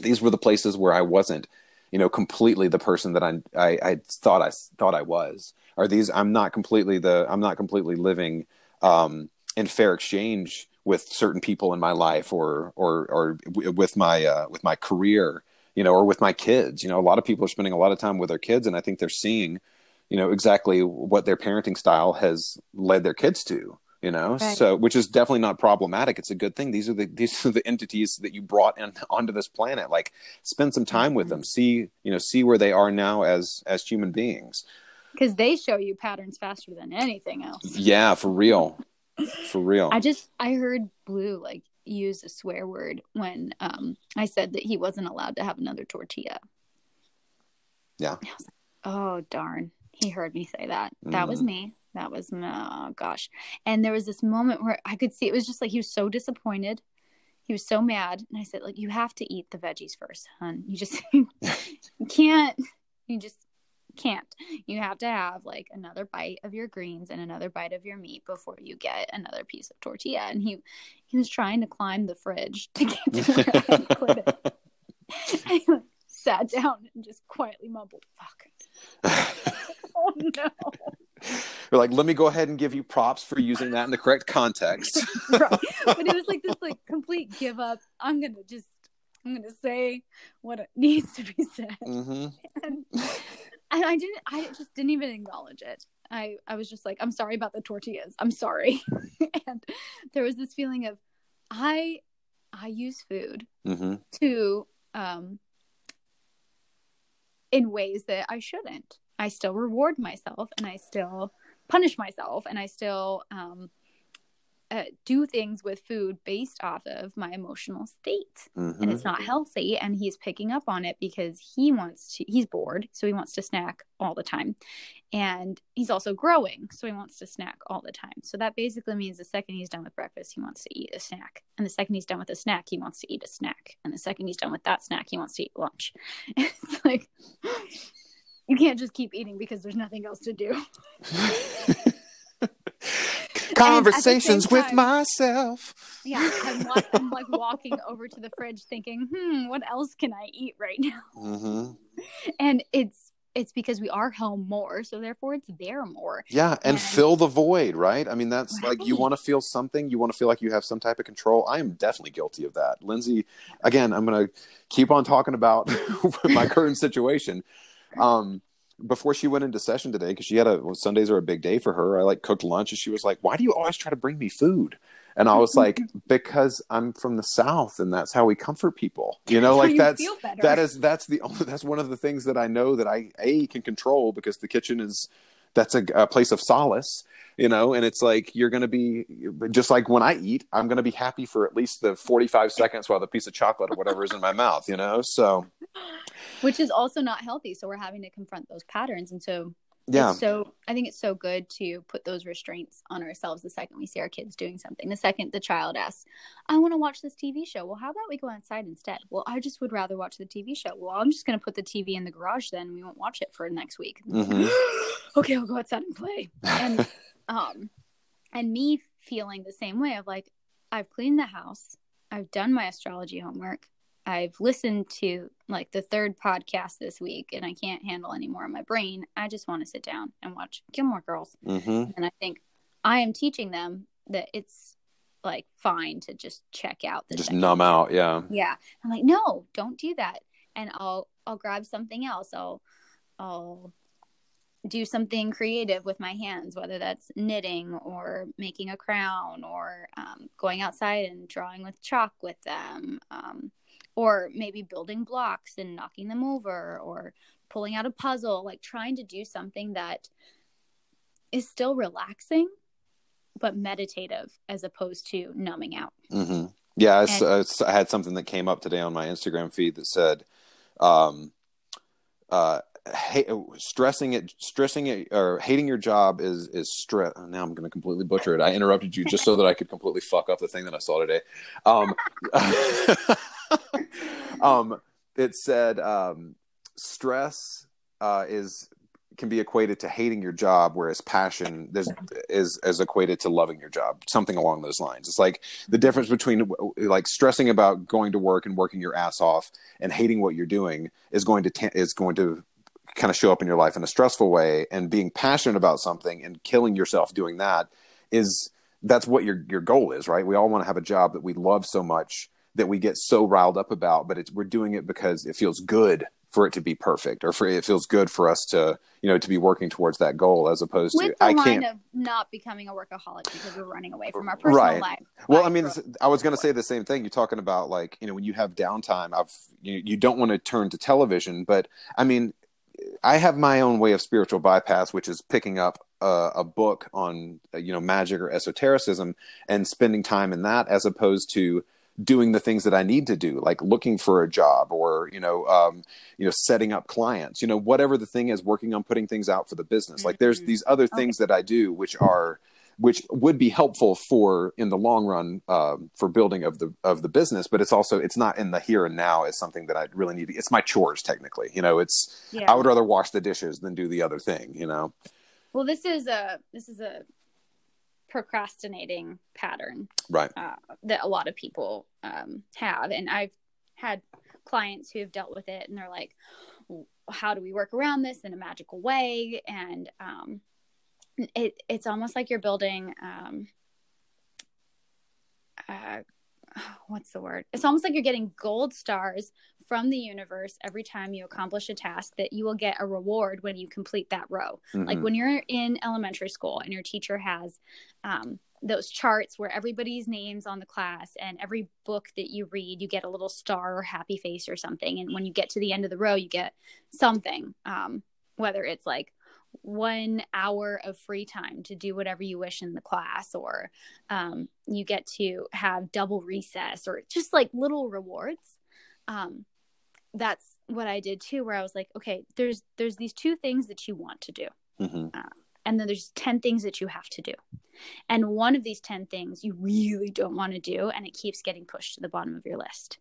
these were the places where I wasn't, you know, completely the person that I I, I thought I thought I was. Are these? I'm not completely the. I'm not completely living um, in fair exchange with certain people in my life or or or with my uh, with my career you know or with my kids you know a lot of people are spending a lot of time with their kids and i think they're seeing you know exactly what their parenting style has led their kids to you know? Right. so which is definitely not problematic. It's a good thing. These are the these are the entities that you brought in onto this planet. Like spend some time mm-hmm. with them. See you know see where they are now as as human beings. Because they show you patterns faster than anything else. Yeah for real. For real. I just i heard blue like use a swear word when um i said that he wasn't allowed to have another tortilla. Yeah. Like, oh darn. He heard me say that. That mm-hmm. was me that was oh gosh. And there was this moment where i could see it was just like he was so disappointed. He was so mad. And i said like you have to eat the veggies first hun. You just you can't you just can't. You have to have like another bite of your greens and another bite of your meat before you get another piece of tortilla. And he he was trying to climb the fridge to get to where i put it. And he like, sat down and just quietly mumbled fuck. Oh no we're like, let me go ahead and give you props for using that in the correct context. right. But it was like this like complete give up. I'm gonna just I'm gonna say what it needs to be said. Mm-hmm. And, and I didn't I just didn't even acknowledge it. I, I was just like, I'm sorry about the tortillas. I'm sorry. and there was this feeling of I I use food mm-hmm. to um, in ways that I shouldn't. I still reward myself and I still punish myself and I still um, uh, do things with food based off of my emotional state. Mm-hmm. and it's not healthy and he's picking up on it because he wants to he's bored so he wants to snack all the time. And he's also growing so he wants to snack all the time. So that basically means the second he's done with breakfast he wants to eat a snack. And the second he's done with a snack he wants to eat a snack. And the second he's done with that snack he wants to eat lunch. It's like you can't just keep eating because there's nothing else to do Conversations with myself. yeah I'm, wa- I'm like walking over to the fridge thinking hmm what else can i eat right now hmm and it's it's because we are home more so therefore it's there more Yeah, and And- fill the void, right? I mean, that's like you want to feel something, you want to feel like you have some type of control. I am definitely guilty of that. Lindsay, again, I'm going to keep on talking about my current situation. Um, before she went into session today, because she had a well, Sundays are a big day for her. I like cooked lunch, and she was like, "Why do you always try to bring me food?" And I was like, "Because I'm from the South, and that's how we comfort people." You know, like that's that is that's the only that's one of the things that I know that I a can control because the kitchen is that's a, a place of solace you know and it's like you're going to be just like when i eat i'm going to be happy for at least the 45 seconds while the piece of chocolate or whatever is in my mouth you know? So which is also not healthy so we're having to confront those patterns and so yeah. It's so i think it's so good to put those restraints on ourselves the second we see our kids doing something the second the child asks i want to watch this tv show. Well how about we go outside instead? Well i just would rather watch the tv show. Well i'm just going to put the tv in the garage then we won't watch it for next week. Mhm. okay i'll go outside and play. And um and me feeling the same way of like i've cleaned the house i've done my astrology homework i've listened to like the third podcast this week and i can't handle any more in my brain. I just want to sit down and watch gilmore girls. Hmm and i think i am teaching them that it's like fine to just check out the just second numb out yeah. Yeah. I'm like no don't do that. And i'll i'll grab something else. I'll i'll do something creative with my hands whether that's knitting or making a crown or um, going outside and drawing with chalk with them um, or maybe building blocks and knocking them over or pulling out a puzzle like trying to do something that is still relaxing but meditative as opposed to numbing out. Hmm yeah I, And- I I had something that came up today on my instagram feed that said um uh ha- stressing it stressing it or hating your job is is stress now i'm going to completely butcher it. I interrupted you just so that i could completely fuck up the thing that i saw today. Um um it said um stress uh is can be equated to hating your job whereas passion is is is equated to loving your job. Something along those lines. It's like the difference between like stressing about going to work and working your ass off and hating what you're doing is going to ta- is going to kind of show up in your life in a stressful way. And being passionate about something and killing yourself doing that is that's what your your goal is right? We all want to have a job that we love so much that we get so riled up about but it's we're doing it because it feels good for it to be perfect or for it feels good for us to you know to be working towards that goal as opposed to with the i can't of not becoming a workaholic because we're running away from our personal Right. life. Well, life I mean. I was going to say the same thing. You're talking about like you know when you have downtime, I've you, you don't want to turn to television, but I mean, I have my own way of spiritual bypass, which is picking up a, a book on you know magic or esotericism and spending time in that, as opposed to doing the things that I need to do, like looking for a job or you know um, you know setting up clients, you know whatever the thing is, working on putting things out for the business. Like there's Mhm. these other things that I do, which are which would be helpful for in the long run um, for building of the of the business but it's also it's not in the here and now as something that i really need to, it's my chores technically you know it's yeah. i would rather wash the dishes than do the other thing you know well, this is a this is a procrastinating pattern right uh, that a lot of people um, have, and I've had clients who have dealt with it, and they're like, "How do we work around this in a magical way?" And um, it it's almost like you're building. Um, uh, what's the word? It's almost like you're getting gold stars from the universe every time you accomplish a task that you will get a reward when you complete that row. Like Mhm. when you're in elementary school and your teacher has um, those charts where everybody's names on the class and every book that you read you get a little star or happy face or something and when you get to the end of the row you get something um, whether it's like one hour of free time to do whatever you wish in the class or um, you get to have double recess or just like little rewards um, that's what i did too where i was like okay there's there's these two things that you want to do. Hmm uh, and then there's 10 things that you have to do. And one of these 10 things you really don't want to do and it keeps getting pushed to the bottom of your list.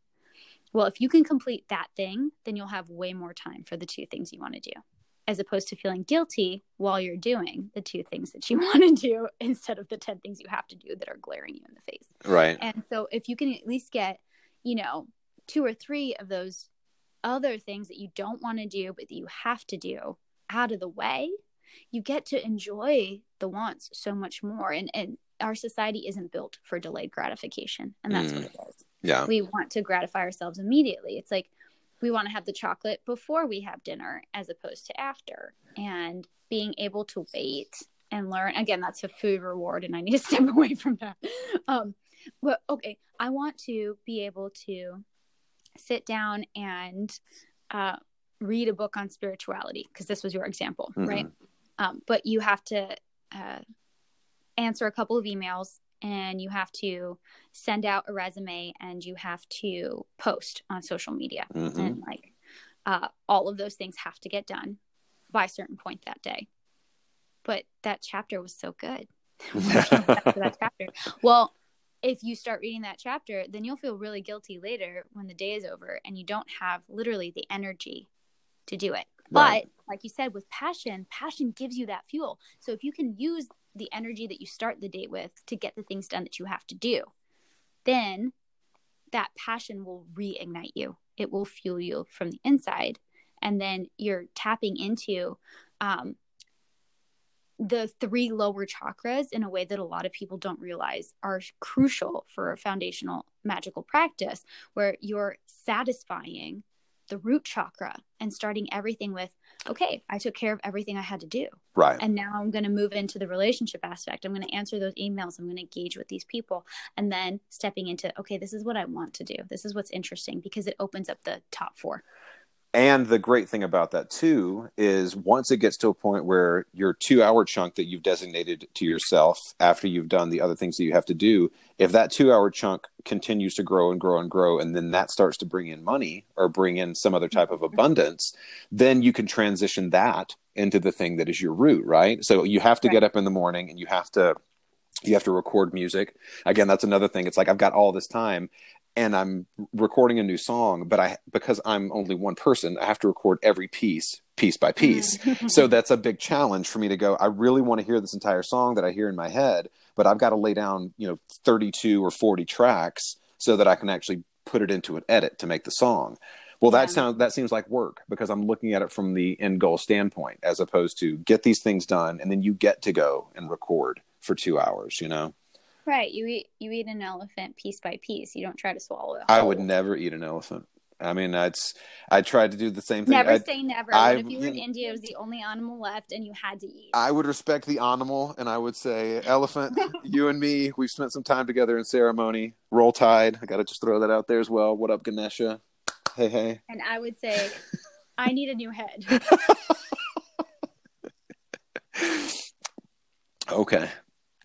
Well if you can complete that thing then you'll have way more time for the two things you want to do as opposed to feeling guilty while you're doing the two things that you want to do instead of the 10 things you have to do that are glaring you in the face. Right. and so if you can at least get, you know, two or three of those other things that you don't want to do, but that you have to do out of the way, you get to enjoy the wants so much more. And, and our society isn't built for delayed gratification. And that's what it is. Yeah. We want to gratify ourselves immediately. It's like we want to have the chocolate before we have dinner as opposed to after. And being able to wait and learn again, that's a food reward, and I need to step away from that. Um, but okay, I want to be able to sit down and uh, read a book on spirituality because this was your example, Mhm. right? Um, but you have to uh, answer a couple of emails and you have to send out a resume and you have to post on social media Mhm. and like uh, all of those things have to get done by a certain point that day but that chapter was so good that chapter well if you start reading that chapter then you'll feel really guilty later when the day is over and you don't have literally the energy to do it. Right. but like you said with passion passion gives you that fuel. So if you can use the energy that you start the day with to get the things done that you have to do then that passion will reignite you. It will fuel you from the inside. And then you're tapping into um, the three lower chakras in a way that a lot of people don't realize are crucial for a foundational magical practice where you're satisfying the root chakra and starting everything with okay i took care of everything i had to do. Right. and now i'm going to move into the relationship aspect. I'm going to answer those emails. I'm going to engage with these people. And then stepping into okay this is what i want to do. This is what's interesting because it opens up the top four And the great thing about that too is once it gets to a point where your two hour chunk that you've designated to yourself after you've done the other things that you have to do, if that two hour chunk continues to grow and grow and grow, and then that starts to bring in money or bring in some other type of mm-hmm. abundance, then you can transition that into the thing that is your root, right? So you have to Right. get up in the morning and you have to you have to record music. Again, that's another thing. It's like I've got all this time and I'm recording a new song, but I because I'm only one person, I have to record every piece piece by piece. Mm. so that's a big challenge for me to go. I really want to hear this entire song that I hear in my head, but I've got to lay down, you know, 32 or 40 tracks so that I can actually put it into an edit to make the song. Well, that Yeah. sounds that seems like work because I'm looking at it from the end goal standpoint as opposed to get these things done and then you get to go and record for 2 hours, you know. Right you eat you eat an elephant piece by piece you don't try to swallow it I would never eat an elephant. I mean, it's I tried to do the same thing. never I, say never I- if you were in india it was the only animal left and you had to eat I would respect the animal and I would say, Elephant, you and me, we've spent some time together in ceremony. Roll Tide. I got to just throw that out there as well. What up, Ganesha? Hey, hey. and i would say i need a new head Okay.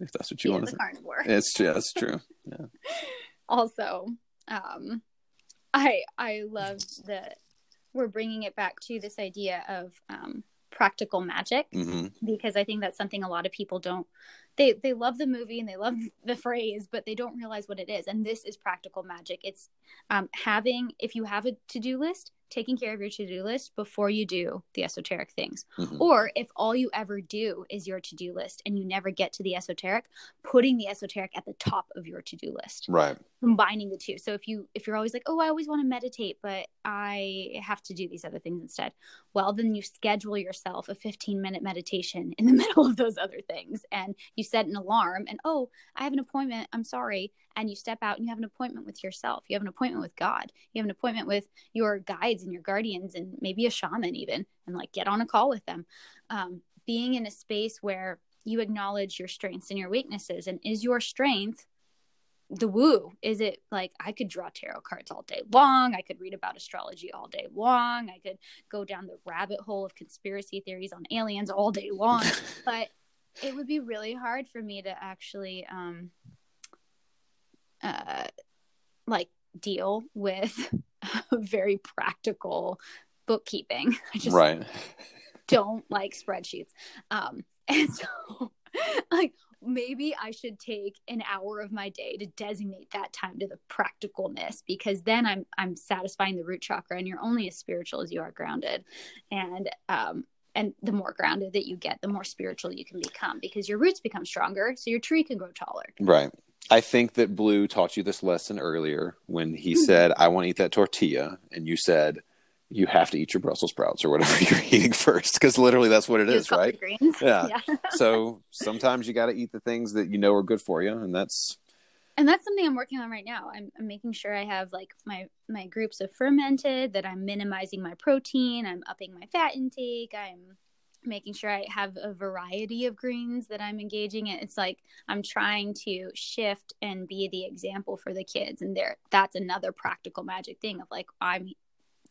If that's what you he want is to a say. carnivore. It's, yeah, it's true. also um i i love that we're bringing it back to this idea of um practical magic hmm because i think that's something a lot of people don't they they love the movie and they love the phrase but they don't realize what it is. And this is practical magic. It's um having if you have a to-do list taking care of your to-do list before you do the esoteric things. Hmm or if all you ever do is your to-do list and you never get to the esoteric putting the esoteric at the top of your to-do list. Right. Combining the two. So if you if you're always like oh i always want to meditate but i have to do these other things instead. Well then you schedule yourself a 15 minute meditation in the middle of those other things and you set an alarm and oh i have an appointment i'm sorry and you step out and you have an appointment with yourself you have an appointment with god you have an appointment with your guides and your guardians and maybe a shaman even and like get on a call with them. Um, being in a space where you acknowledge your strengths and your weaknesses and is your strength the woo. Is it like i could draw tarot cards all day long. I could read about astrology all day long. I could go down the rabbit hole of conspiracy theories on aliens all day long. But it would be really hard for me to actually um uh like deal with very practical bookkeeping. I just right. don't like spreadsheets. Um and so like maybe I should take an hour of my day to designate that time to the practicalness because then I'm I'm satisfying the root chakra and you're only as spiritual as you are grounded. And um and the more grounded that you get, the more spiritual you can become because your roots become stronger so your tree can grow taller. Right. I think that Blue taught you this lesson earlier when he mm-hmm. said, I want to eat that tortilla. And you said, you have to eat your Brussels sprouts or whatever you're eating first, because literally that's what it is, right? Yeah. yeah. so sometimes you got to eat the things that you know are good for you, and that's and that's something I'm working on right now. I'm, I'm making sure I have like my my groups of fermented, that I'm minimizing my protein, I'm upping my fat intake, I'm making sure I have a variety of greens that I'm engaging in. It's like I'm trying to shift and be the example for the kids. And there that's another practical magic thing of like I'm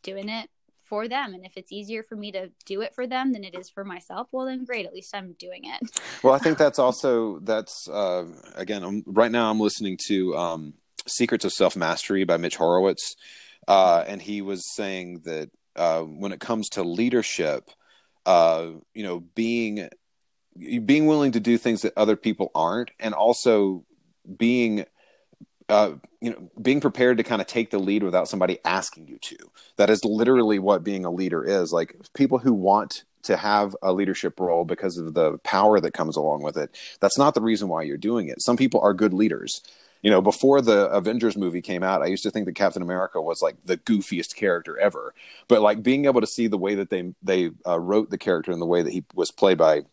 doing it for them. And if it's easier for me to do it for them than it is for myself well then great at least i'm doing it. Well i think that's also that's uh, again I'm, right now i'm listening to um, secrets of self mastery by mitch horowitz. Uh, and he was saying that uh, when it comes to leadership uh, you know being being willing to do things that other people aren't and also being uh, you know, being prepared to kind of take the lead without somebody asking you to. That is literally what being a leader is. Like people who want to have a leadership role because of the power that comes along with it. That's not the reason why you're doing it. Some people are good leaders. You know, before the Avengers movie came out, I used to think that Captain America was like the goofiest character ever. But like being able to see the way that they they uh, wrote the character and the way that he was played by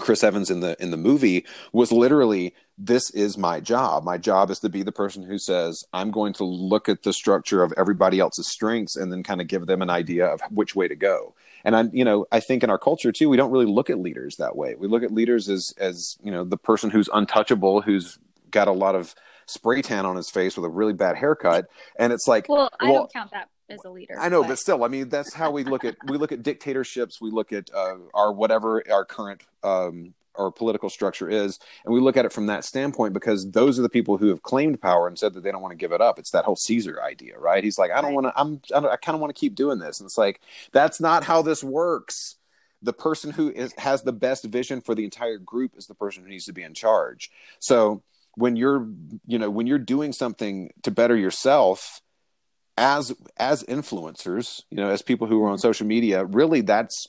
Chris Evans in the in the movie was literally this is my job. My job is to be the person who says I'm going to look at the structure of everybody else's strengths and then kind of give them an idea of which way to go. And I you know, I think in our culture too, we don't really look at leaders that way. We look at leaders as as, you know, the person who's untouchable, who's got a lot of spray tan on his face with a really bad haircut and it's like well, I don't count that as a leader. I know, but... but, still, I mean, that's how we look at we look at dictatorships. We look at uh, our whatever our current um, our political structure is, and we look at it from that standpoint because those are the people who have claimed power and said that they don't want to give it up. It's that whole Caesar idea, right? He's like, I don't right. want to. I'm. I, I kind of want to keep doing this, and it's like that's not how this works. The person who is, has the best vision for the entire group is the person who needs to be in charge. So when you're, you know, when you're doing something to better yourself as as influencers you know as people who are on social media really that's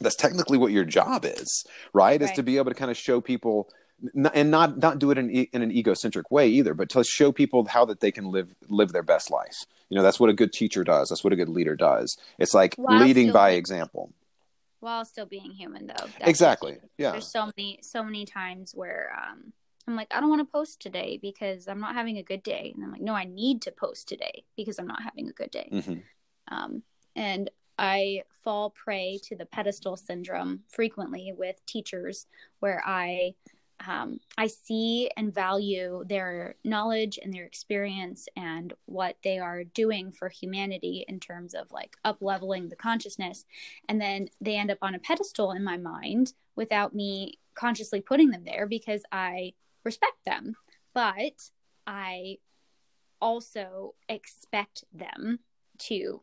that's technically what your job is right, right. is to be able to kind of show people and not not do it in, in an egocentric way either but to show people how that they can live live their best life. You know that's what a good teacher does. That's what a good leader does. It's like while leading by example. While still being human though exactly. yeah. There's so many so many times where um I'm like, I don't want to post today because I'm not having a good day. And I'm like, no, I need to post today because I'm not having a good day. Mm-hmm. Um, and I fall prey to the pedestal syndrome frequently with teachers where I um, I see and value their knowledge and their experience and what they are doing for humanity in terms of like up leveling the consciousness. And then they end up on a pedestal in my mind without me consciously putting them there because I respect them, but I also expect them to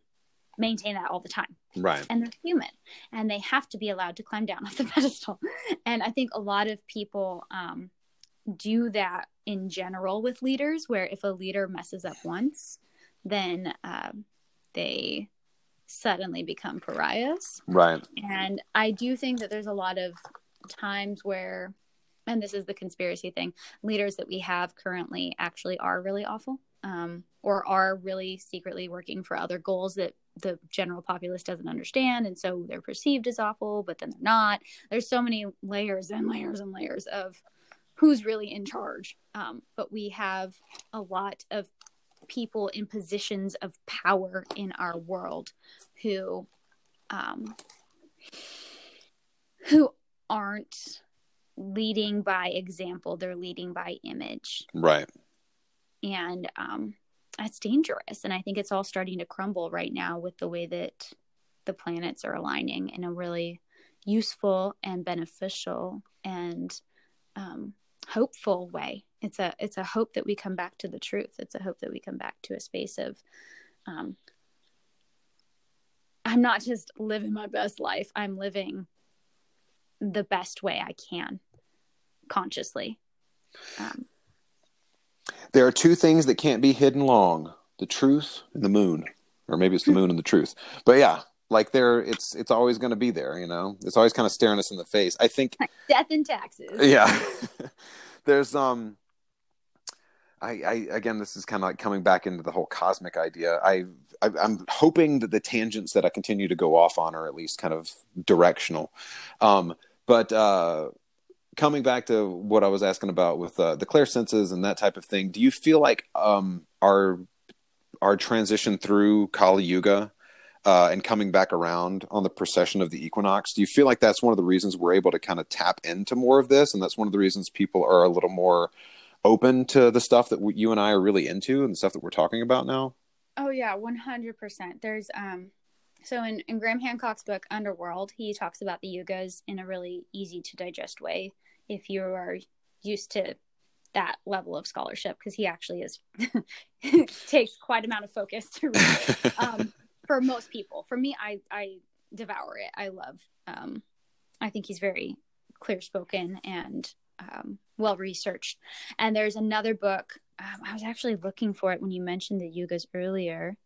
maintain that all the time. Right. And they're human and they have to be allowed to climb down off the pedestal. And I think a lot of people um, do that in general with leaders, where if a leader messes up once, then uh, they suddenly become pariahs. Right. And I do think that there's a lot of times where and this is the conspiracy thing. Leaders that we have currently actually are really awful um, or are really secretly working for other goals that the general populace doesn't understand. And so they're perceived as awful but then they're not. There's so many layers and layers and layers of who's really in charge. Um, but we have a lot of people in positions of power in our world who um, who aren't leading by example they're leading by image. Right. And um that's dangerous. And i think it's all starting to crumble right now with the way that the planets are aligning in a really useful and beneficial and um, hopeful way. It's a it's a hope that we come back to the truth. It's a hope that we come back to a space of um, i'm not just living my best life. I'm living the best way i can consciously. Um, there are two things that can't be hidden long the truth and the moon or maybe it's the moon and the truth. But yeah like there it's it's always going to be there you know? It's always kind of staring us in the face. I think death and taxes. Yeah. There's um I, I again this is kind of like coming back into the whole cosmic idea. I, I i'm hoping that the tangents that i continue to go off on are at least kind of directional. Um but uh coming back to what i was asking about with uh, the clair senses and that type of thing do you feel like um our our transition through kali yuga uh, and coming back around on the precession of the equinox. Do you feel like that's one of the reasons we're able to kind of tap into more of this, and that's one of the reasons people are a little more open to the stuff that you and I are really into and the stuff that we're talking about now? Oh yeah, one hundred percent. There's um, so in in Graham Hancock's book Underworld, he talks about the yugas in a really easy to digest way if you are used to that level of scholarship because he actually is takes quite amount of focus to read um, for most people. For me, I I devour it. I love. Um, I think he's very clear spoken and um, well researched. And there's another book. Um, I was actually looking for it when you mentioned the yugas earlier.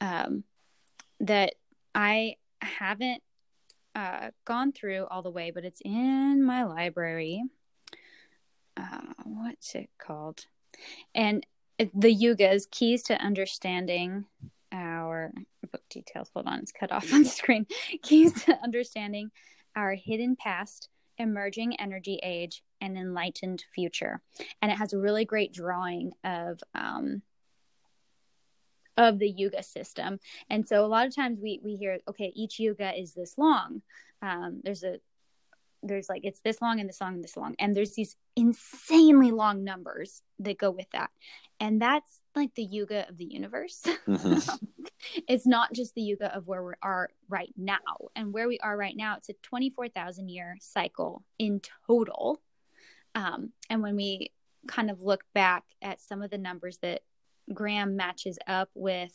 Um, that I haven't uh, gone through all the way, but it's in my library. Uh, what's it called? And the yugas keys to understanding our book details. Hold on, it's cut off on the screen. Keys to understanding our hidden past, emerging energy age, and enlightened future. And it has a really great drawing of um, of the yuga system. And so a lot of times we we hear, okay, each yuga is this long. Um, there's a there's like it's this long and this long and this long and there's these insanely long numbers that go with that and that's like the yuga of the universe mm-hmm. it's not just the yuga of where we are right now and where we are right now it's a 24000 year cycle in total um, and when we kind of look back at some of the numbers that graham matches up with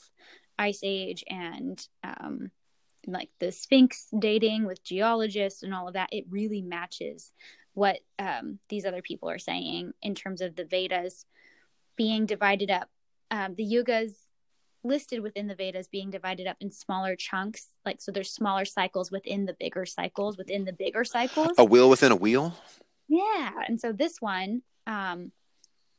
ice age and um, like the sphinx dating with geologists and all of that it really matches what um, these other people are saying in terms of the vedas being divided up. Um, the yugas listed within the vedas being divided up in smaller chunks like so there's smaller cycles within the bigger cycles within the bigger cycles. A wheel within a wheel? Yeah and so this one um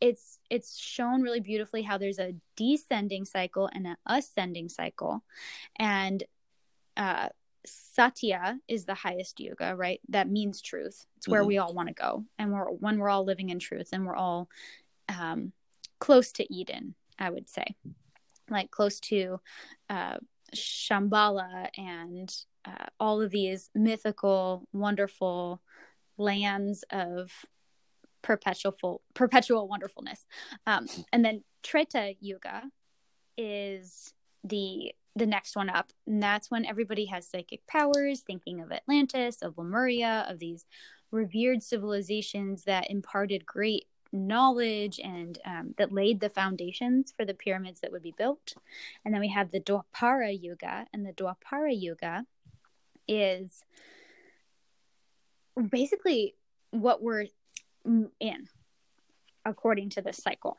it's it's shown really beautifully how there's a descending cycle and an ascending cycle. And uh satya is the highest yuga right? That means truth. It's where mm-hmm. we all want to go. And we're when we're all living in truth and we're all um close to eden i would say. Like close to uh shambhala and uh, all of these mythical wonderful lands of perpetual perpetual wonderfulness um, and then treta yuga is the the next one up. And that's when everybody has psychic powers, thinking of Atlantis, of Lemuria, of these revered civilizations that imparted great knowledge and um, that laid the foundations for the pyramids that would be built. And then we have the Dwapara Yuga, and the Dwapara Yuga is basically what we're in according to this cycle.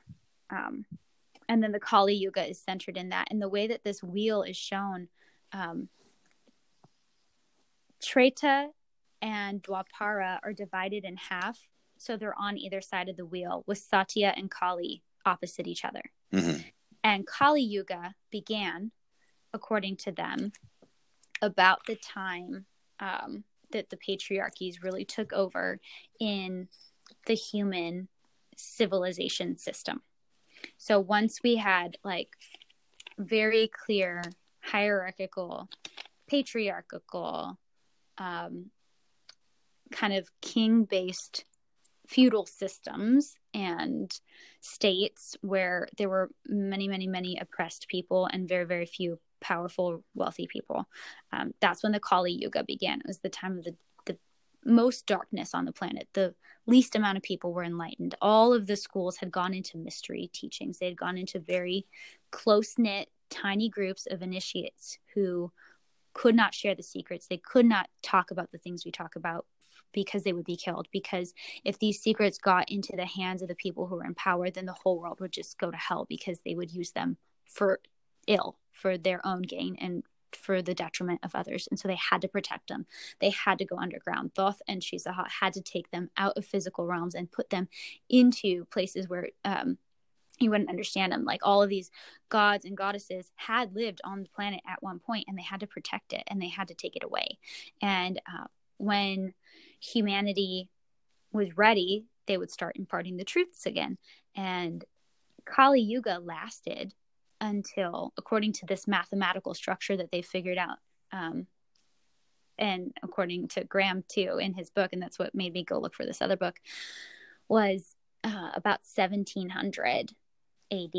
Um, and then the Kali Yuga is centered in that. And the way that this wheel is shown, um, Treta and Dwapara are divided in half, so they're on either side of the wheel, with Satya and Kali opposite each other. Mm-hmm. And Kali Yuga began, according to them, about the time um, that the patriarchies really took over in the human civilization system. So once we had like very clear hierarchical, patriarchal, um, kind of king based feudal systems and states where there were many, many, many oppressed people and very, very few powerful, wealthy people. Um, that's when the Kali Yuga began. It was the time of the, the most darkness on the planet. The least amount of people were enlightened. All of the schools had gone into mystery teachings. They had gone into very close knit, tiny groups of initiates who could not share the secrets. They could not talk about the things we talk about because they would be killed. Because if these secrets got into the hands of the people who were in power, then the whole world would just go to hell because they would use them for ill, for their own gain, and for the detriment of others. And so they had to protect them. They had to go underground. Thoth and Shizaha had to take them out of physical realms and put them into places where um, you wouldn't understand them. Like all of these gods and goddesses had lived on the planet at one point and they had to protect it and they had to take it away. And uh, when humanity was ready, they would start imparting the truths again. And Kali Yuga lasted until, according to this mathematical structure that they figured out, um, and according to Graham too in his book, and that's what made me go look for this other book, was uh, about 1700 AD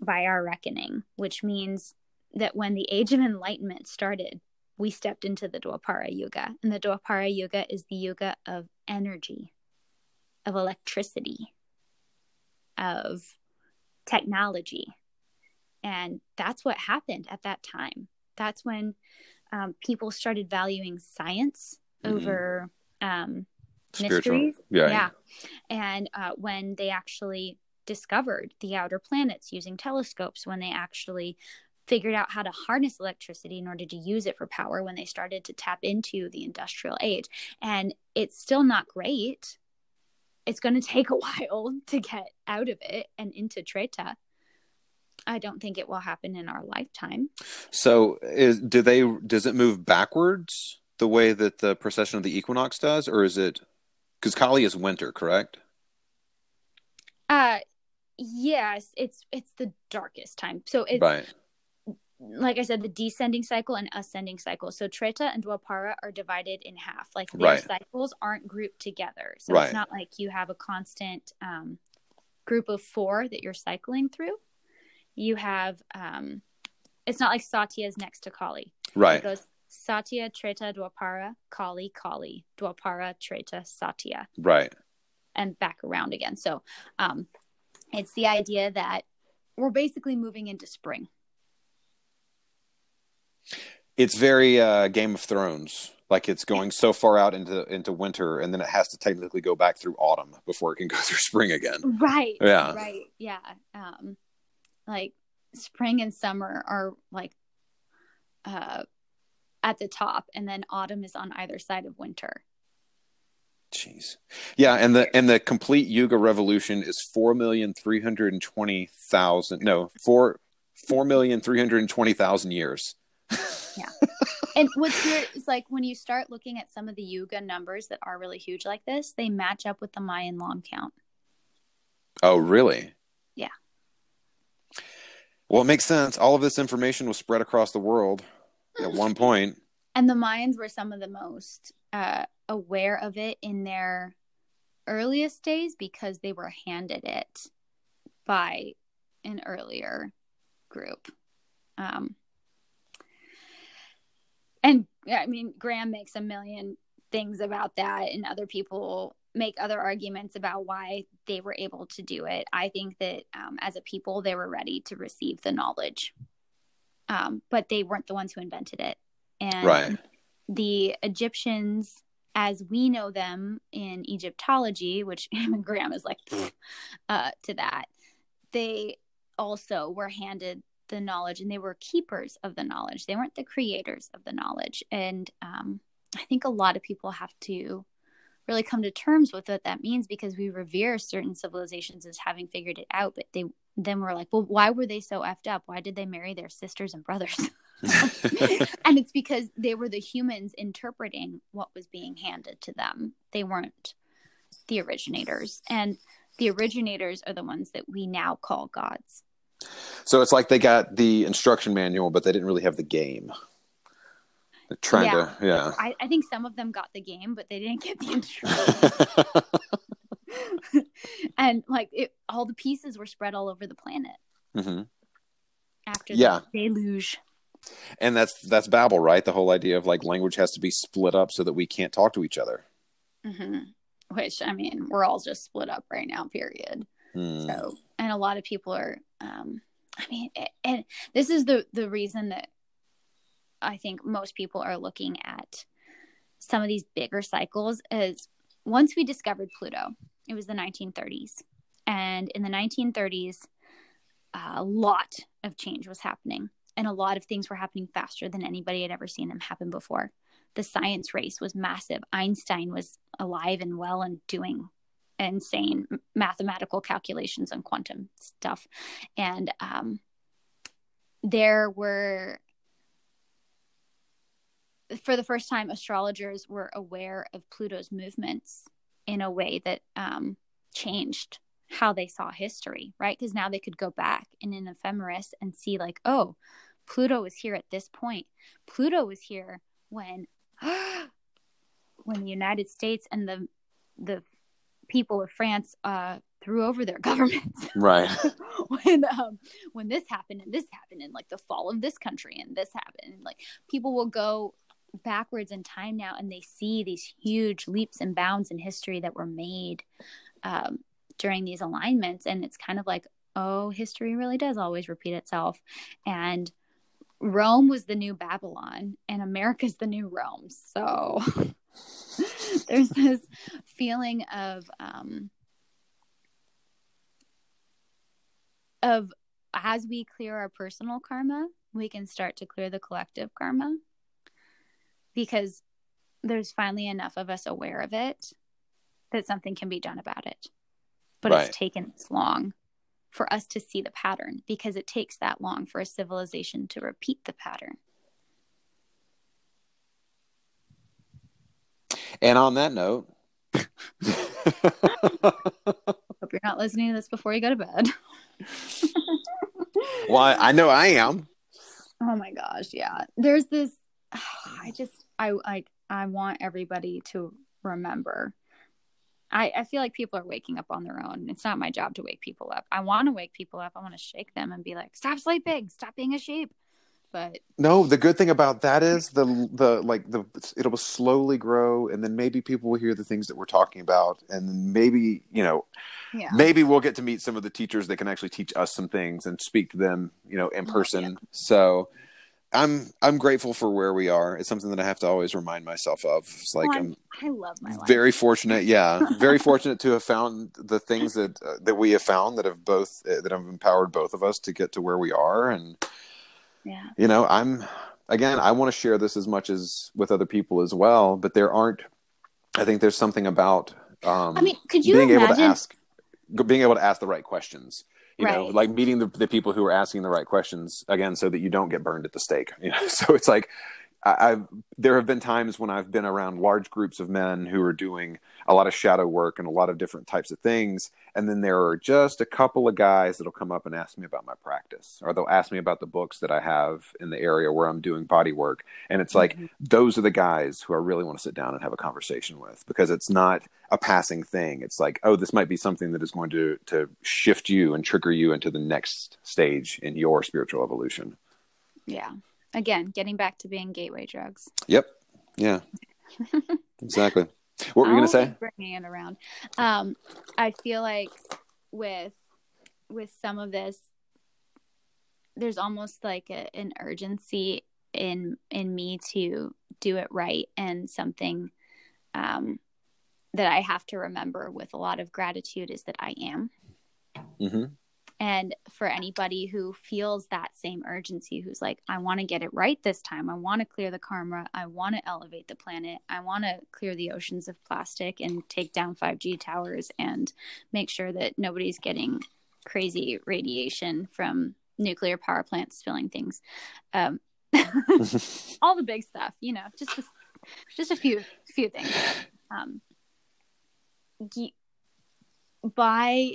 by our reckoning, which means that when the Age of Enlightenment started, we stepped into the Dwapara Yuga. And the Dwapara Yuga is the Yuga of energy, of electricity, of technology. And that's what happened at that time. That's when um, people started valuing science mm-hmm. over um, mysteries. Yeah. yeah. And uh, when they actually discovered the outer planets using telescopes, when they actually figured out how to harness electricity in order to use it for power when they started to tap into the industrial age. And it's still not great. It's going to take a while to get out of it and into Treta. I don't think it will happen in our lifetime. So, is do they does it move backwards the way that the precession of the equinox does, or is it because Kali is winter, correct? Uh, yes, it's it's the darkest time. So it's right like I said, the descending cycle and ascending cycle. So Treta and Dwapara are divided in half. Like their right. cycles aren't grouped together. So right. it's not like you have a constant um, group of four that you're cycling through. You have, um, it's not like Satya is next to Kali. Right. It goes Satya, Treta, Dwapara, Kali, Kali, Dwapara, Treta, Satya. Right. And back around again. So um, it's the idea that we're basically moving into spring it's very uh, Game of Thrones. Like it's going so far out into into winter, and then it has to technically go back through autumn before it can go through spring again. Right. Yeah. Right. Yeah. Um, like spring and summer are like uh, at the top, and then autumn is on either side of winter. Jeez. Yeah, and the and the complete Yuga revolution is four million three hundred and twenty thousand. No, four four million three hundred and twenty thousand years yeah. And what's weird is like when you start looking at some of the Yuga numbers that are really huge like this, they match up with the Mayan long count. Oh, really? Well, it makes sense. All of this information was spread across the world at one point. And the Mayans were some of the most uh, aware of it in their earliest days because they were handed it by an earlier group. Um, and I mean, Graham makes a million things about that, and other people make other arguments about why they were able to do it. I think that um, as a people, they were ready to receive the knowledge, um, but they weren't the ones who invented it. And right. the Egyptians, as we know them in Egyptology, which Graham is like uh, to that, they also were handed the knowledge and they were keepers of the knowledge. They weren't the creators of the knowledge. And um, I think a lot of people have to really come to terms with what that means because we revere certain civilizations as having figured it out, but they then we're like, well, why were they so effed up? Why did they marry their sisters and brothers? and it's because they were the humans interpreting what was being handed to them. They weren't the originators. And the originators are the ones that we now call gods. So it's like they got the instruction manual, but they didn't really have the game. They're trying yeah. to, yeah. I, I think some of them got the game, but they didn't get the instruction. and like it, all the pieces were spread all over the planet hmm after Yeah. the deluge. And that's that's Babel, right? The whole idea of like language has to be split up so that we can't talk to each other. hmm Which I mean, we're all just split up right now. Period. Hmm. So, and a lot of people are. um I mean, a- and this is the the reason that I think most people are looking at some of these bigger cycles. Is once we discovered Pluto, it was the 1930s, and in the 1930s, a lot of change was happening, and a lot of things were happening faster than anybody had ever seen them happen before. The science race was massive. Einstein was alive and well and doing insane mathematical calculations and quantum stuff. And um, there were, for the first time, astrologers were aware of Pluto's movements in a way that um, changed how they saw history, right? Because now they could go back in an ephemeris and see, like, oh, Pluto was here at this point. Pluto was here when when the United States and the the people of France uh, threw over their governments. Right. when um, when this happened and this happened and like the fall of this country and this happened, and like people will go backwards in time now and they see these huge leaps and bounds in history that were made um, during these alignments, and it's kind of like, oh, history really does always repeat itself, and Rome was the new Babylon and America's the new Rome. So there's this feeling of um of as we clear our personal karma, we can start to clear the collective karma because there's finally enough of us aware of it that something can be done about it. But Right. it's taken this long for us to see the pattern because it takes that long for a civilization to repeat the pattern. And on that note, Hope you're not listening to this before you go to bed. well, I, I know I am. Oh my gosh, yeah. There's this I just I I I want everybody to remember. I I feel like people are waking up on their own. It's not my job to wake people up. I want to wake people up. I want to shake them and be like, "Stop sleeping. Stop being a sheep." But No, the good thing about that is the the like the it'll slowly grow, and then maybe people will hear the things that we're talking about, and maybe you know yeah. maybe we'll get to meet some of the teachers that can actually teach us some things and speak to them, you know, in person. yeah. So I'm I'm grateful for where we are. It's something that I have to always remind myself of. It's like Oh, I'm I'm, I love my life. very fortunate, yeah, very fortunate to have found the things that uh, that we have found that have both uh, that have empowered both of us to get to where we are and yeah. you know i'm again i want to share this as much as with other people as well but there aren't i think there's something about um I mean, could you being able to ask being able to ask the right questions you know like meeting the, the people who are asking the right questions again so that you don't get burned at the stake you know? So it's like I, I've there have been times when I've been around large groups of men who are doing a lot of shadow work and a lot of different types of things, and then there are just a couple of guys that'll come up and ask me about my practice, or they'll ask me about the books that I have in the area where I'm doing body work, and it's like Mhm. those are the guys who I really want to sit down and have a conversation with because it's not a passing thing. It's like, oh, this might be something that is going to to shift you and trigger you into the next stage in your spiritual evolution. Yeah. Again, getting back to being gateway drugs. Yep. Yeah. exactly. What were you going to say? Bringing it around. Um, I feel like with with some of this, there's almost like a, an urgency in in me to do it right, and something um, that I have to remember with a lot of gratitude is that I am. hmm And for anybody who feels that same urgency, who's like, I want to get it right this time. I want to clear the karma. I want to elevate the planet. I want to clear the oceans of plastic and take down 5G towers and make sure that nobody's getting crazy radiation from nuclear power plants spilling things. Um, all the big stuff, you know, just a, just a few few things. Um, by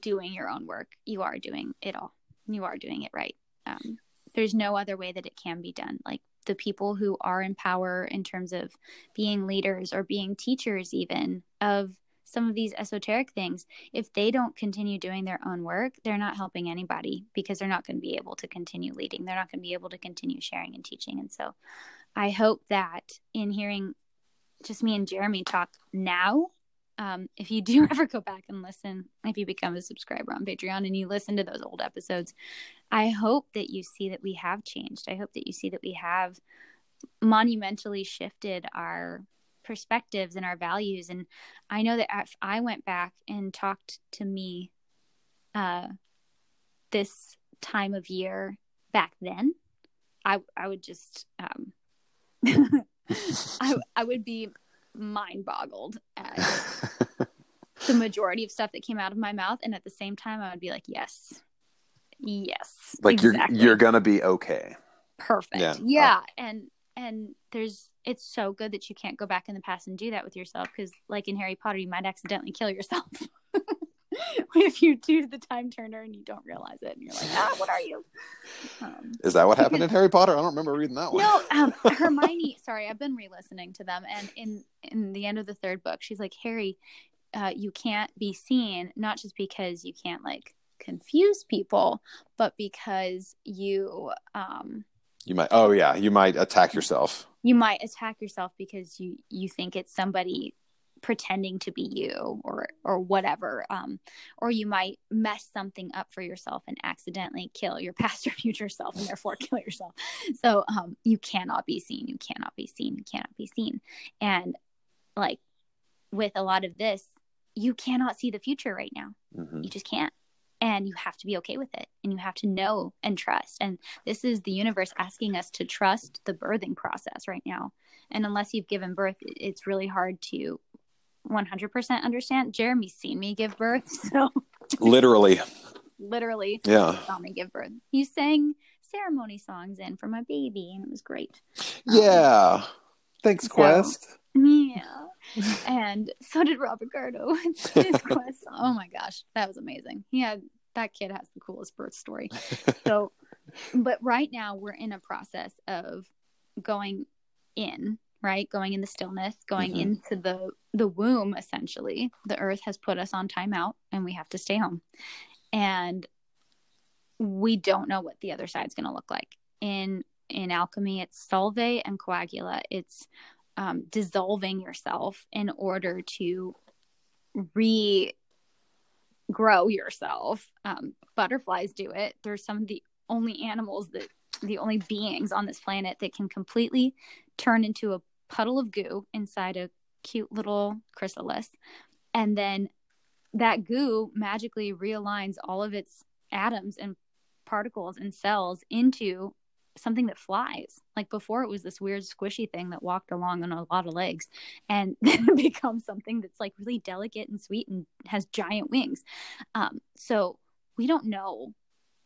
doing your own work, you are doing it all. You are doing it right. Um, there's no other way that it can be done. Like the people who are in power in terms of being leaders or being teachers, even of some of these esoteric things, if they don't continue doing their own work, they're not helping anybody because they're not going to be able to continue leading. They're not going to be able to continue sharing and teaching. And so I hope that in hearing just me and Jeremy talk now, um, if you do ever go back and listen, if you become a subscriber on Patreon and you listen to those old episodes, I hope that you see that we have changed. I hope that you see that we have monumentally shifted our perspectives and our values. And I know that if I went back and talked to me uh, this time of year back then, I I would just um, I I would be mind boggled at the majority of stuff that came out of my mouth, and at the same time, I would be like, yes, yes, like exactly. you're you're gonna be okay. Perfect. Yeah. yeah. Oh. And and there's it's so good that you can't go back in the past and do that with yourself because like in harry potter you might accidentally kill yourself if you do the time turner and you don't realize it and you're like ah what are you um, is that what happened in harry potter i don't remember reading that one no um, hermione sorry i've been re-listening to them and in in the end of the third book she's like harry uh, you can't be seen not just because you can't like confuse people but because you um you might. Oh yeah, you might attack yourself. You might attack yourself because you you think it's somebody pretending to be you or or whatever um or you might mess something up for yourself and accidentally kill your past or future self and therefore kill yourself so um you cannot be seen you cannot be seen you cannot be seen and like with a lot of this you cannot see the future right now. Mm-hmm. you just can't. And you have to be okay with it. And you have to know and trust. And this is the universe asking us to trust the birthing process right now. And unless you've given birth it's really hard to 100% understand. Jeremy's seen me give birth so. Literally. Literally. Yeah. Saw me give birth. He sang ceremony songs in for my baby and it was great. Yeah. Um, thanks so, quest yeah and so did Robert Gardo. his quest. Oh my gosh, that was amazing. He had that kid has the coolest birth story. So, but right now we're in a process of going in, right? Going in the stillness, going mm-hmm. into the the womb. Essentially, the Earth has put us on timeout, and we have to stay home. And we don't know what the other side's going to look like. In in alchemy, it's solve and coagula. It's um, dissolving yourself in order to regrow yourself. Um, butterflies do it. They're some of the only animals that, the only beings on this planet that can completely turn into a puddle of goo inside a cute little chrysalis. And then that goo magically realigns all of its atoms and particles and cells into something that flies. Like before, it was this weird squishy thing that walked along on a lot of legs, and then it becomes something that's like really delicate and sweet and has giant wings. Um, so we don't know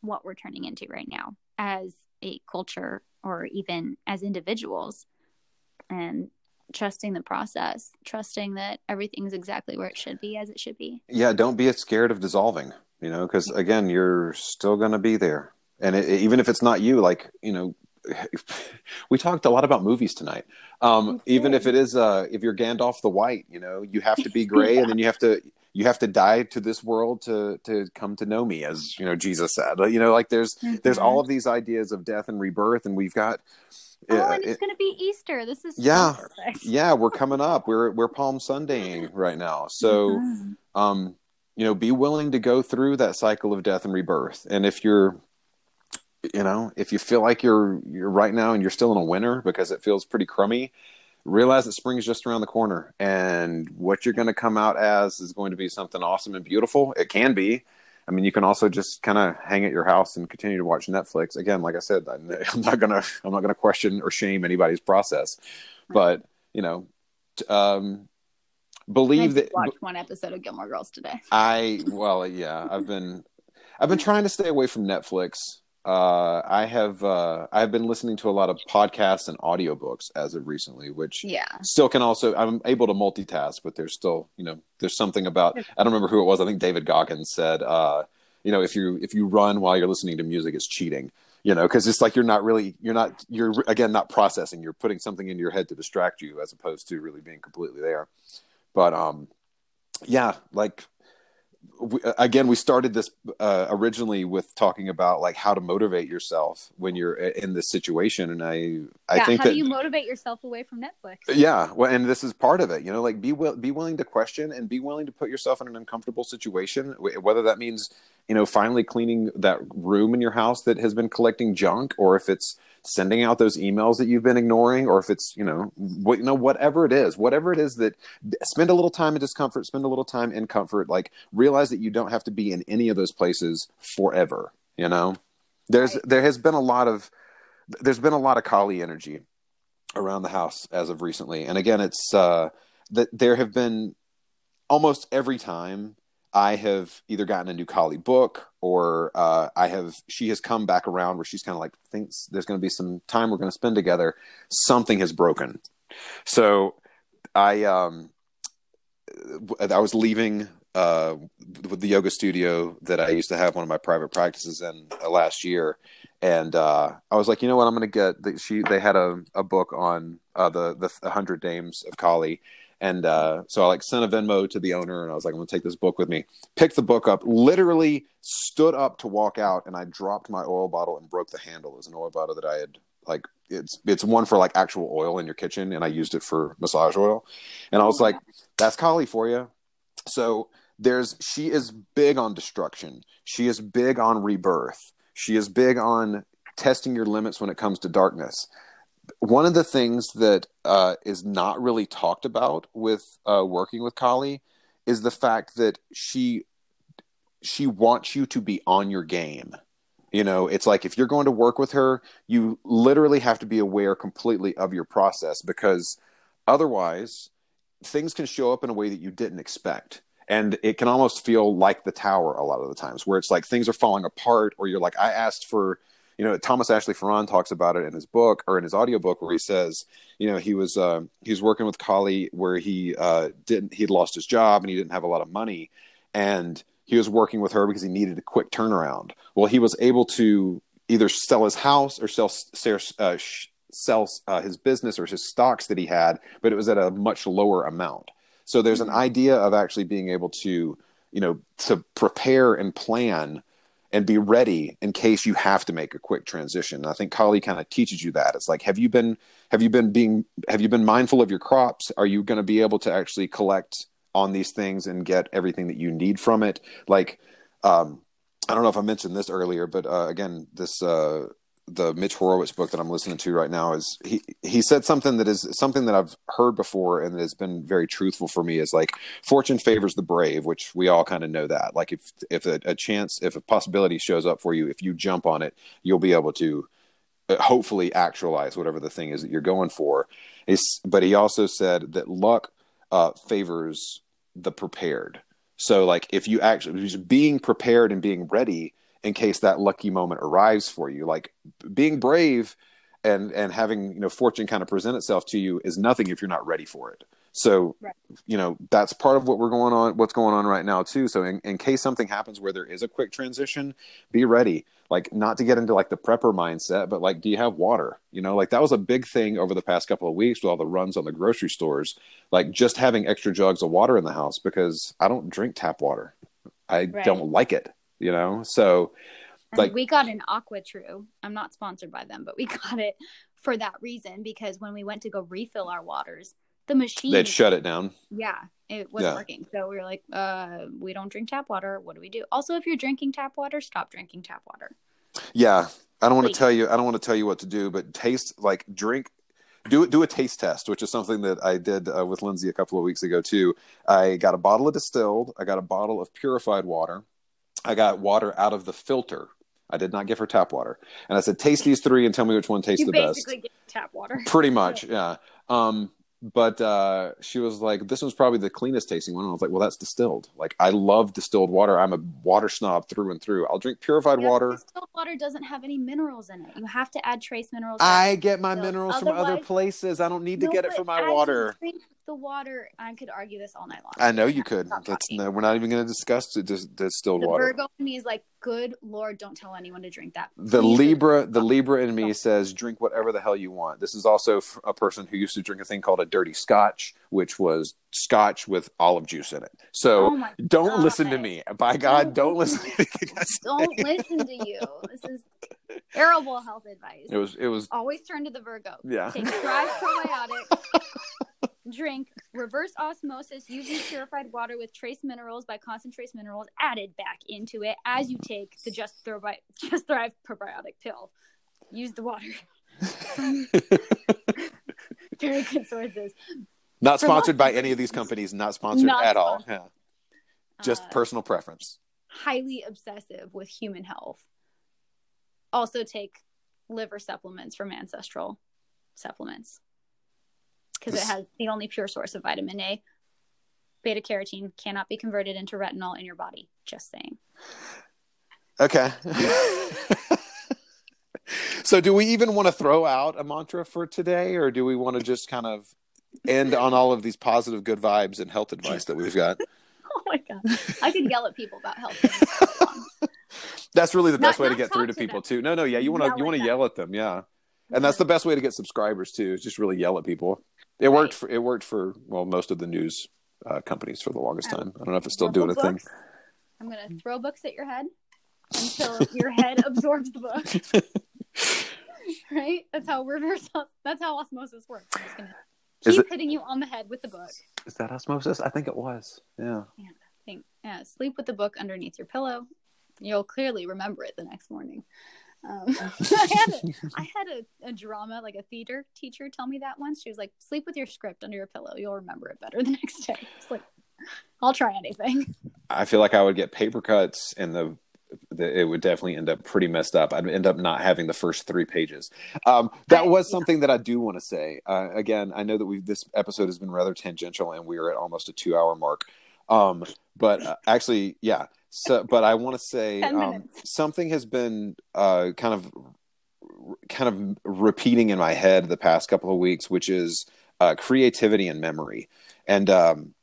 what we're turning into right now as a culture or even as individuals, and trusting the process, trusting that everything's exactly where it should be as it should be. Yeah, don't be scared of dissolving. You know, because again, you're still going to be there and it, even if it's not you like you know we talked a lot about movies tonight um, even if it is uh, if you're gandalf the white you know you have to be gray yeah. and then you have to you have to die to this world to to come to know me as you know jesus said you know like there's mm-hmm. there's all of these ideas of death and rebirth and we've got Oh, uh, and it's it, going to be Easter. This is yeah, yeah. We're coming up. We're we're Palm Sundaying right now. So, mm-hmm. um, you know, be willing to go through that cycle of death and rebirth. And if you're you know, if you feel like you're you're right now and you're still in a winter because it feels pretty crummy, realize that spring is just around the corner and what you're going to come out as is going to be something awesome and beautiful. It can be. I mean, you can also just kind of hang at your house and continue to watch Netflix. Again, like I said, I'm not gonna I'm not gonna question or shame anybody's process, but you know, um, believe that. Watch one episode of Gilmore Girls today. I well, yeah, I've been I've been trying to stay away from Netflix uh, I have uh, I've been listening to a lot of podcasts and audiobooks as of recently, which yeah still can also I'm able to multitask, but there's still you know there's something about I don't remember who it was. I think David Goggins said uh, you know if you if you run while you're listening to music, it's cheating. You know, because it's like you're not really you're not you're again not processing. You're putting something into your head to distract you as opposed to really being completely there. But um, yeah, like we, again, we started this uh, originally with talking about like how to motivate yourself when you're in this situation, and I I yeah, think how that do you motivate yourself away from Netflix? yeah, well, and this is part of it. You know, like be will, be willing to question and be willing to put yourself in an uncomfortable situation, whether that means you know finally cleaning that room in your house that has been collecting junk, or if it's sending out those emails that you've been ignoring, or if it's you know what you know whatever it is, whatever it is that spend a little time in discomfort, spend a little time in comfort. Like realize that you don't have to be in any of those places forever. You know, there's Right. there has been a lot of there's been a lot of Kali energy around the house as of recently. And again, it's uh, that there have been almost every time I have either gotten a new Kali book or uh, I have she has come back around where she's kind of like thinks there's going to be some time we're going to spend together. Something has broken. So I um I was leaving uh with the yoga studio that I used to have one of my private practices in uh, last year and uh, I was like, you know what, I'm going to get. The, she they had a, a book on uh, the the hundred names of Kali, and uh, so I like sent a Venmo to the owner, and I was like, I'm to take this book with me. Picked the book up, literally stood up to walk out, and I dropped my oil bottle and broke the handle. It was an oil bottle that I had like it's it's one for like actual oil in your kitchen, and I used it for massage oil, and I was like, that's Kali for you. So there's she is big on destruction. She is big on rebirth. She is big on testing your limits when it comes to darkness. One of the things that uh, is not really talked about with uh, working with Kali is the fact that she she wants you to be on your game. You know, it's like if you're going to work with her, you literally have to be aware completely of your process because otherwise things can show up in a way that you didn't expect and it can almost feel like the tower a lot of the times where it's like things are falling apart or you're like i asked for you know thomas ashley farrand talks about it in his book or in his audiobook where he says you know he was uh, he was working with kali where he uh, didn't he'd lost his job and he didn't have a lot of money and he was working with her because he needed a quick turnaround. Well he was able to either sell his house or sell uh, sell uh, his business or his stocks that he had but it was at a much lower amount. So there's an idea of actually being able to, you know, to prepare and plan and be ready in case you have to make a quick transition. And I think Kali kind of teaches you that. It's like, have you been, have you been being, have you been mindful of your crops? Are you going to be able to actually collect on these things and get everything that you need from it? Like, um, I don't know if I mentioned this earlier, but uh, again, this uh, the Mitch Horowitz book that I'm listening to right now is he he said something that is something that I've heard before and that has been very truthful for me is like fortune favors the brave, which we all kind of know that. Like if if a, a chance, if a possibility shows up for you, if you jump on it, you'll be able to uh, hopefully actualize whatever the thing is that you're going for. It's, but he also said that luck uh, favors the prepared. So like if you actually being prepared and being ready in case that lucky moment arrives for you. Like being brave and and having you know fortune kind of present itself to you is nothing if you're not ready for it. So Right. you know that's part of what we're going on, what's going on right now too. So in, in case something happens where there is a quick transition, be ready. Like not to get into like the prepper mindset, but like, do you have water? You know, like that was a big thing over the past couple of weeks with all the runs on the grocery stores. Like just having extra jugs of water in the house because I don't drink tap water. I Right. don't like it. You know, so And Like- we got an AquaTru. I'm not sponsored by them, but we got it for that reason because when we went to go refill our waters, the machine they'd shut it down. yeah, it wasn't Yeah. working. So we were like, uh, we don't drink tap water. What do we do? Also, if you're drinking tap water, stop drinking tap water. Yeah, I don't want to tell you. I don't want to tell you what to do, but taste like drink. Do do a taste test, which is something that I did uh, with Lindsay a couple of weeks ago too. I got a bottle of distilled. I got a bottle of purified water. I got water out of the filter. I did not give her tap water, and I said, "Taste these three and tell me which one tastes You the best." basically get tap water. Pretty much, yeah. Um, but uh, she was like, "This one's probably the cleanest tasting one." And I was like, "Well, that's distilled. Like, I love distilled water. I'm a water snob through and through. I'll drink purified Yeah, water. Distilled water doesn't have any minerals in it. You have to add trace minerals. I get my minerals from other places. I don't need to No, get it from my water. drink the water. I could argue this all night long. I know you could. That's no, we're not even going to discuss the dis- distilled the water. Virgo in me is like, good lord, don't tell anyone to drink that. the Please Libra, the Libra in me says, drink whatever the hell you want. This is also a person who used to drink a thing called a dirty Scotch, which was Scotch with olive juice in it. So Oh don't God. listen to me. By God, don't Don't listen to Don't listen to you. This is terrible health advice. It was, it was, Always turn to the Virgo. yeah. Take probiotics. Drink reverse osmosis using purified water with trace minerals by ConcenTrace minerals added back into it as you take the Just Thrive, Just Thrive probiotic pill. Use the water. Very good sources. Not sponsored by any of these companies, not sponsored Not at all. Yeah. Just Uh, personal preference. highly obsessive with human health. Also take liver supplements from Ancestral Supplements because it has the only pure source of vitamin A. Beta carotene cannot be converted into retinol in your body. Just saying. Okay. so, do we even want to throw out a mantra for today, or do we want to just kind of end on all of these positive, good vibes and health advice that we've got? Oh my god, I could yell at people about health. all day long. That's really the Not- best way to get through to to people them. too. No, no, yeah, you want to you want to yell at them, yeah, and that's the best way to get subscribers too. Is just really yell at people. It worked for it worked for well most of the news uh, companies for the longest Um, time. I don't know if it's still Throw doing a thing. I'm gonna throw books at your head until your head absorbs the book. Right? That's how reverse. That's how osmosis works. I'm just gonna Is keep it- hitting you on the head with the book. Is that osmosis? I think it was. Yeah. Think, yeah, sleep with the book underneath your pillow. You'll clearly remember it the next morning. Um, I had, a, I had a, a drama, like a theater teacher, tell me that once. She was like, "Sleep with your script under your pillow. You'll remember it better the next day." It's like, I'll try anything. I feel like I would get paper cuts and the, the it would definitely end up pretty messed up. I'd end up not having the first three pages. Um, that was something that I do want to say. Uh, again, I know that we this episode has been rather tangential and we are at almost a two hour mark. Um, but uh, actually, yeah. So, but I want to say um, something has been uh, kind of kind of repeating in my head the past couple of weeks, which is uh, creativity and memory. And um,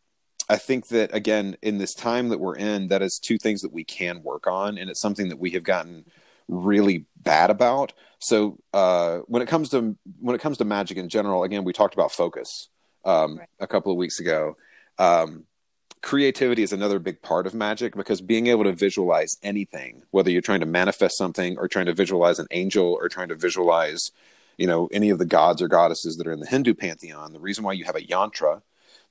I think that again, in this time that we're in, that is two things that we can work on, and it's something that we have gotten really bad about. So uh, when it comes to when it comes to magic in general, again, we talked about focus um, Right. a couple of weeks ago. Um, creativity is another big part of magic because being able to visualize anything, whether you're trying to manifest something or trying to visualize an angel or trying to visualize, you know, any of the gods or goddesses that are in the Hindu pantheon, the reason why you have a yantra,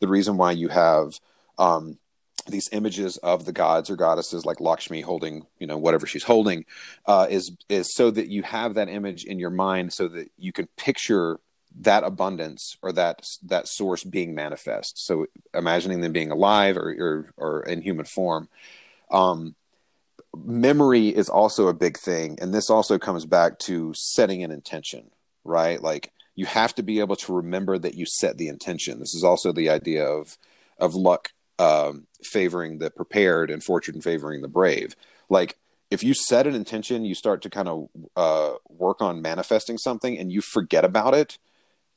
the reason why you have um, these images of the gods or goddesses like Lakshmi holding, you know, whatever she's holding, uh, is is so that you have that image in your mind, so that you can picture that abundance or that that source being manifest. So imagining them being alive or or, or in human form. Um, memory is also a big thing, and this also comes back to setting an intention, right? Like you have to be able to remember that you set the intention. This is also the idea of of luck um, favoring the prepared and fortune favoring the brave. Like if you set an intention, you start to kind of uh, work on manifesting something, and you forget about it.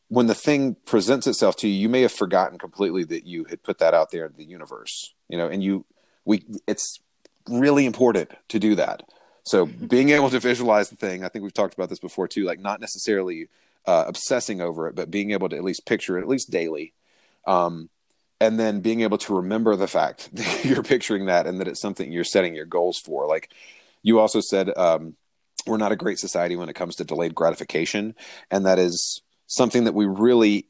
When the thing presents itself to you, you may have forgotten completely that you had put that out there in the universe. You know, and you we it's really important to do that. So being able to visualize the thing, I think we've talked about this before too, like not necessarily uh, obsessing over it, but being able to at least picture it at least daily. Um, and then being able to remember the fact that you're picturing that and that it's something you're setting your goals for. Like you also said, um, we're not a great society when it comes to delayed gratification. And that is something that we really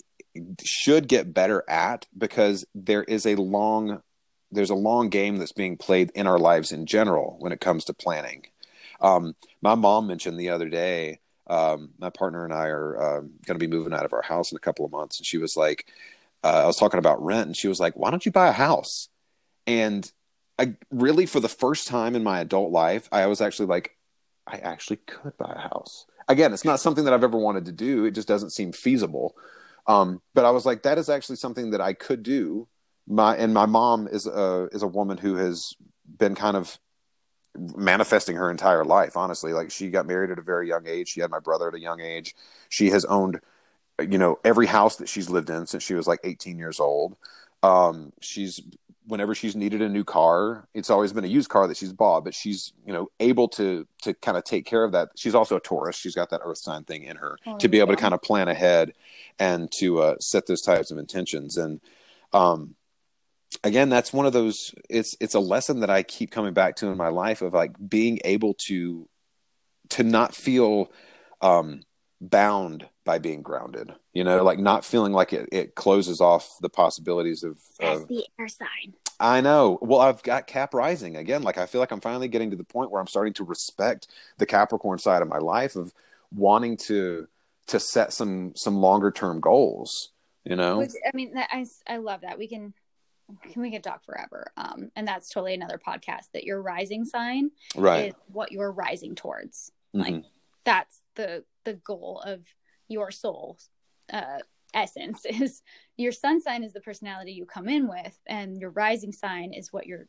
should get better at because there is a long there's a long game that's being played in our lives in general when it comes to planning. Um, my mom mentioned the other day, um, my partner and I are um, going to be moving out of our house in a couple of months, and she was like, uh, I was talking about rent, and she was like, "Why don't you buy a house?" And I really, for the first time in my adult life, I was actually like, I actually could buy a house. Again, it's not something that I've ever wanted to do. It just doesn't seem feasible. Um, but I was like, that is actually something that I could do. My and my mom is a is a woman who has been kind of manifesting her entire life honestly. Like she got married at a very young age. She had my brother at a young age. She has owned you know every house that she's lived in since she was like 18 years old. Um, she's whenever she's needed a new car it's always been a used car that she's bought but she's you know able to to kind of take care of that. She's also a taurus. She's got that earth sign thing in her oh, to be able to kind of plan ahead and to uh, set those types of intentions. And um, again that's one of those it's it's a lesson that i keep coming back to in my life of like being able to to not feel um bound by being grounded you know like not feeling like it, it closes off the possibilities of, That's the air sign. I know. Well i've got cap rising again. Like i feel like i'm finally getting to the point where i'm starting to respect the capricorn side of my life of wanting to to set some some longer term goals you know? Which, i mean i i love that. We can can we can talk forever. Um and that's totally another podcast that your rising sign right. is what you're rising towards. Mm-hmm. like that's the the goal of your soul uh essence is your sun sign is the personality you come in with and your rising sign is what you're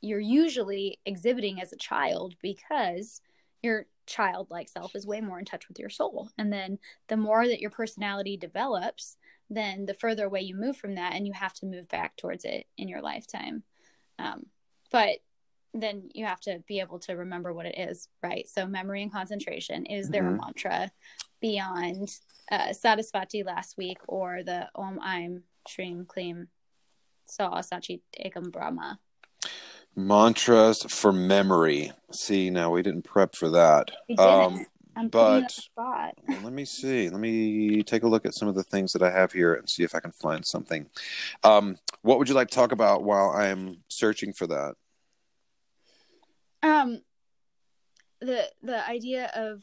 you're usually exhibiting as a child because your childlike self is way more in touch with your soul. And then the more that your personality develops then the further away you move from that and you have to move back towards it in your lifetime. Um, but then you have to be able to remember what it is right? So memory and concentration is there mm-hmm. a mantra beyond uh, Saraswati last week or the om aim shrim klim sa sachi ekam brahma mantras for memory see now we didn't prep for that we didn't. Um, I'm but let me see. Let me take a look at some of the things that I have here and see if I can find something. Um, what would you like to talk about while I'm searching for that? Um, the the idea of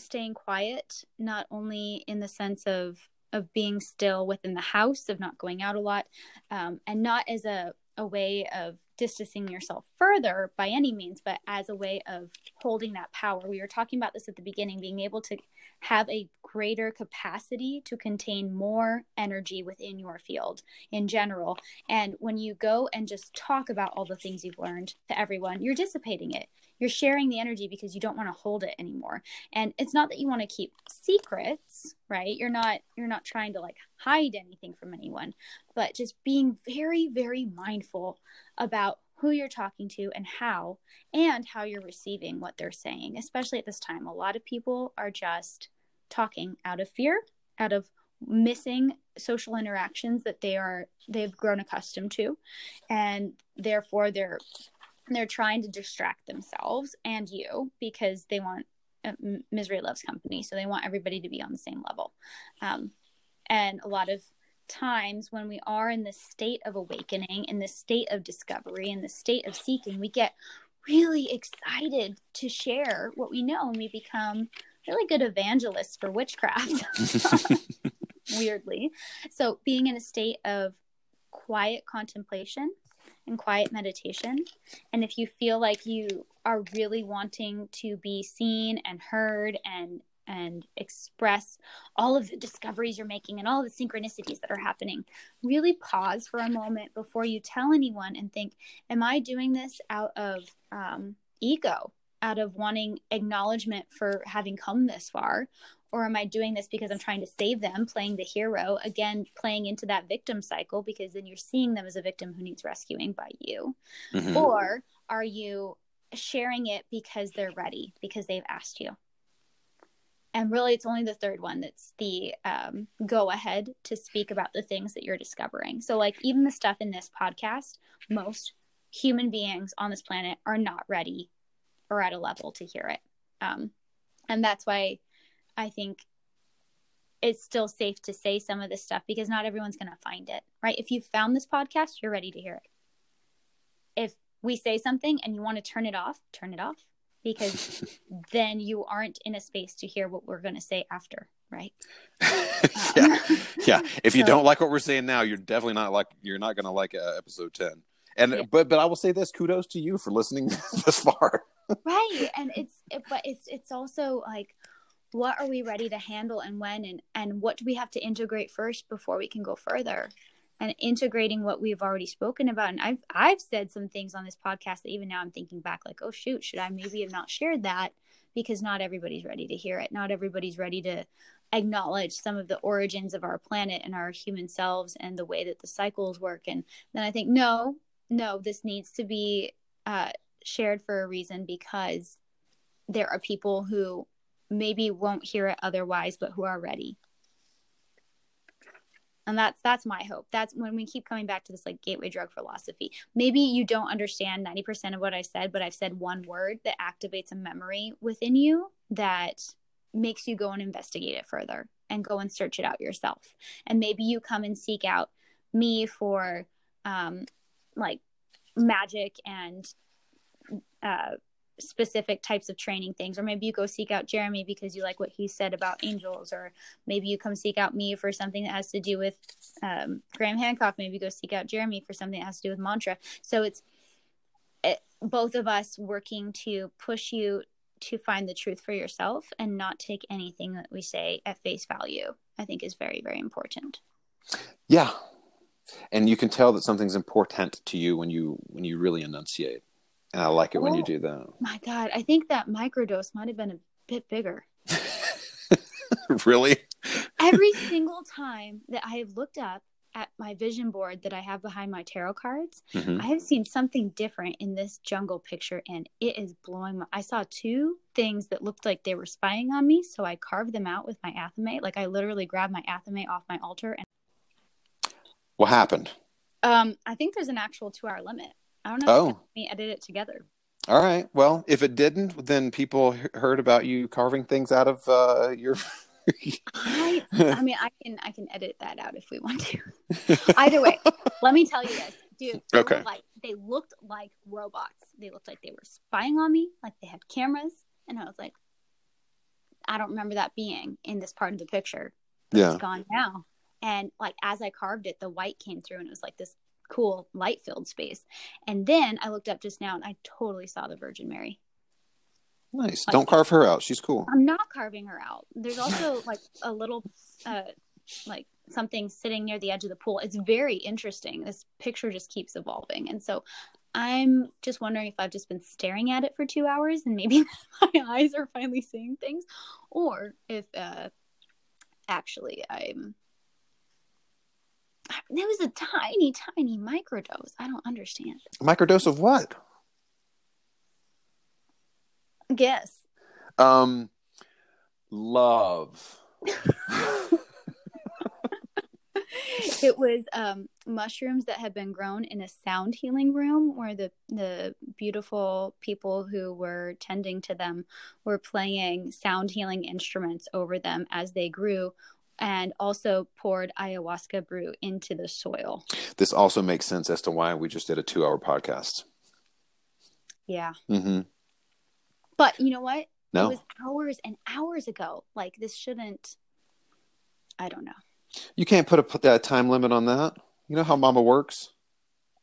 staying quiet, not only in the sense of of being still within the house, of not going out a lot, um, and not as a a way of distancing yourself further by any means, but as a way of holding that power. We were talking about this at the beginning, being able to have a greater capacity to contain more energy within your field in general. And when you go and just talk about all the things you've learned to everyone, you're dissipating it. You're sharing the energy because you don't want to hold it anymore. And it's not that you want to keep secrets, right? You're not you're not trying to like hide anything from anyone, but just being very very mindful about who you're talking to and how, and how you're receiving what they're saying, especially at this time. A lot of people are just talking out of fear, out of missing social interactions that they are they've grown accustomed to and therefore they're they're trying to distract themselves and you because they want uh, misery loves company so they want everybody to be on the same level um, and a lot of times when we are in the state of awakening, in the state of discovery, in the state of seeking, we get really excited to share what we know and we become really good evangelists for witchcraft. Weirdly. So, being in a state of quiet contemplation and quiet meditation. And if you feel like you are really wanting to be seen and heard and and express all of the discoveries you're making and all the synchronicities that are happening. Really pause for a moment before you tell anyone and think, Am I doing this out of um, ego, out of wanting acknowledgement for having come this far? Or am I doing this because I'm trying to save them, playing the hero, again, playing into that victim cycle because then you're seeing them as a victim who needs rescuing by you? Mm-hmm. Or are you sharing it because they're ready, because they've asked you? And really it's only the third one that's the um, go ahead to speak about the things that you're discovering. So like even the stuff in this podcast most human beings on this planet are not ready or at a level to hear it. Um, and that's why i think it's still safe to say some of this stuff because not everyone's going to find it right? If you found this podcast you're ready to hear it. If we say something and you want to turn it off turn it off because then you aren't in a space to hear what we're going to say after right? Yeah. Yeah. If you so, don't like what we're saying now you're definitely not like you're not going to like uh, episode 10 and yeah. but but i will say this kudos to you for listening this far. Right. And it's it, but it's it's also like what are we ready to handle and when and and what do we have to integrate first before we can go further and integrating what we've already spoken about. And I've I've said some things on this podcast that even now I'm thinking back like, oh shoot, should I maybe have not shared that because not everybody's ready to hear it. Not everybody's ready to acknowledge some of the origins of our planet and our human selves and the way that the cycles work. And then I think, no, no, this needs to be uh, shared for a reason because there are people who maybe won't hear it otherwise, but who are ready. And that's that's my hope. That's when we keep coming back to this like gateway drug philosophy. Maybe you don't understand 90% of what I said, but I've said one word that activates a memory within you that makes you go and investigate it further and go and search it out yourself. And maybe you come and seek out me for um like magic and uh specific types of training things or maybe you go seek out jeremy because you like what he said about angels or maybe you come seek out me for something that has to do with um, graham hancock. Maybe go seek out jeremy for something that has to do with mantra. So it's it, both of us working to push you to find the truth for yourself and not take anything that we say at face value i think is very very important. Yeah. And you can tell that something's important to you when you when you really enunciate and I like it oh, when you oh do that. My God, I think that microdose might have been a bit bigger. really? Every single time that I have looked up at my vision board that I have behind my tarot cards, mm-hmm. I have seen something different in this jungle picture, and it is blowing my. I saw two things that looked like they were spying on me, so I carved them out with my athame. Like I literally grabbed my athame off my altar and. What happened? Um, I think there's an actual two-hour limit. I don't know. Oh, we edit it together. All right. Well, if it didn't, then people heard about you carving things out of uh, your. I, I, mean, I can I can edit that out if we want to. Either way, let me tell you this, dude. Okay. Like they looked like robots. They looked like they were spying on me. Like they had cameras, and I was like, I don't remember that being in this part of the picture. yeah. It's gone now. And like as I carved it, the white came through, and it was like this cool light filled space. And then I looked up just now and I totally saw the Virgin Mary. Nice. Like, Don't carve her out. She's cool. I'm not carving her out. There's also like a little uh like something sitting near the edge of the pool. It's very interesting. This picture just keeps evolving. And so I'm just wondering if I've just been staring at it for 2 hours and maybe my eyes are finally seeing things or if uh actually I'm it was a tiny, tiny microdose. I don't understand. Microdose of what? Guess. Um, love. it was um, mushrooms that had been grown in a sound healing room where the the beautiful people who were tending to them were playing sound healing instruments over them as they grew and also poured ayahuasca brew into the soil. This also makes sense as to why we just did a two hour podcast. Yeah. Mm-hmm. But you know what? No. It was hours and hours ago. Like this shouldn't. I don't know. You can't put a put that time limit on that. You know how Mama works.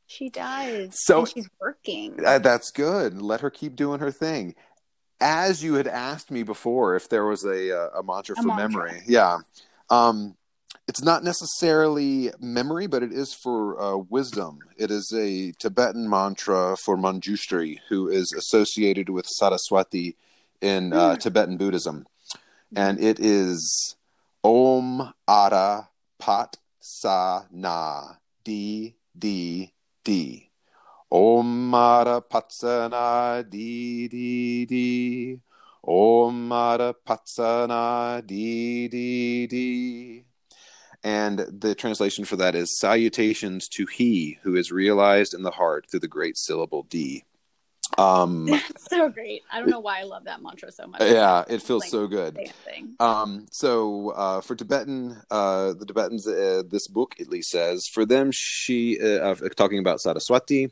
She does. So she's working. Uh, that's good. Let her keep doing her thing. As you had asked me before, if there was a a mantra a for mantra. memory, yeah. Um, it's not necessarily memory, but it is for uh, wisdom. It is a Tibetan mantra for Manjushri, who is associated with Saraswati in uh, mm. Tibetan Buddhism. And it is Om Ara Pat Sa Na D D D. Om Ara Pat Sa Na D D D. Om Patsana Di Di Di. And the translation for that is salutations to he who is realized in the heart through the great syllable D. Um, so great. I don't know why I love that mantra so much. Yeah, it feels like, so good. Um, so uh, for Tibetan, uh, the Tibetans, uh, this book at least says for them, she uh, talking about Saraswati.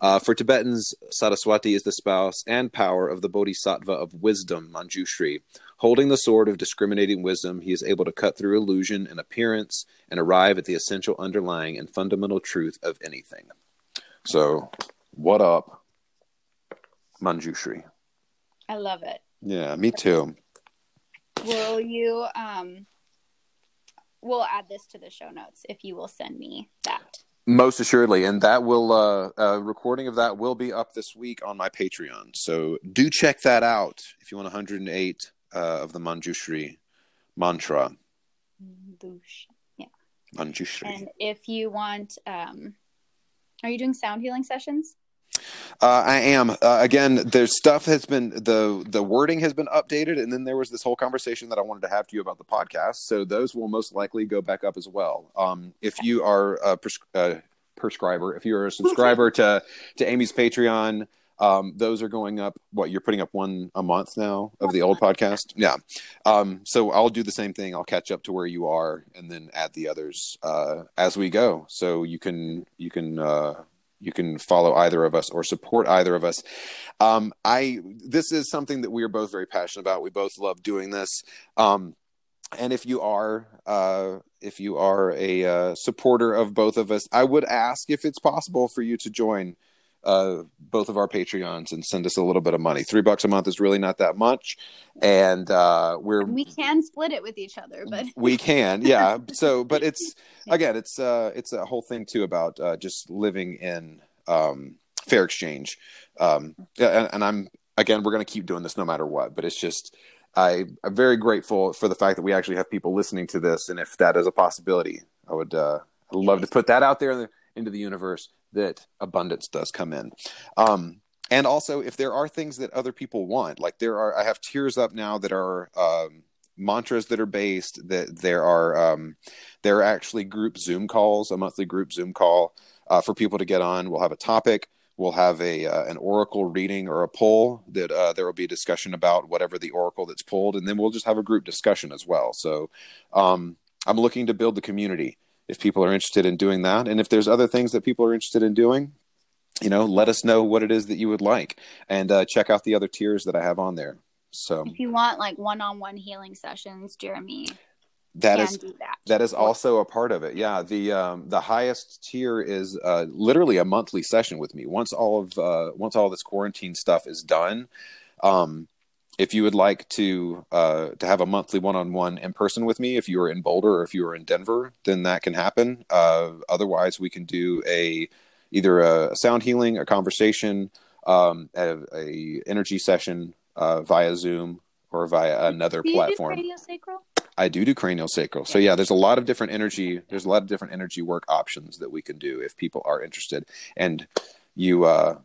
Uh, for Tibetans, Saraswati is the spouse and power of the Bodhisattva of wisdom, Manjushri. Holding the sword of discriminating wisdom, he is able to cut through illusion and appearance and arrive at the essential underlying and fundamental truth of anything. So, what up, Manjushri? I love it. Yeah, me too. Will you um we'll add this to the show notes if you will send me that. Most assuredly, and that will uh, a recording of that will be up this week on my Patreon. So do check that out if you want 108 uh, of the Manjushri mantra. Yeah. Manjushri. And if you want, um, are you doing sound healing sessions? Uh, I am. Uh, again, there's stuff has been the the wording has been updated, and then there was this whole conversation that I wanted to have to you about the podcast. So those will most likely go back up as well. Um, if you are a pres- uh, prescriber, if you're a subscriber to to Amy's Patreon, um, those are going up. What you're putting up one a month now of the old podcast, yeah. Um, so I'll do the same thing. I'll catch up to where you are, and then add the others uh, as we go. So you can you can uh, you can follow either of us or support either of us. Um, I this is something that we are both very passionate about. We both love doing this. Um, and if you are uh, if you are a uh, supporter of both of us, I would ask if it's possible for you to join uh, both of our Patreons and send us a little bit of money. Three bucks a month is really not that much, and uh, we're We can split it with each other, but we can yeah. So but it's again it's uh it's a whole thing too about uh just living in um fair exchange. Um and, and i'm again we're going to keep doing this no matter what but it's just i i'm very grateful for the fact that we actually have people listening to this and if that is a possibility i would uh i'd love to put that out there in the, into the universe that abundance does come in. Um and also if there are things that other people want like there are i have tiers up now that are um mantras that are based that there are um, there are actually group zoom calls a monthly group zoom call uh, for people to get on. We'll have a topic. We'll have a uh, an oracle reading or a poll that uh, there will be a discussion about whatever the oracle that's pulled. And then we'll just have a group discussion as well. So um, i'm looking to build the community if people are interested in doing that. And if there's other things that people are interested in doing you know let us know what it is that you would like and uh, check out the other tiers that i have on there. So if you want like one-on-one healing sessions, Jeremy that is that. that is also a part of it. Yeah the um the highest tier is uh literally a monthly session with me. Once all of uh once all this quarantine stuff is done um if you would like to uh to have a monthly one-on-one in person with me if you are in boulder or if you are in denver then that can happen uh otherwise we can do a either a sound healing a conversation um a, a energy session uh via zoom or via another Do you platform do? I do do cranial sacral. So yeah, there's a lot of different energy. There's a lot of different energy work options that we can do if people are interested. And you, uh,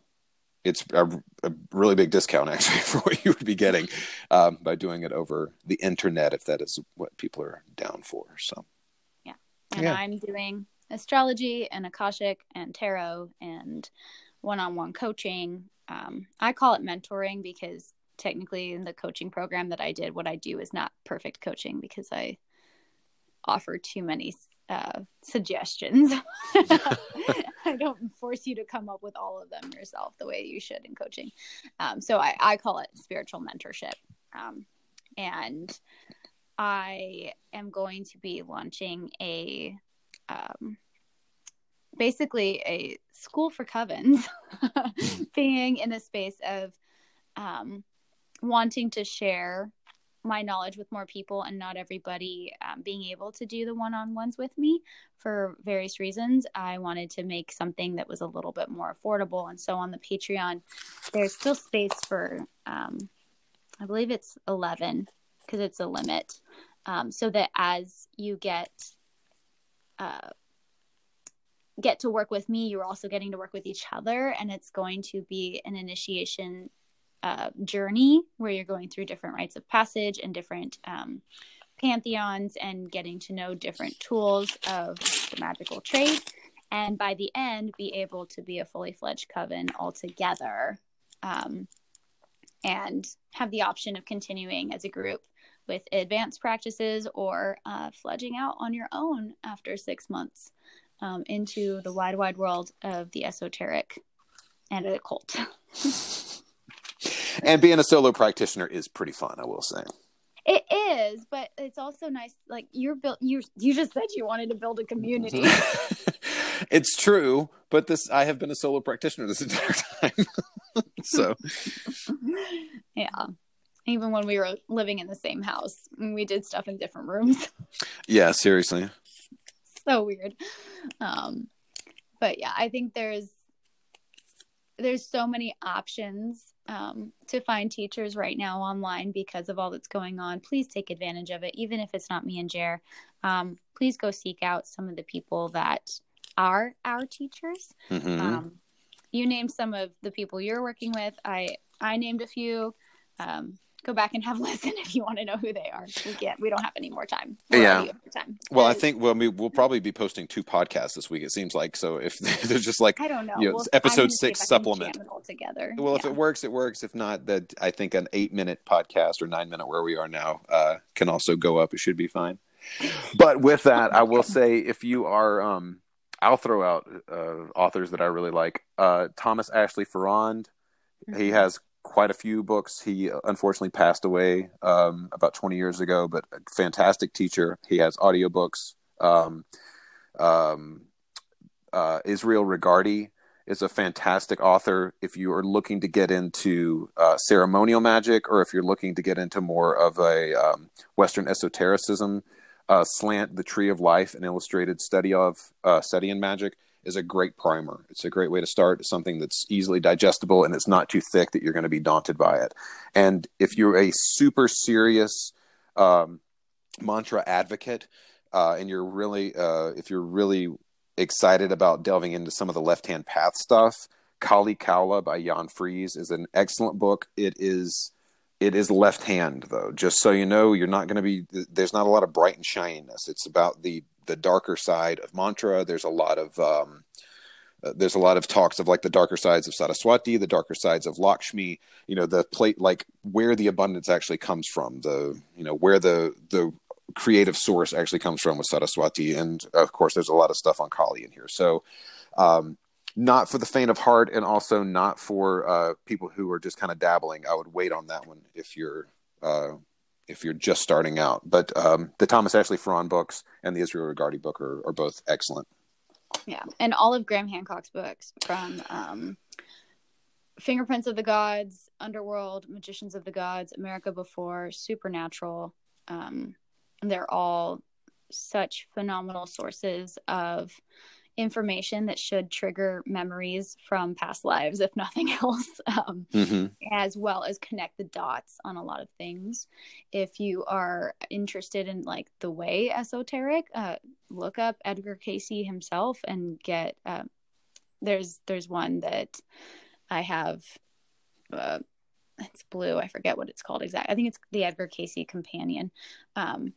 it's a, a really big discount actually for what you would be getting um, by doing it over the internet, if that is what people are down for. So Yeah. And Yeah. I'm doing astrology and Akashic and tarot and one on one coaching. Um, I call it mentoring because technically in the coaching program that I did, what I do is not perfect coaching because I offer too many uh, suggestions. I don't force you to come up with all of them yourself the way you should in coaching. Um, so I, I call it spiritual mentorship. Um, and I am going to be launching a um, basically a school for covens, being in a space of um, wanting to share my knowledge with more people and not everybody um, being able to do the one-on-ones with me for various reasons. I wanted to make something that was a little bit more affordable. And so on the patreon there's still space for um, i believe it's 11 because it's a limit. Um, so that as you get uh, get to work with me you're also getting to work with each other and it's going to be an initiation uh, journey where you're going through different rites of passage and different um, pantheons and getting to know different tools of the magical trade and by the end be able to be a fully fledged coven altogether um, and have the option of continuing as a group with advanced practices or uh, fledging out on your own after six months um, into the wide, wide world of the esoteric and occult. and being a solo practitioner is pretty fun, I will say. It is, but it's also nice. Like you're built, you you just said you wanted to build a community. it's true, but this I have been a solo practitioner this entire time. so yeah, even when we were living in the same house, we did stuff in different rooms. yeah, seriously. so weird. Um, but yeah, I think there's there's so many options um, to find teachers right now online because of all that's going on. Please take advantage of it, even if it's not me and Jer. Um, please go seek out some of the people that are our teachers. Mhm. Um, you named some of the people you're working with. I I named a few. Um, go back and have a listen if you want to know who they are. We get we don't have any more time. We're Yeah. time. well, I think well, we, we'll probably be posting two podcasts this week. It seems like so. If there's just like I don't know. you know, We'll- episode I'm gonna see six if I can supplement. jam it all together. Well, if it works, it works. If not, that I think an eight minute podcast or nine minute where we are now uh, can also go up. It should be fine. But with that, I will say if you are, um, I'll throw out uh, authors that I really like. Uh, Thomas Ashley Farrand. He Mhm. has quite a few books. He unfortunately passed away um, about 20 years ago, but a fantastic teacher. He has audiobooks. Um, um, uh, Israel Regardie is a fantastic author if you are looking to get into uh, ceremonial magic or if you're looking to get into more of a um, Western esotericism uh, slant. The Tree of Life, an illustrated study of uh, study in magic, is a great primer. It's a great way to start. Something that's easily digestible and it's not too thick that you're going to be daunted by it. And if you're a super serious um, mantra advocate uh, and you're really, uh, if you're really excited about delving into some of the left hand path stuff, Kali Kaula by Jan Fries is an excellent book. It is it is left hand though. Just so you know, you're not going to be there's not a lot of bright and shininess. It's about the the darker side of mantra. There's a lot of um, uh, there's a lot of talks of like the darker sides of Saraswati, the darker sides of Lakshmi. You know, the plate like where the abundance actually comes from. The you know where the the creative source actually comes from with Saraswati, and of course, there's a lot of stuff on Kali in here. So, um, not for the faint of heart, and also not for uh, people who are just kind of dabbling. I would wait on that one if you're uh, if you're just starting out. But um, the Thomas Ashley Farrand books and the Israel Regardie book are, are both excellent. Yeah, and all of Graham Hancock's books from um, Fingerprints of the Gods, Underworld, Magicians of the Gods, America Before, Supernatural. Um, they're all such phenomenal sources of information that should trigger memories from past lives, if nothing else, um, Mm-hmm. as well as connect the dots on a lot of things. If you are interested in like the way esoteric, uh, look up Edgar Cayce himself and get. Uh, there's there's one that I have. Uh, it's blue. I forget what it's called exactly. I think it's the Edgar Cayce Companion, um,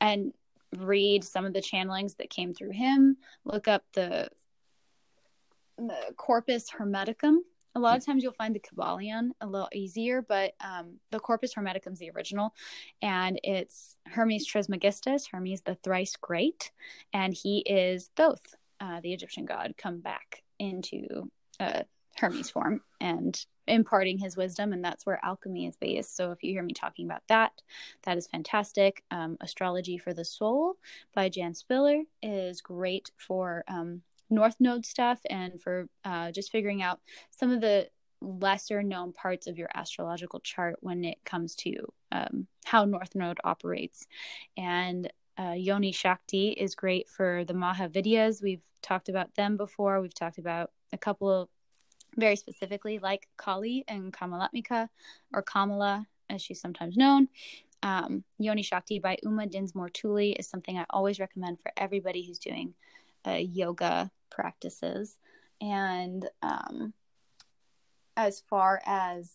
and read some of the channelings that came through him. Look up the the Corpus Hermeticum. A lot of times you'll find the Kybalion a little easier, but um, the Corpus Hermeticum is the original, and it's Hermes Trismegistus, Hermes the thrice great, and he is Thoth, uh, the Egyptian god, come back into uh, Hermes form and imparting his wisdom, and that's where alchemy is based. So if you hear me talking about that, that is fantastic. Um, Astrology for the Soul by Jan Spiller is great for um, North Node stuff and for uh, just figuring out some of the lesser known parts of your astrological chart when it comes to um, how North Node operates. And uh, Yoni Shakti is great for the Maha Vidyas. We've talked about them before. We've talked about a couple of very specifically like Kali and Kamalatmika or Kamala as she's sometimes known. Um, Yoni Shakti by Uma Dinsmore Tuli is something I always recommend for everybody who's doing uh, yoga practices. And um, as far as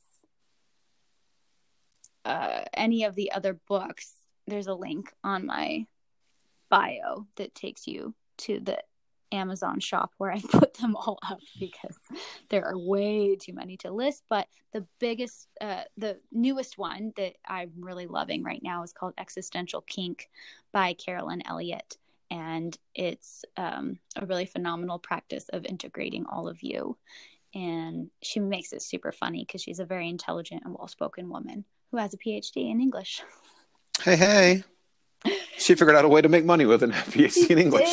uh, any of the other books, there's a link on my bio that takes you to the Amazon shop where I put them all up because there are way too many to list. But the biggest, uh, the newest one that I'm really loving right now is called Existential Kink by Carolyn Elliott. And it's um, a really phenomenal practice of integrating all of you. And she makes it super funny because she's a very intelligent and well spoken woman who has a PhD in English. Hey, hey. She figured out a way to make money with an PhD in English.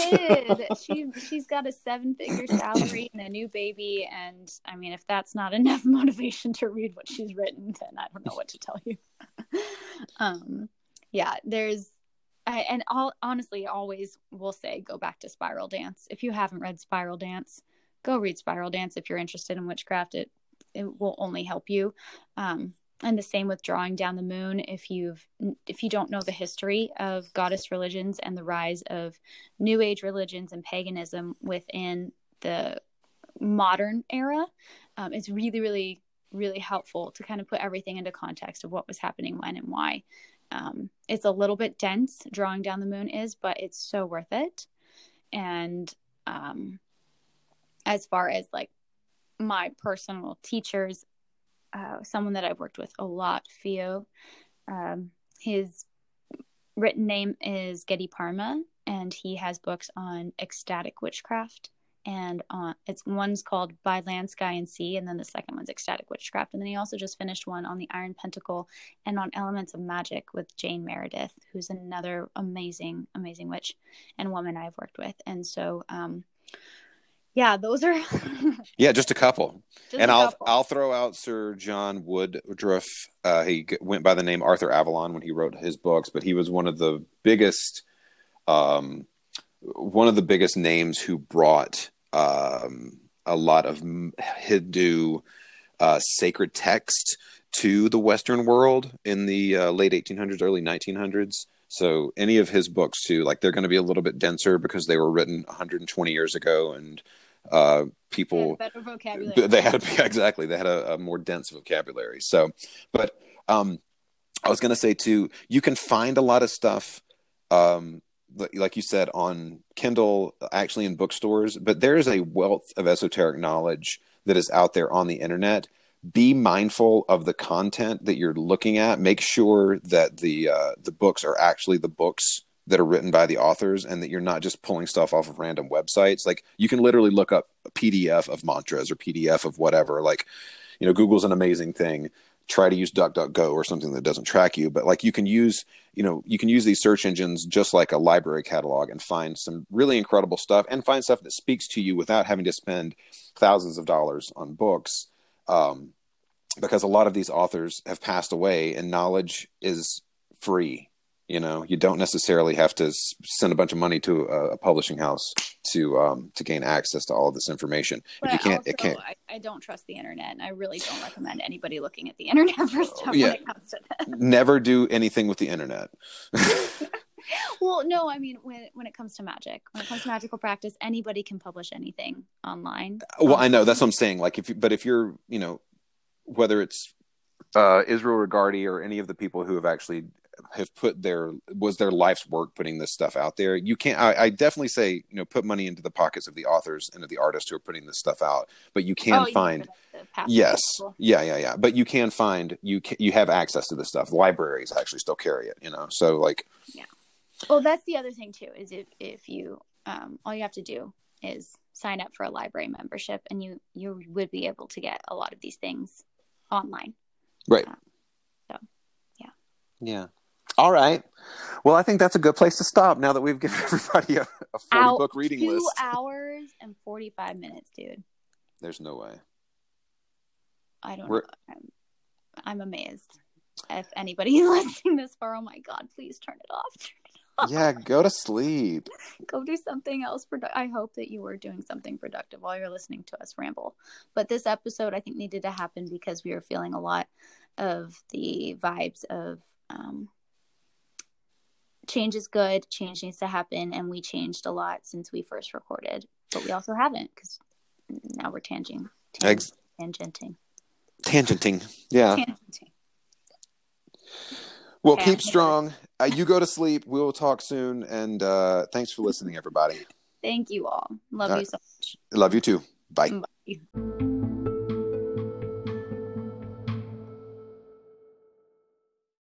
she she's got a seven figure salary and a new baby, and I mean, if that's not enough motivation to read what she's written, then I don't know what to tell you. um, yeah, there's, I, and all honestly, always will say go back to Spiral Dance if you haven't read Spiral Dance. go read Spiral Dance if you're interested in witchcraft. It it will only help you. Um, and the same with drawing down the moon. If you've if you don't know the history of goddess religions and the rise of new age religions and paganism within the modern era um, it's really really really helpful to kind of put everything into context of what was happening when and why. Um, it's a little bit dense drawing down the moon is but it's so worth it. And um, as far as like my personal teachers uh, someone that I've worked with a lot, Theo. Um, his written name is Gede Parma, and he has books on ecstatic witchcraft. And uh, it's one's called By Land, Sky, and Sea, and then the second one's Ecstatic Witchcraft. And then he also just finished one on the Iron Pentacle and on Elements of Magic with Jane Meredith, who's another amazing, amazing witch and woman I've worked with. And so, um, yeah, those are. yeah, just a couple. Just and i I'll I'll throw out Sir John Woodroffe. Uh, he went by the name Arthur Avalon when he wrote his books, but he was one of the biggest, um, one of the biggest names who brought um, a lot of Hindu uh, sacred text to the Western world in the uh, late 1800s, early 1900s. So any of his books too, like they're going to be a little bit denser because they were written 120 years ago, and uh, people they had better vocabulary. They had exactly they had a, a, more dense vocabulary. So, but um, I was going to say too, you can find a lot of stuff. Um, like you said on Kindle, actually in bookstores, but there is a wealth of esoteric knowledge that is out there on the internet. Be mindful of the content that you're looking at. Make sure that the uh, the books are actually the books that are written by the authors and that you're not just pulling stuff off of random websites. Like you can literally look up a PDF of mantras or PDF of whatever. Like, you know, Google's an amazing thing. Try to use DuckDuckGo or something that doesn't track you, but like you can use, you know, you can use these search engines just like a library catalog and find some really incredible stuff and find stuff that speaks to you without having to spend thousands of dollars on books. Um, because a lot of these authors have passed away and knowledge is free you know, you don't necessarily have to send a bunch of money to a, a publishing house to um, to gain access to all of this information. But if you can't, also, it can't. I, I, don't trust the internet, and I really don't recommend anybody looking at the internet for stuff yeah. when it comes to this. Never do anything with the internet. well, no, I mean when when it comes to magic, when it comes to magical practice, anybody can publish anything online. Well, um, I know that's what I'm saying. Like if you, but if you're, you know, whether it's uh, Israel Regardie or any of the people who have actually have put their was their life's work putting this stuff out there. You can't. I, I, definitely say you know put money into the pockets of the authors and of the artists who are putting this stuff out. But you can oh, find yes, yeah, yeah, yeah. But you can find you can, you have access to this stuff. Libraries actually still carry it. You know, so like yeah. Well, that's the other thing too. Is if if you um all you have to do is sign up for a library membership, and you you would be able to get a lot of these things online. Right. Um, so yeah. Yeah. All right. Well, I think that's a good place to stop now that we've given everybody a, a 40 Out book reading two list. Two hours and 45 minutes, dude. There's no way. I don't We're... know. I'm, I'm amazed. If anybody's listening this far, oh my God, please turn it off. Turn it off. Yeah, go to sleep. go do something else. Produ- I hope that you were doing something productive while you're listening to us ramble. But this episode, I think, needed to happen because we were feeling a lot of the vibes of um, change is good change needs to happen and we changed a lot since we first recorded but we also haven't because now we're tanging, tang- Ex- tangenting. tangenting yeah. Tangenting. well okay. keep strong. Uh, you go to sleep. We'll talk soon and uh, thanks for listening everybody. Thank you all. Love all you so much. Love you too. Bye, bye.